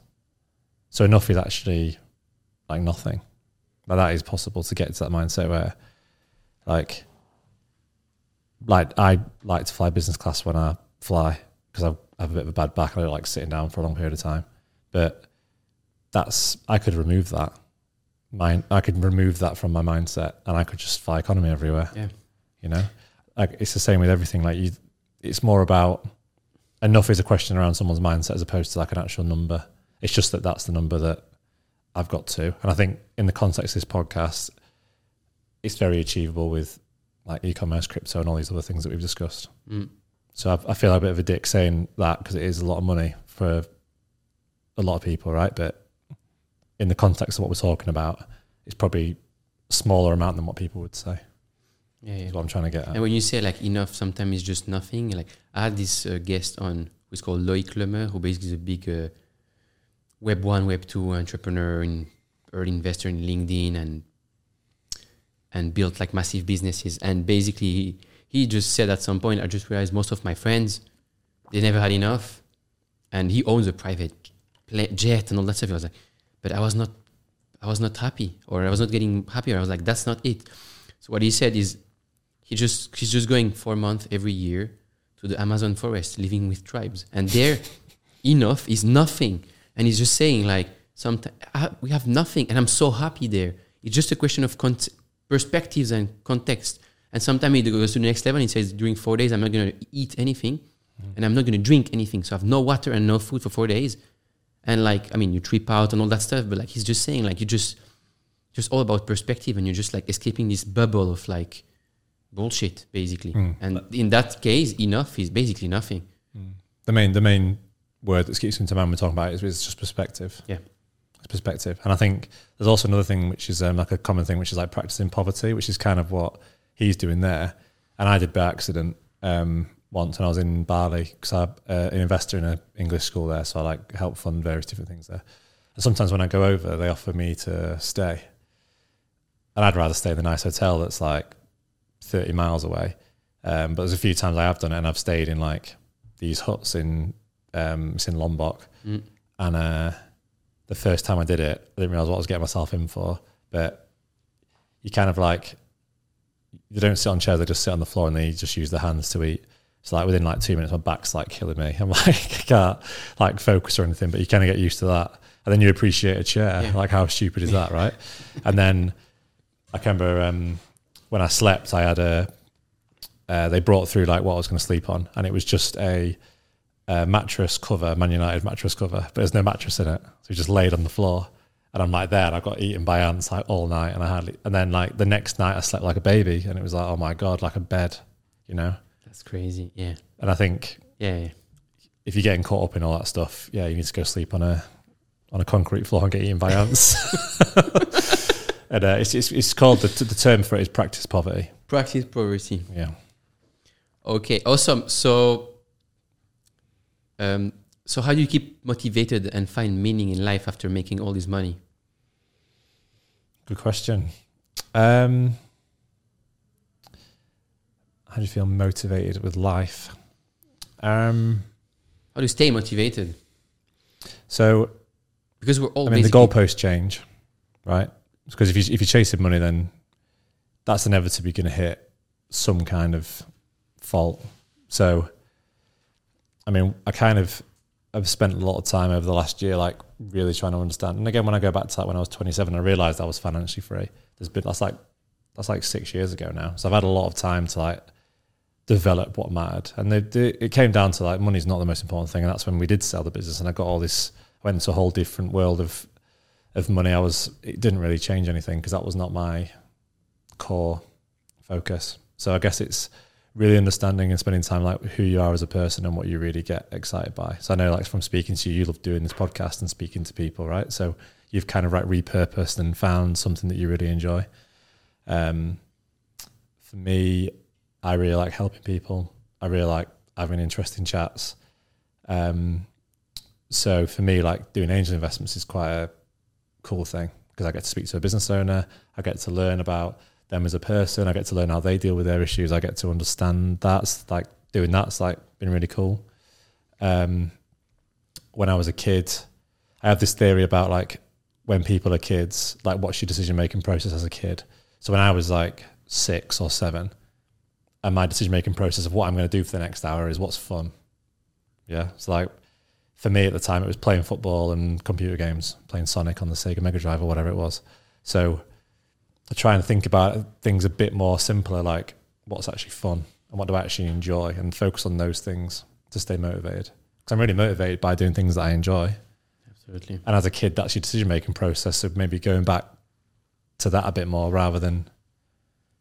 So enough is actually like nothing. Like that is possible to get to that mindset where like like I like to fly business class when I fly because I have a bit of a bad back. I don't like sitting down for a long period of time. But that's I could remove that. Mind I could remove that from my mindset and I could just fly economy everywhere. Yeah. You know? Like it's the same with everything. Like you it's more about enough is a question around someone's mindset as opposed to like an actual number. It's just that that's the number that I've got to. And I think in the context of this podcast, it's very achievable with like e-commerce, crypto, and all these other things that we've discussed. Mm. So I, I feel like a bit of a dick saying that because it is a lot of money for a lot of people, right? But in the context of what we're talking about, it's probably a smaller amount than what people would say. Yeah, yeah. Is what I'm trying to get at. And when you say like enough, sometimes it's just nothing. Like I had this uh, guest on who's called Loic Le Meur, who basically is a big uh, Web one, Web two entrepreneur and early investor in LinkedIn and and built like massive businesses. And basically, he, he just said at some point, I just realized most of my friends they never had enough, and he owns a private jet and all that stuff. I was like, but I was not, I was not happy, or I was not getting happier. I was like, that's not it. So what he said is he just he's just going for a month every year to the Amazon forest, living with tribes, and there enough is nothing. And he's just saying like, sometimes we have nothing, and I'm so happy there. It's just a question of con- perspectives and context. And sometimes he goes to the next level and he says, during four days, I'm not going to eat anything, mm. and I'm not going to drink anything. So I have no water and no food for four days. And like, I mean, you trip out and all that stuff, but like he's just saying, like you just, just all about perspective, and you're just like escaping this bubble of like bullshit, basically. Mm. And in that case, enough is basically nothing. the main the main word that keeps into mind when we're talking about is, is just perspective. Yeah. It's perspective. And I think there's also another thing which is um, like a common thing, which is like practicing poverty, which is kind of what he's doing there. And I did by accident um, once when I was in Bali because I'm uh, an investor in an English school there, so I like help fund various different things there. And sometimes when I go over, they offer me to stay, and I'd rather stay in the nice hotel that's like 30 miles away. Um, but there's a few times I have done it, and I've stayed in like these huts in um, it's in Lombok, Mm. and uh, the first time I did it, I didn't realize what I was getting myself in for. But you kind of like they don't sit on chairs; they just sit on the floor and they just use their hands to eat. So like within like two minutes, my back's like killing me. I'm like I can't like focus or anything, but you kind of get used to that, and then you appreciate a chair. Yeah. Like how stupid is that, right? and then I can remember um, when I slept, I had a uh, they brought through like what I was going to sleep on, and it was just a, a mattress cover, Man United mattress cover, but there's no mattress in it, so we just laid on the floor. And I'm like there, and I got eaten by ants like all night, and I hardly. And then like the next night, I slept like a baby, and it was like, oh my god, like a bed, you know. That's crazy. Yeah. And I think Yeah. yeah. if you're getting caught up in all that stuff, yeah, you need to go sleep on a on a concrete floor and get eaten by ants. and uh, it's, it's it's called the the term for it is practice poverty. Practice poverty. Yeah. Okay, awesome. So, um, so how do you keep motivated and find meaning in life after making all this money? Good question. Um, how do you feel motivated with life? Um, How do you stay motivated? so Because we're all I mean, the goalposts change, right? Because if you if you're chasing money, then that's inevitably going to hit some kind of fault. So, I mean, I kind of I've spent a lot of time over the last year, like really trying to understand. And again, when I go back to that, when I was 27, I realized I was financially free. There's been that's like that's like six years ago now. So I've had a lot of time to like develop what mattered. And they, they, it came down to like money's not the most important thing, and that's when we did sell the business. And I got all this. I went into a whole different world of of money. I was it didn't really change anything because that was not my core focus. So I guess it's really understanding and spending time like who you are as a person and what you really get excited by. So I know like from speaking to you, you love doing this podcast and speaking to people, right? So you've kind of like repurposed and found something that you really enjoy. Um, for me, I really like helping people. I really like having interesting chats. Um, so for me, like doing angel investments is quite a cool thing because I get to speak to a business owner. I get to learn about them as a person. I get to learn how they deal with their issues. I get to understand that's like doing that's like been really cool. um, when I was a kid, I have this theory about like when people are kids, like what's your decision making process as a kid. So when I was like six or seven, and my decision making process of what I'm going to do for the next hour is what's fun. Yeah, it's like for me at the time it was playing football and computer games, playing Sonic on the Sega Mega Drive or whatever it was. So I try and think about things a bit more simpler, like what's actually fun and what do I actually enjoy, and focus on those things to stay motivated. Because I'm really motivated by doing things that I enjoy. Absolutely. And as a kid, that's your decision making process. So maybe going back to that a bit more rather than,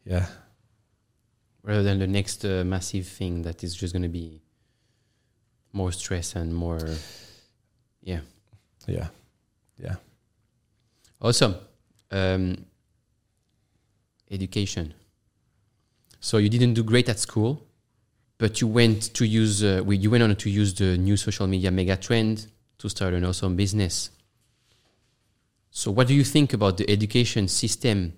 yeah, Rather than the next uh, massive thing that is just going to be more stress and more. Yeah. yeah, yeah. Awesome. Um, education. So you didn't do great at school, but you went to use. Uh, we- you went on to use the new social media mega trend to start an awesome business. So what do you think about the education system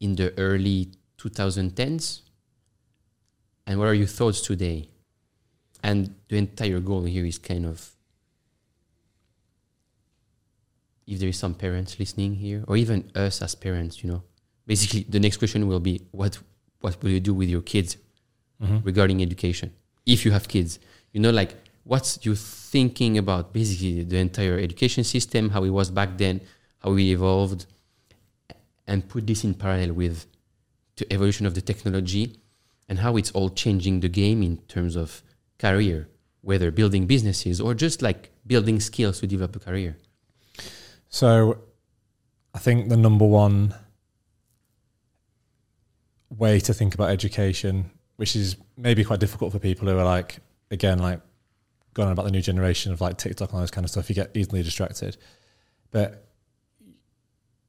in the early 2010s? And what are your thoughts today? And the entire goal here is kind of if there is some parents listening here, or even us as parents, you know, basically the next question will be what what will you do with your kids mm-hmm. regarding education if you have kids? You know, like what's you thinking about basically the entire education system, how it was back then, how we evolved, and put this in parallel with the evolution of the technology and how it's all changing the game in terms of career, whether building businesses or just like building skills to develop a career. So I think the number one way to think about education, which is maybe quite difficult for people who are like, again, like going on about the new generation of like TikTok and all this kind of stuff, you get easily distracted. But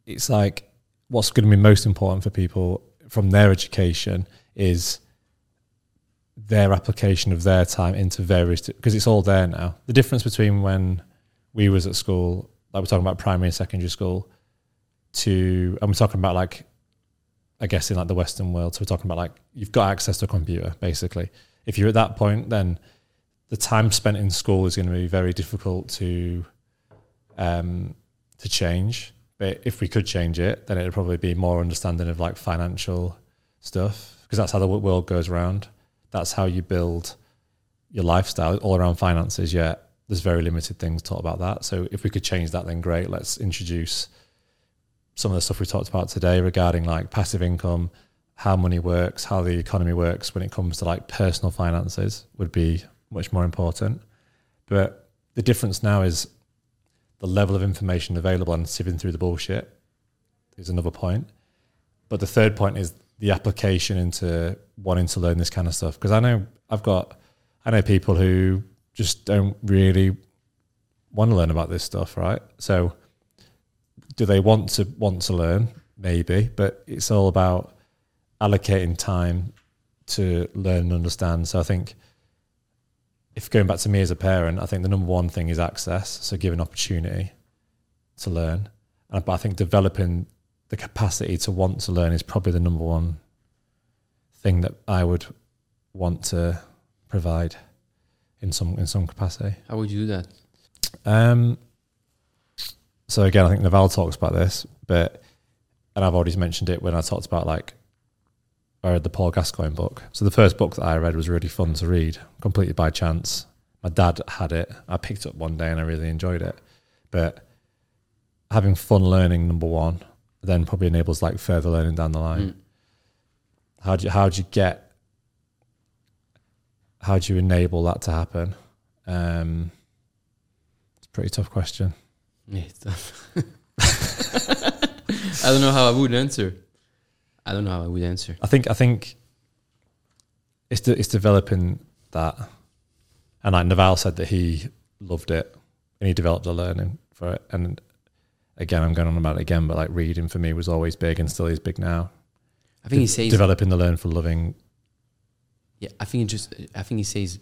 it's like what's going to be most important for people from their education is their application of their time into various because it's all there now. The difference between when we was at school, like we're talking about primary and secondary school, to and we're talking about like I guess in like the Western world, so we're talking about like you've got access to a computer, basically. If you're at that point, then the time spent in school is going to be very difficult to um, to change. But if we could change it, then it'd probably be more understanding of like financial stuff because that's how the world goes around. That's how you build your lifestyle all around finances. Yet there's very limited things taught about that. So if we could change that, then great. Let's introduce some of the stuff we talked about today regarding like passive income, how money works, how the economy works when it comes to like personal finances would be much more important. But the difference now is the level of information available and sifting through the bullshit is another point. But the third point is the application into wanting to learn this kind of stuff. Because I know I've got, I know people who just don't really want to learn about this stuff, right? So, do they want to want to learn? Maybe, but it's all about allocating time to learn and understand. So I think if going back to me as a parent, I think the number one thing is access. So giving opportunity to learn. But I think developing the capacity to want to learn is probably the number one thing that I would want to provide in some in some capacity. How would you do that? Um, so again, I think Naval talks about this, but and I've already mentioned it when I talked about like I read the Paul Gascoigne book. So the first book that I read was really fun to read, completely by chance. My dad had it. I picked it up one day and I really enjoyed it. But having fun learning, number one, then probably enables like further learning down the line. Mm. How do you, how do you get how do you enable that to happen? Um, it's a pretty tough question. Yeah, it's tough. I don't know how I would answer. I don't know how I would answer. I think I think it's de- it's developing that, and like Naval said that he loved it and he developed a learning for it. And again, I'm going on about it again, but like reading for me was always big and still is big now. I think he says. developing the learn for loving. Yeah, I think it just. I think he says.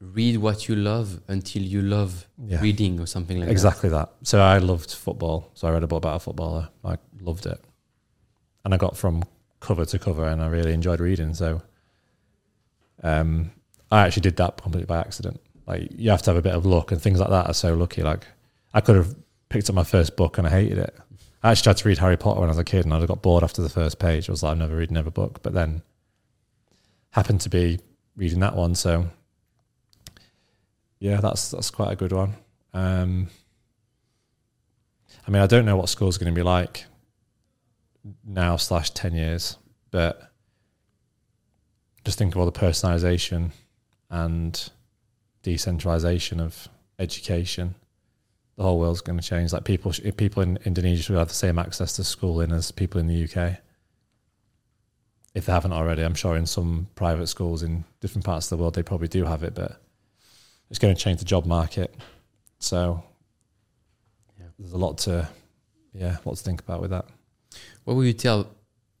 Read what you love until you love Yeah, reading or something like that. exactly that. So I loved football, so I read a book about a footballer. I loved it, and I got from cover to cover, and I really enjoyed reading. So, um, I actually did that completely by accident. Like you have to have a bit of luck, and things like that are so lucky. Like I could have picked up my first book and I hated it. I actually tried to read Harry Potter when I was a kid, and I got bored after the first page. I was like, I'm never reading another book. But then happened to be reading that one, so yeah, that's that's quite a good one. Um, I mean, I don't know what school's going to be like now slash ten years, but just think of all the personalization and decentralization of education. The whole world's going to change. Like people, people in Indonesia should have the same access to schooling as people in the UK. If they haven't already, I'm sure in some private schools in different parts of the world they probably do have it, but it's going to change the job market. So Yeah. there's a lot to, yeah, lot to think about with that. What would you tell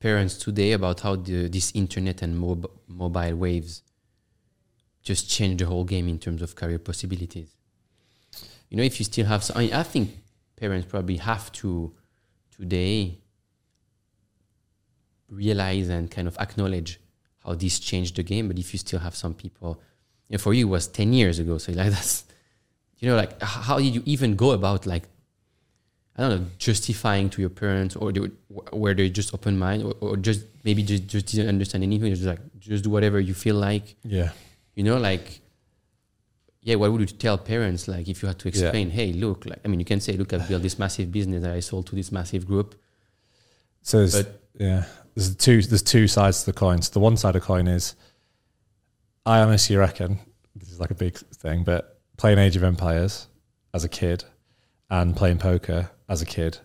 parents today about how the, this internet and mob- mobile waves just change the whole game in terms of career possibilities? You know, if you still have, I, I think parents probably have to today realize and kind of acknowledge how this changed the game. But if you still have some people, for you it was ten years ago, so like that's, you know, like how did you even go about like I don't know, justifying to your parents, or they would, where they just open mind, or, or just maybe just, just didn't understand anything. Just like just do whatever you feel like, Yeah. you know, like yeah. What would you tell parents like if you had to explain? Hey, look, like I mean, you can say, look, I've built this massive business that I sold to this massive group. So there's, But- yeah, there's two there's two sides to the coin. So the one side of the coin is, I honestly reckon this is like a big thing, but playing Age of Empires as a kid and playing poker as a kid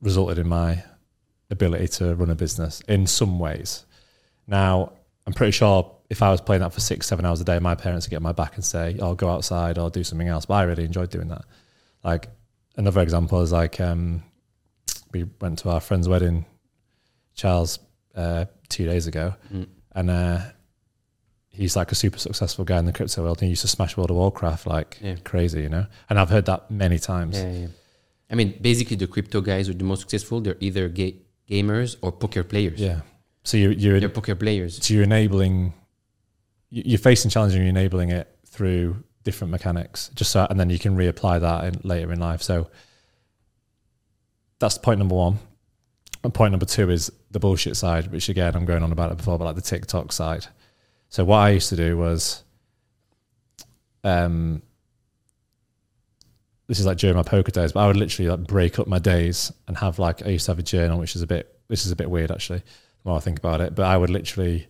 resulted in my ability to run a business in some ways. Now I'm pretty sure if I was playing that for six seven hours a day, my parents would get my back and say, "Oh, go outside or do something else." But I really enjoyed doing that. Like another example is like um, we went to our friend's wedding, Charles, uh, two days ago, Mm. and uh, he's like a super successful guy in the crypto world. And he used to smash World of Warcraft like Yeah. crazy, you know. And I've heard that many times. Yeah, yeah. I mean, basically, the crypto guys who are the most successful. They're either ga- gamers or poker players. Yeah. So you, you're they're poker players. so you're enabling, you- you're facing challenges and you're enabling it through different mechanics. Just so, and then you can reapply that in, later in life. So that's point number one. And point number two is the bullshit side, which again I'm going on about it before, but like the TikTok side. So what I used to do was, um, this is like during my poker days, but I would literally like break up my days and have like I used to have a journal, which is a bit. This is a bit weird actually. More I think about it, but I would literally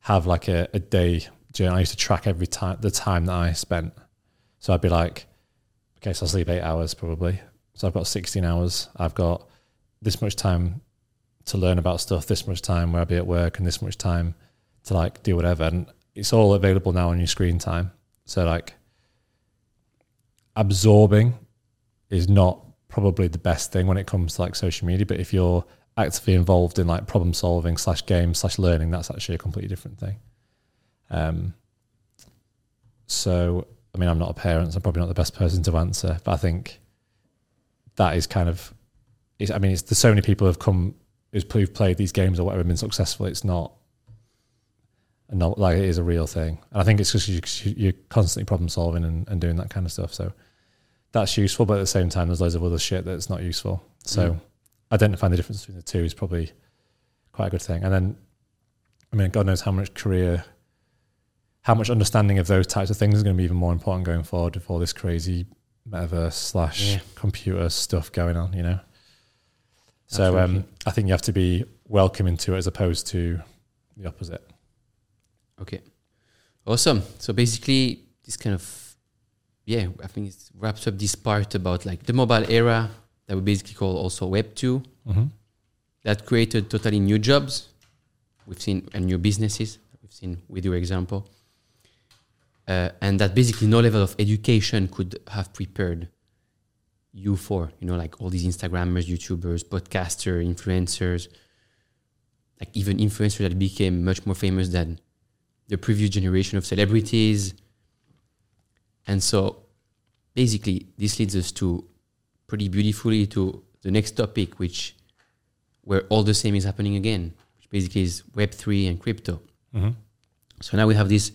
have like a, a day journal. I used to track every time the time that I spent. So I'd be like, okay, so I sleep eight hours probably. So I've got 16 hours. I've got this much time to learn about stuff, this much time where I'll be at work, and this much time to like do whatever. And it's all available now on your screen time. So like absorbing is not probably the best thing when it comes to like social media. But if you're actively involved in like problem solving slash game slash learning, that's actually a completely different thing. Um, so I mean, I'm not a parent, so I'm probably not the best person to answer, but I think that is kind of. I mean, it's there's so many people have come who've played these games or whatever and been successful. It's not. And not like it is a real thing, and I think it's just you, you're constantly problem solving and, and doing that kind of stuff. So that's useful, but at the same time, there's loads of other shit that's not useful. So Mm. identifying the difference between the two is probably quite a good thing. And then, I mean, God knows how much career, how much understanding of those types of things is going to be even more important going forward with all this crazy metaverse slash Yeah. computer stuff going on, you know? So um, I think you have to be welcoming to it as opposed to the opposite. Okay. Awesome. So basically, this kind of, yeah, I think it wraps up this part about like the mobile era that we basically call also Web 2 Mm-hmm. that created totally new jobs. We've seen and new businesses. We've seen with your example. Uh, and that basically no level of education could have prepared you for, you know, like all these Instagrammers, YouTubers, podcaster, influencers, like even influencers that became much more famous than the previous generation of celebrities. And so basically this leads us to pretty beautifully to the next topic, which where all the same is happening again, which basically is Web3 and crypto. Mm-hmm. So now we have this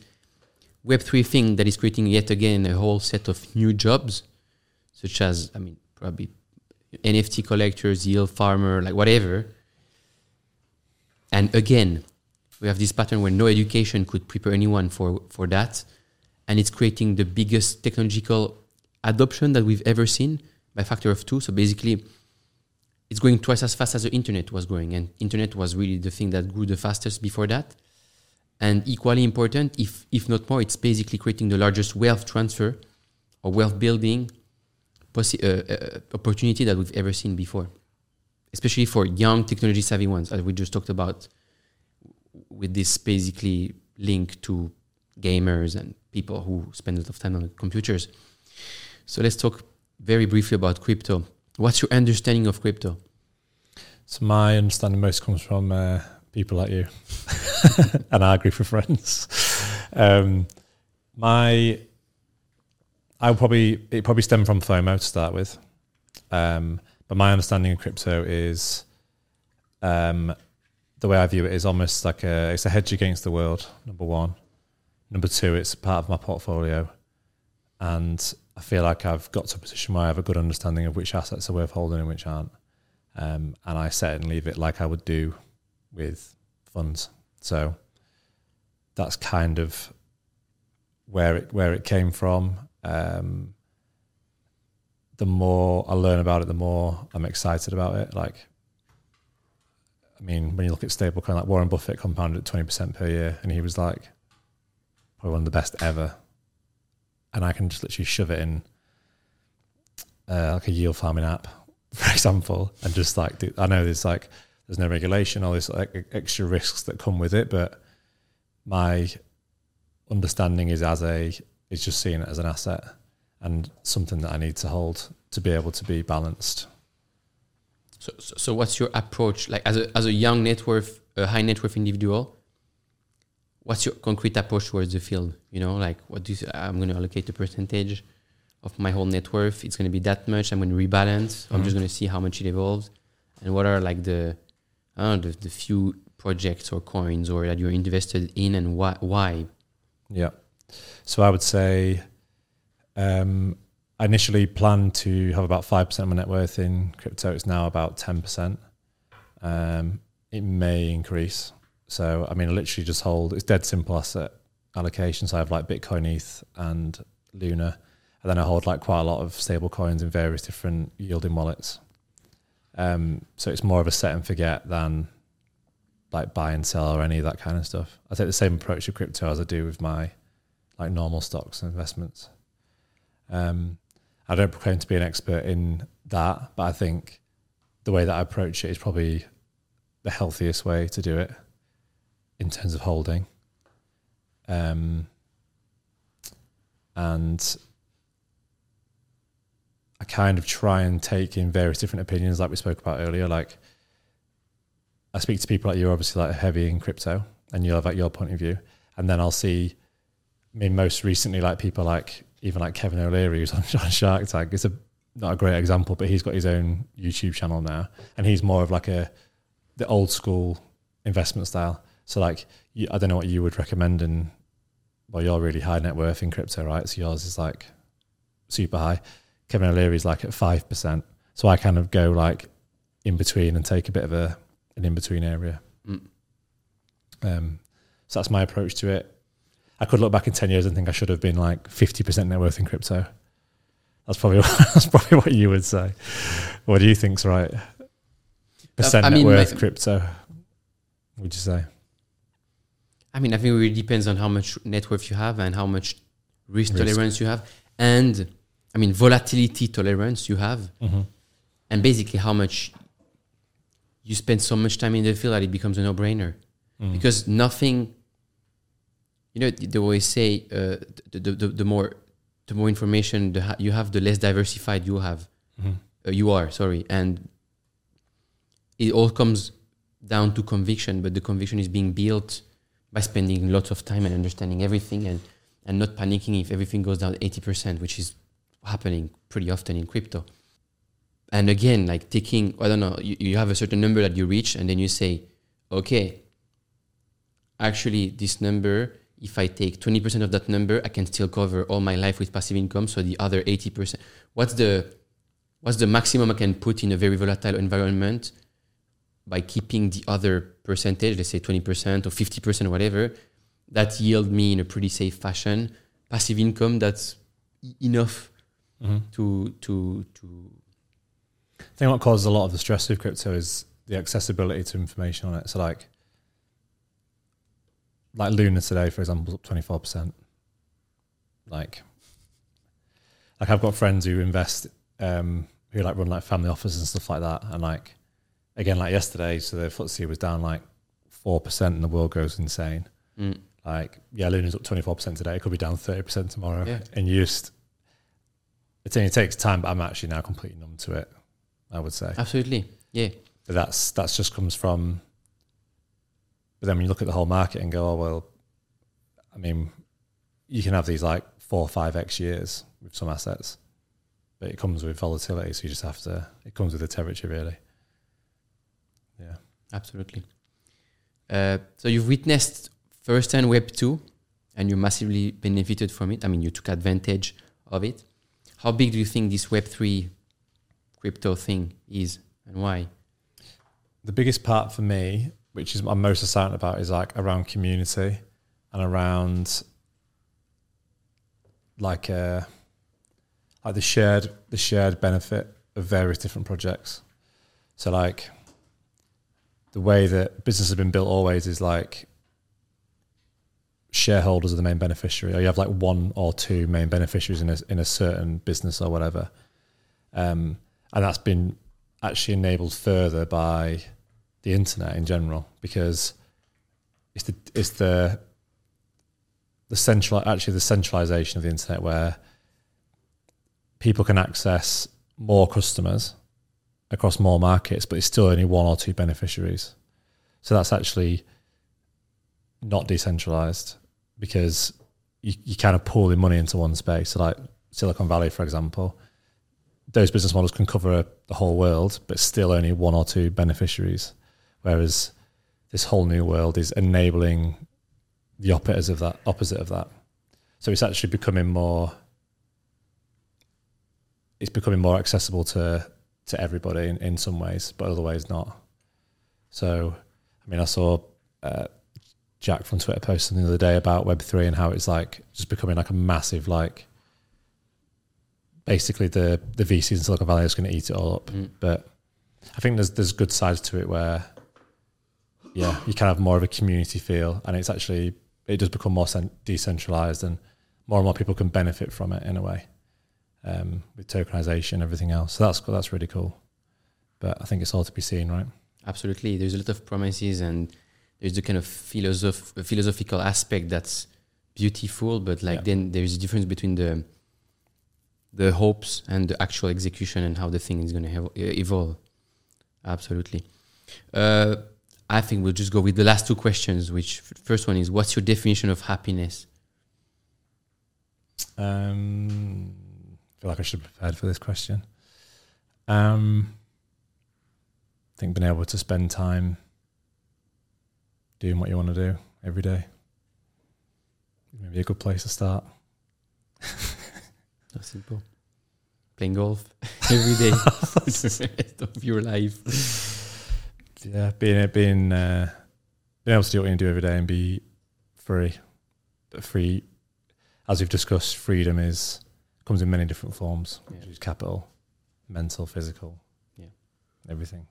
Web3 thing that is creating yet again a whole set of new jobs, such as, I mean, probably NFT collectors, yield farmer, like whatever. And again, we have this pattern where no education could prepare anyone for, for that. And it's creating the biggest technological adoption that we've ever seen by factor of two. So basically, it's going twice as fast as the internet was growing. And internet was really the thing that grew the fastest before that. And equally important, if, if not more, it's basically creating the largest wealth transfer or wealth building possi- uh, uh, opportunity that we've ever seen before, especially for young technology savvy ones, as we just talked about, with this basically link to gamers and people who spend a lot of time on computers. So let's talk very briefly about crypto. What's your understanding of crypto? So my understanding most comes from uh, people like you and our group of friends. Um, my, I probably it probably stemmed from FOMO to start with, um, but my understanding of crypto is, um, the way I view it is almost like a it's a hedge against the world. Number one, number two, it's part of my portfolio, and I feel like I've got to a position where I have a good understanding of which assets are worth holding and which aren't. Um, and I set and leave it like I would do with funds. So that's kind of where it where it came from. Um, the more I learn about it, the more I'm excited about it. Like, I mean, when you look at stablecoin, like Warren Buffett compounded at twenty percent per year, and he was like probably one of the best ever. And I can just literally shove it in uh, like a yield farming app, for example, and just like do, I know there's like there's no regulation, all these like extra risks that come with it, but my understanding is as a is just seeing it as an asset and something that I need to hold to be able to be balanced. So, so, so what's your approach? Like as a, as a young net worth, a high net worth individual, what's your concrete approach towards the field? You know, like what do you, I'm going to allocate the percentage of my whole net worth. It's going to be that much. I'm going to rebalance. I'm just going to see how much it evolves. And what are like the, I don't know, the, the few projects or coins or that you're invested in and why? why? Yeah. So I would say um, I initially planned to have about 5% of my net worth in crypto. It's now about 10%. Um, it may increase. So, I mean, I literally just hold, it's dead simple asset allocation. So I have like Bitcoin, ETH, and Luna. And then I hold like quite a lot of stable coins in various different yielding wallets. Um, so it's more of a set and forget than like buy and sell or any of that kind of stuff. I take the same approach to crypto as I do with my like normal stocks and investments. Um, I don't proclaim to be an expert in that, but I think the way that I approach it is probably the healthiest way to do it in terms of holding. Um, and I kind of try and take in various different opinions, like we spoke about earlier. Like, I speak to people like you, obviously, like heavy in crypto, and you'll have like your point of view, and then I'll see. I mean, most recently, like people like even like Kevin O'Leary, who's on Shark Tank. It's a not a great example, but he's got his own YouTube channel now, and he's more of like a the old school investment style. So like, you, I don't know what you would recommend, and well, you're really high net worth in crypto, right? So yours is like super high. Kevin O'Leary's like at five percent. So I kind of go like in between and take a bit of a an in between area. Mm. Um, so that's my approach to it. I could look back in ten years and think I should have been like fifty percent net worth in crypto. That's probably that's probably what you would say. What do you think's right? Percent I net mean, worth my- crypto. Would you say? I mean, I think it really depends on how much net worth you have and how much risk, Risk. tolerance you have, and I mean volatility tolerance you have, Mm-hmm. and basically how much you spend so much time in the field that it becomes a no-brainer. Mm. Because nothing, you know, they always say uh, the, the, the, the more the more information the ha- you have, the less diversified you have. Mhm. Uh, you are sorry, and it all comes down to conviction. But the conviction is being built by spending lots of time and understanding everything, and and not panicking if everything goes down eighty percent, which is happening pretty often in crypto. And again, like taking, I don't know, you, you have a certain number that you reach, and then you say, okay, actually, this number if I take 20% of that number, I can still cover all my life with passive income. So the other 80%, what's the what's the maximum I can put in a very volatile environment by keeping the other percentage, let's say 20% or 50% or whatever, that yield me in a pretty safe fashion passive income that's enough mm-hmm. to to to I think what causes a lot of the stress with crypto is the accessibility to information on it. So like, like Luna today, for example, is up twenty four percent. Like, like I've got friends who invest, um, who like run like family offices and stuff like that, and like, again, like yesterday, so the FTSE was down like four percent, and the world goes insane. mm, Like, yeah, Luna's up twenty four percent today. It could be down thirty percent tomorrow, Yeah. and you just. It only takes time, but I'm actually now completely numb to it. I would say. absolutely yeah But that's that's just comes from. But then when you look at the whole market and go, oh well, I mean, you can have these like four or five x years with some assets, but it comes with volatility, so you just have to. It comes with the territory, really. Yeah. absolutely uh, so you've witnessed firsthand web 2 and you massively benefited from it i mean you took advantage of it how big do you think this web 3 crypto thing is and why The biggest part for me, which is I'm most excited about, is like around community and around like uh like the shared the shared benefit of various different projects. So like the way that business has been built always is like shareholders are the main beneficiary, or you have like one or two main beneficiaries in a in a certain business or whatever. Um, and that's been actually enabled further by the internet in general because it's the it's the the central actually the centralization of the internet where people can access more customers across more markets, but it's still only one or two beneficiaries. So that's actually not decentralized because you, you kind of pool the money into one space. So like Silicon Valley, for example, those business models can cover the whole world, but still only one or two beneficiaries. Whereas this whole new world is enabling the opposite of that. Opposite of that. So it's actually becoming more. It's becoming more accessible to to everybody in, in some ways, but other ways not. So, I mean, I saw uh, Jack from Twitter post something the other day about Web three and how it's like just becoming like a massive like. Basically, the the VCs in Silicon Valley is going to eat it all up. Mm. But I think there's there's good sides to it where, yeah, you can have more of a community feel, and it's actually it does become more cen- decentralized, and more and more people can benefit from it in a way, um, with tokenization and everything else. So that's that's really cool. But I think it's all to be seen, right? Absolutely. There's a lot of promises and there's the kind of philosoph- philosophical aspect that's beautiful, but like Yeah. then there's a difference between the the hopes and the actual execution and how the thing is going to evolve. Absolutely. Uh, I think we'll just go with the last two questions. Which f- first one is, what's your definition of happiness? Um, I feel like I should have prepared for this question. Um, I think being able to spend time doing what you want to do every day. Maybe a good place to start. So simple. Playing golf every day for the rest of your life. Yeah, being being uh, being able to do what you do every day and be free. But free, as we've discussed, freedom is comes in many different forms. Yeah. Which capital, mental, physical, Yeah. everything.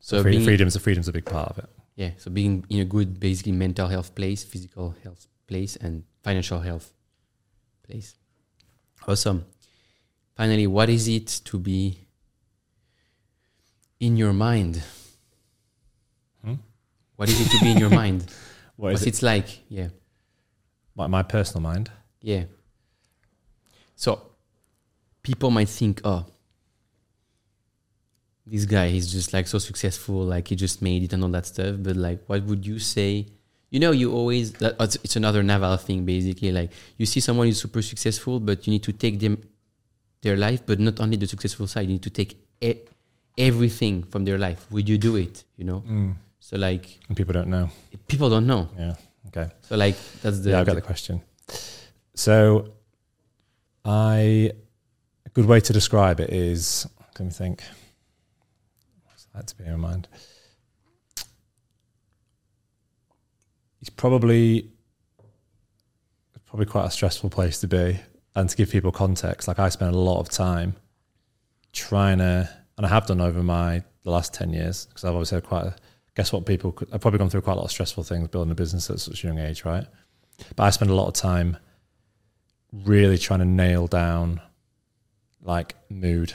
So Free, being, freedom's a freedom's a big part of it. Yeah, so being in a good, basically mental health place, physical health place, and financial health place. Awesome. Finally, what is it to be in your mind? What is it to be in your mind? What What's is it? it's like? Yeah, My, my personal mind. yeah. So people might think, oh, this guy is just like so successful, like he just made it and all that stuff. But like, what would you say? You know, you always that, it's, it's another naval thing basically. Like you see someone who's super successful, but you need to take them their life, but not only the successful side. You need to take e- everything from their life. Would you do it? You know. Mm. So like And people don't know. people don't know. Yeah. Okay. So like that's the yeah, I got the question. So, I a good way to describe it is. Let me think. What's that to bear in mind? It's probably probably quite a stressful place to be, and to give people context, like I spend a lot of time trying to, and I have done over my the last ten years because I've always had quite. a Guess what? People, could, I've probably gone through quite a lot of stressful things building a business at such a young age, right? But I spend a lot of time really trying to nail down like mood.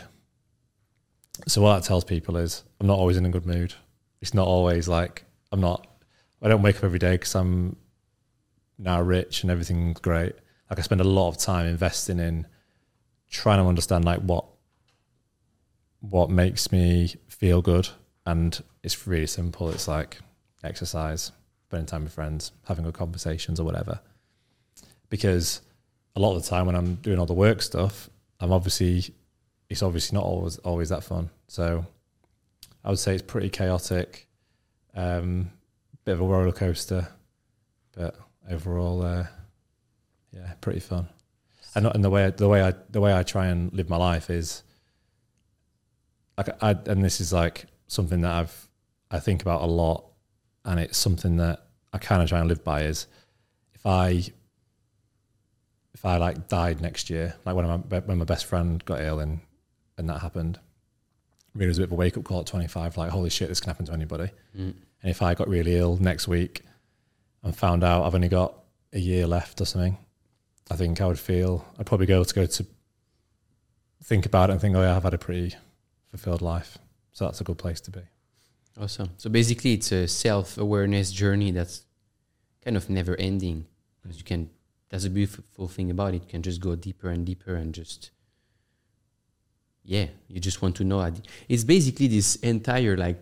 So what that tells people is I'm not always in a good mood. It's not always like I'm not. I don't wake up every day because I'm now rich and everything's great. Like I spend a lot of time investing in trying to understand like what what makes me feel good, and it's really simple. It's like exercise, spending time with friends, having good conversations or whatever. Because a lot of the time when I'm doing all the work stuff, I'm obviously it's obviously not always always that fun. So I would say it's pretty chaotic, um, bit of a roller coaster, but overall, uh, yeah, pretty fun. And not and the way the way I the way I try and live my life is like I and this is like something that I've I think about a lot, and it's something that I kind of try and live by is if I if I like died next year, like when my when my best friend got ill and and that happened, really was a bit of a wake up call at 25. Like holy shit, this can happen to anybody. Mm. And if I got really ill next week and found out I've only got a year left or something, I think I would feel I'd probably go to go to think about it and think, oh yeah, I've had a pretty fulfilled life. So that's a good place to be. Awesome. So basically, it's a self-awareness journey that's kind of never ending because you can. That's a beautiful thing about it. You can just go deeper and deeper and just. Yeah, you just want to know. It's basically this entire like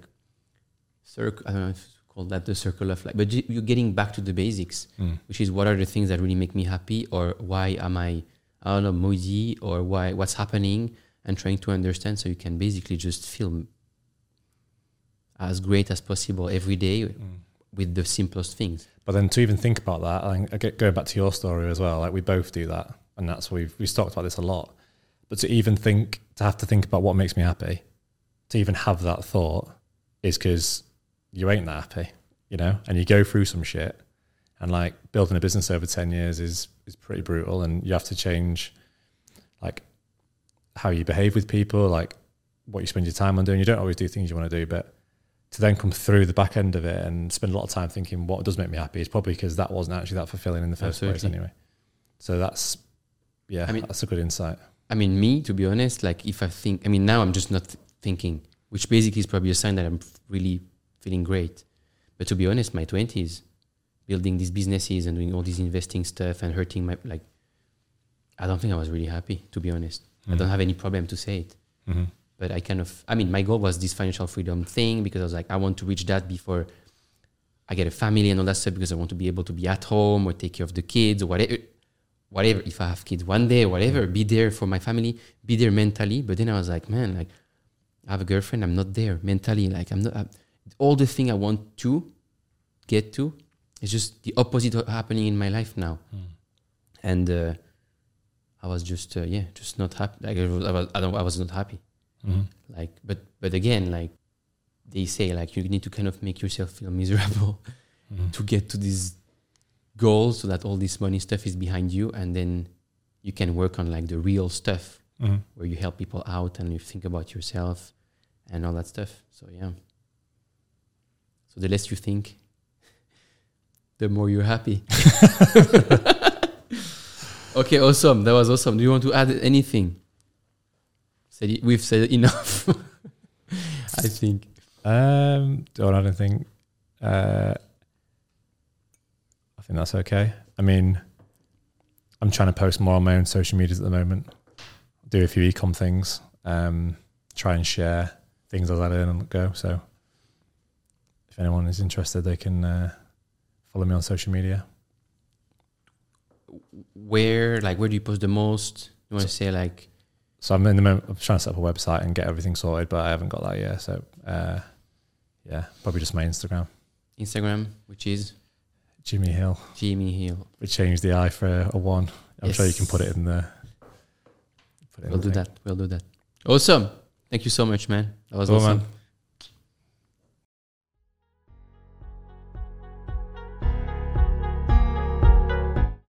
circle. I don't know if you call that the circle of life, but you- you're getting back to the basics, hmm. which is what are the things that really make me happy, or why am I, I don't know, moody, or why what's happening, and trying to understand. So you can basically just feel as great as possible every day mm. with the simplest things. But then to even think about that, I think- I get going back to your story as well. Like we both do that, and that's we've we've talked about this a lot. But to even think, to have to think about what makes me happy, to even have that thought, is because you ain't that happy, you know. And you go through some shit, and like building a business over ten years is is pretty brutal, and you have to change, like how you behave with people, like what you spend your time on doing. You don't always do things you want to do, but to then come through the back end of it and spend a lot of time thinking what does make me happy is probably because that wasn't actually that fulfilling in the first place anyway. So that's yeah, I mean- that's a good insight. I mean, me, to be honest, like if I think, I mean, now I'm just not thinking, which basically is probably a sign that I'm really feeling great. But to be honest, my 20s, building these businesses and doing all this investing stuff and hurting my, like, I don't think I was really happy, to be honest. I don't have any problem to say it. Mm-hmm. But I kind of, I mean, my goal was this financial freedom thing because I was like, I want to reach that before I get a family and all that stuff because I want to be able to be at home or take care of the kids or whatever. Whatever, if I have kids one day, or whatever, be there for my family, be there mentally. But then I was like, man, like, I have a girlfriend, I'm not there mentally. Like, I'm not, i all the thing I want to get to is just the opposite of happening in my life now. And uh, I was just, uh, yeah, just not happy. Like, I was, I was, I, don't, I was not happy like but but again like they say like you need to kind of make yourself feel miserable to get to this goal, so that all this money stuff is behind you and then you can work on like the real stuff Mhm. where you help people out and you think about yourself and all that stuff. So yeah. So the less you think the more you're happy. Okay awesome. That was awesome. Do you want to add anything said it, we've said enough i think Um, don't I don't think. Uh, I think that's okay. I mean, I'm trying to post more on my own social medias at the moment. Do a few ecom things. Um, try and share things as I learn and go. So, if anyone is interested, they can uh, follow me on social media. where like where do you post the most you want to say like So I'm in the moment. I'm trying to set up a website and get everything sorted, but I haven't got that yet. So, uh, yeah, probably just my Instagram. instagram which is Jimmy Hill. Jimmy Hill. We changed the I for a one. I'm sure you can put it in there. Put it in We'll the do thing. that. We'll do that. Awesome. Thank you so much, man. That was Cool, awesome. man.